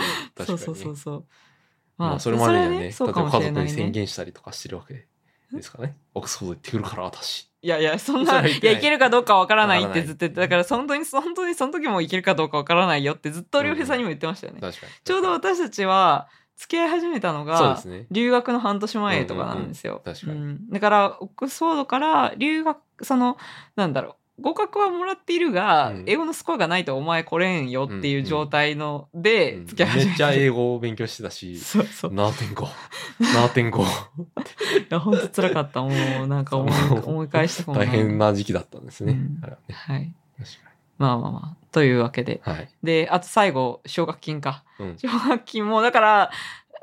そうそうそうそう。まあ、それまでにはね、例えば家族。に宣言したりとかしてるわけですかね。オックスフォード行ってくるから、私。いやいや、そんな、いや、いけるかどうかわからないってずっと言って、だから本当に、本当にその時もいけるかどうかわからないよってずっと両平さんにも言ってましたよね。確かに。ちょうど私たちは、付き合い始めたのが。留学の半年前とかなんですよ。うんうんうん確かにうんだから、オックスフォードから留学、その、なんだろう、合格はもらっているが、うん英語のスコアがないとお前来れんよっていう状態の、で、うん付き合い始めめっちゃ英語を勉強してたし、そうそう。7.5。7.5。いや、本当辛かった。もう、なんか思いそう思い返したくもな大い変な時期だったんですね。うんあれはねはい。確まあまあまあ。というわけで。かに。はい。で、あと最後、奨学金か。うん奨学金も、だから、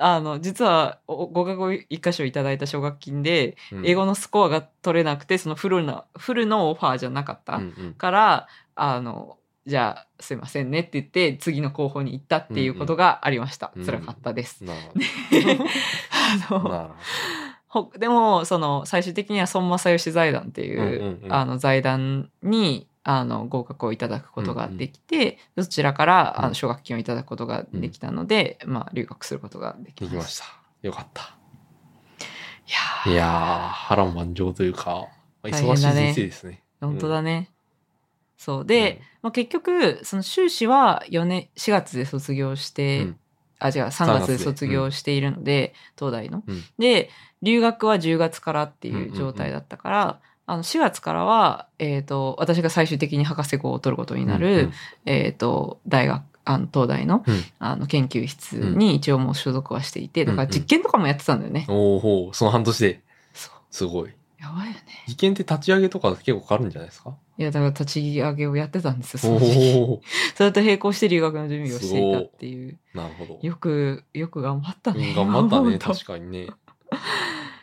あの、実は、お合格一箇所いただいた奨学金で、うん英語のスコアが取れなくて、そのフルな、フルのオファーじゃなかった。うんうんから、あの、じゃあ、すいませんねって言って、次の候補に行ったっていうことがありました。うんうん辛かったです。なるあほど。のでも、その、最終的には孫正義財団っていう、うんうんうんあの、財団に、あの、合格をいただくことができて、どちらから、あうんの、奨学金をいただくことができたので、まあ、留学することができまし。きましたた。よかった。いやーいやー、波乱万丈というか、まあ忙しい人生ですね。本当だね。そう。で、まあ、結局、その修士は4年、4月で卒業して、うんあ、違う、3月で卒業しているので、東大の。うんで、留学は10月からっていう状態だったから、あの4月からは、えっ、と、私が最終的に博士号を取ることになる、うんうんえっ、と、大学、あの、東大の、うんあの、研究室に一応もう所属はしていて、だから実験とかもやってたんだよね。おーほう、その半年で、そう。すごい。やばいよね。意見って立ち上げとか結構かかるんじゃないですか？いや、だから立ち上げをやってたんですよ、そおの時期お それと並行して留学の準備をしていたっていう。なるほど。よく、よく頑張ったうんね。頑張ったね、確かにね。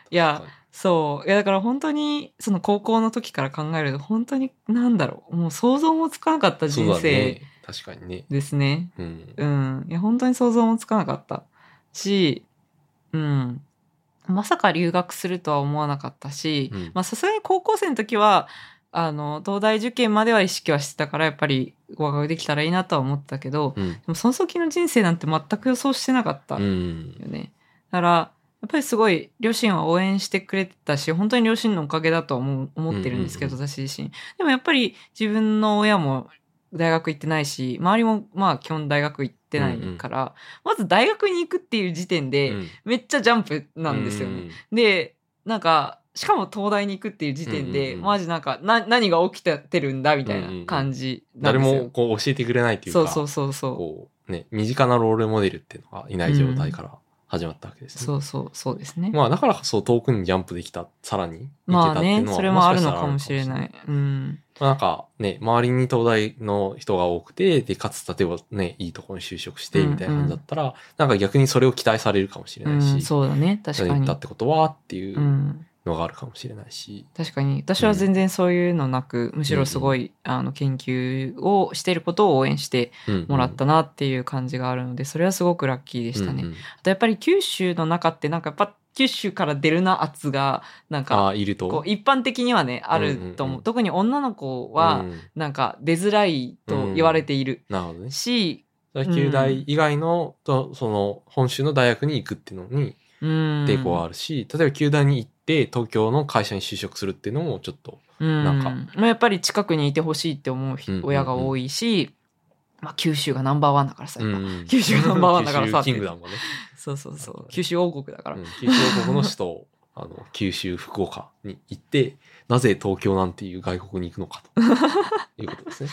いや、そう。いや、だから本当に、その高校の時から考えると、本当に、なんだろう。もう想像もつかなかったそうだ人生ね。確かにね。ですね。うん。うん。いや、本当に想像もつかなかったし、うん。まさか留学するとは思わなかったし、うんまあさすがに高校生の時は、あの、東大受験までは意識はしてたから、やっぱり合格できたらいいなとは思ってたけど、うん。でもその先の人生なんて全く予想してなかったうん。よね。だから、やっぱりすごい両親は応援してくれてたし、本当に両親のおかげだとは思ってるんですけど、うん私自身。でもやっぱり自分の親も大学行ってないし、周りもまあ基本大学行ってないから、まず大学に行くっていう時点で、うんめっちゃジャンプなんですよね。。で、なんか、しかも東大に行くっていう時点で、うんうんうんマジなんか、な、何が起きてるんだみたいな感じなん誰ですよ。もこう教えてくれないっていうか、そうそうそうそう。こう、ね、身近なロールモデルっていうのがいない状態から始まったわけですね。そうそう、そうですね。まあだからこそ遠くにジャンプできた、さらにまあねたっていうの、は、それもあるのからもしれない。うん。まあなんかね、周りに東大の人が多くて、で、かつ例えばね、いいところに就職して、みたいな感じだったら、なんか逆にそれを期待されるかもしれうないし、ん、そうだね。確かに行った。ってことはっていううんのがあるかもしれないし、確かに。私は全然そういうのなく、むしろすごい、あの、研究をしていることを応援してうんもらったなっていう感じがあるので、それはすごくラッキーでしたね。うんうんあとやっぱり九州の中ってなんかやっぱ九州から出るな圧が、なんか、一般的にはね、あると思う。うんうんうん特に女の子はう、んなんか出づらいと言われているなるほどね。し、旧大以外の、とその、本州の大学に行くっていうのにうん。抵抗はあるし、例えば旧大に行って東京の会社に就職するっていうのもちょっと、うん、なんか。まあ、やっぱり近くにいてほしいって思う人うんうんうん。親が多いし、まあ、九州がナンバーワンだからさ、今うん九州ナンバーワンだからさキングダムがね。そうそうそう。九州王国だから、うん。九州王国の首都、あの、九州福岡に行って、なぜ東京なんていう外国に行くのかと。いうことですね。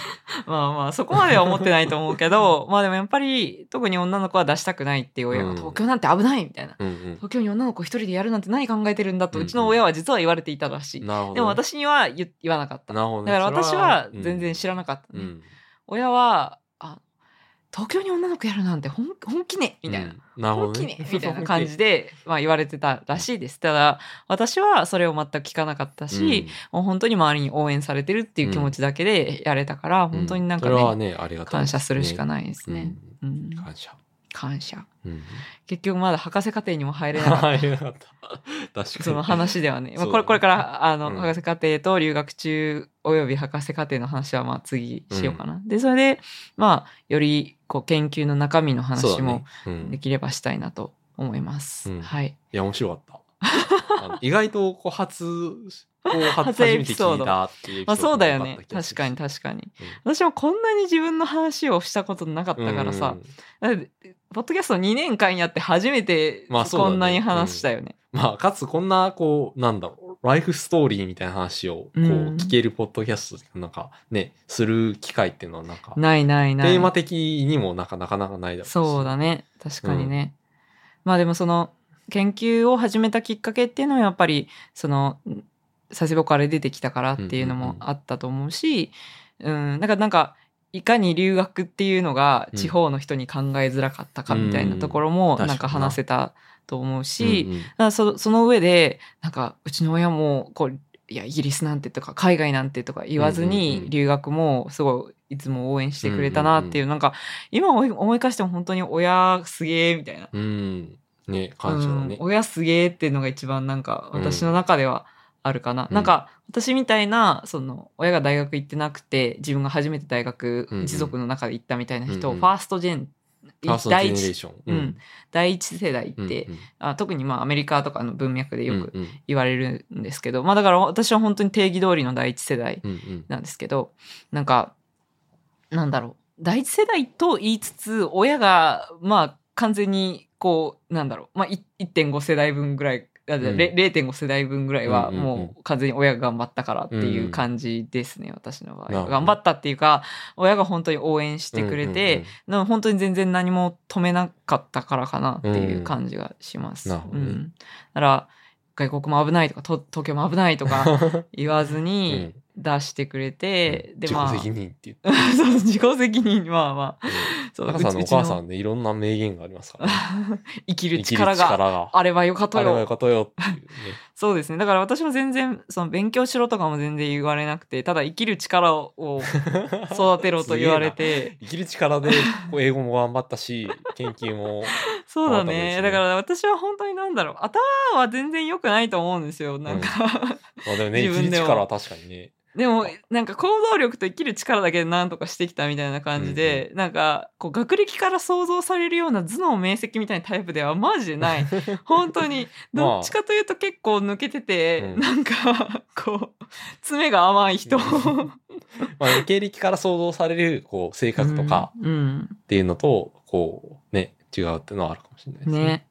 まあまあそこまでは思ってないと思うけど まあでもやっぱり特に女の子は出したくないっていう親が、うん。東京なんて危ないみたいな。うん東京に女の子一人でやるなんて何考えてるんだとうんううんちの親は実は言われていたらしい、うん。なるほどね、でも私には言言わなかった。なるほどね、だから私は全然知らなかったね、うん。親はあ東京に女の子やるなんて本本気ねみたいな、うん。なるほ本気どねね。みたいな感じで、まあ、言われてたらしいです。ただ私はそれを全く聞かなかったし、もう本当に周りに応援されてるっていう気持ちだけでやれたから、うん。本当になんかね,、ね、感謝するしかいないですね、うん。うん。感謝。感謝。うん。結局まだ博士課程にも入れなかった。その話ではね、まあ、これこれからあの、うん。博士課程と留学中および博士課程の話はまあ次しようかな、でそれでまあよりこう研究の中身の話もね。うん。できればしたいなと思います、うん。はい。いや、面白かった。意外と、こう、初、こう、初初エピソード初めて聞いた。っていまあそうだよね。確かに確かに。うん私もこんなに自分の話をしたことなかったからさ、ポッドキャスト2年間やって初めてこんなに話したよね。まあ、かつこんな、こう、なんだろう、ライフストーリーみたいな話を、こう、うん聞けるポッドキャスト、なんか、ね、する機会っていうのは、なんか、ないないない。テーマ的にも、なんか、なかなかないだろうし。そうだね。確かにね。まあでもその研究を始めたきっかけっていうのはやっぱりその佐世保から出てきたからっていうのもあったと思うし、うん、なんかなんかいかに留学っていうのがうん地方の人に考えづらかったかみたいなところもうんなんか話せたと思うし、うんうん。そその上でなんかうちの親もこういやイギリスなんてとか海外なんてとか言わずに留学もすごいいつも応援してくれたなっていう,、なんか今思い返しても本当に親すげえみたいな、うん。ね、感謝だね。うん。親すげえっていうのが一番なんかうん私の中ではあるかな、うん。なんか私みたいなその親が大学行ってなくて自分が初めて大学一族の中で行ったみたいな人をファーストジェンファーストジェネ第一。うん。第一世代って、うんあ特にまあアメリカとかの文脈でよく言われるんですけど、まあだから私は本当に定義通りの第一世代なんですけど、なんか、なんだろう、第一世代と言いつつ、親がまあ完全にこう、なんだろう、まあい1.5世代分ぐらい、あうん。れ0.5世代分ぐらいはうんうんうん。もう完全に親が頑張ったからっていう感じですね、私の場合。は。頑張ったっていうか、親が本当に応援してくれて、でも本当に全然何も止めなかったからかなっていう感じがします。うんうん。だから外国も危ないとかと東京も危ないとか 言わずに出してくれて、でまあ自己責任って言って。そう自己責任まあまあそう赤さんのお母さんでいろんな名言がありますからね。生きる力がが。あればよかったあれはよよかったよっていうね。そうですねだから私は全然その勉強しろとかも全然言われなくてただ生きる力を育てろと言われて生きる力で英語も頑張ったし、研究も。そうだね。ねだから私は本当になんだろう。頭は全然良くないと思うんですよ。なんか、まあでもね、自分でも。力は確かにね。でもなんか行動力と生きる力だけで何とかしてきたみたいな感じで、なんかこう学歴から想像されるような頭脳明晰みたいなタイプではマジでない。本当に。まあ。どっちかというと結構抜けてて、うん。なんかこう爪が甘い人。まあ、経歴から想像される、こう、性格とかうん、っていうのと、こう、ね、違うっていうのはあるかもしれないですね。ね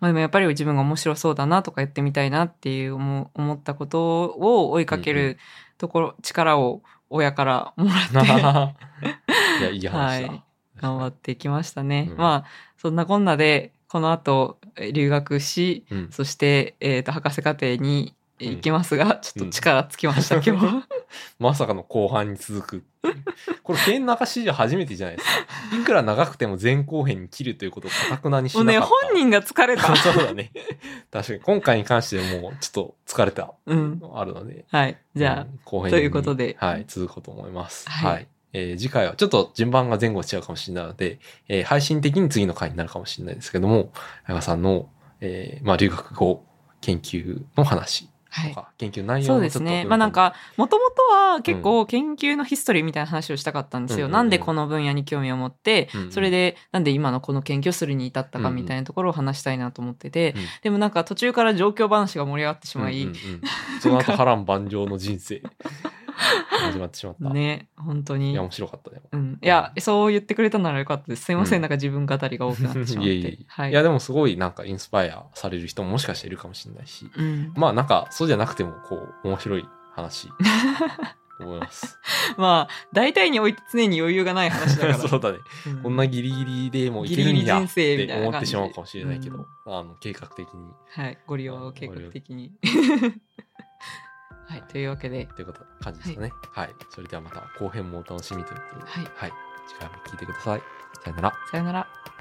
まあ、でもやっぱり自分が面白そうだなとかやってみたいなっていう思う思ったことを追いかけうんうるところ、力を親からもらって いや、いい話だ。はい頑張ってきましたね。うんまあそんなこんなでこの後え留学しうん。そして、えー、と博士課程にえー行きますが、ちょっと力尽きました、今日は。まさかの後半に続く。これ、剣中史上初めてじゃないですか。いくら長くても前後編に切るということをかたくなにしもうねなかった。本人が疲れた。そうだね。確かに、今回に関してもう、ちょっと疲れたうん。のあるので。はい。じゃあ、うん後編にということではい、続こうと思います。はいはい。えー次回はちょっと順番が前後しちゃうかもしれないので、えー配信的に次の回になるかもしれないですけども、彩香さんの、えーまあ、留学後研究の話はい。研究内容ですね。まあなんか、もともとは結構研究のヒストリーみたいな話をしたかったんですよ。うんなんでこの分野に興味を持って、うんうん。それでなんで今のこの研究をするに至ったかみたいなところを話したいなと思ってて、うん。でもなんか途中から状況話が盛り上がってしまい、うんうんうん。その後波乱万丈の人生 始まってしまった。ね、本当にいや、。面白かったね。うん、いや、そう言ってくれたならよかったです。すいません、うんなんか自分語りが多くなってしまって。いやいやはい。いやでもすごいなんかインスパイアされる人ももしかしているかもしれないし、うん、まあなんかそうじゃなくてもこう面白い話と思います。まあ、大体において常に余裕がない話だから。そうだね。うんこんなギリギリでもいけるんやって思ってしまうかもしれないけど、うんあの計画的にはい、ご利用を計画的に。はい、というわけで、ということ感じですかね。はい、それではまた後編もお楽しみということで、はいはい、次回も聞いてください。さよなら。さよなら。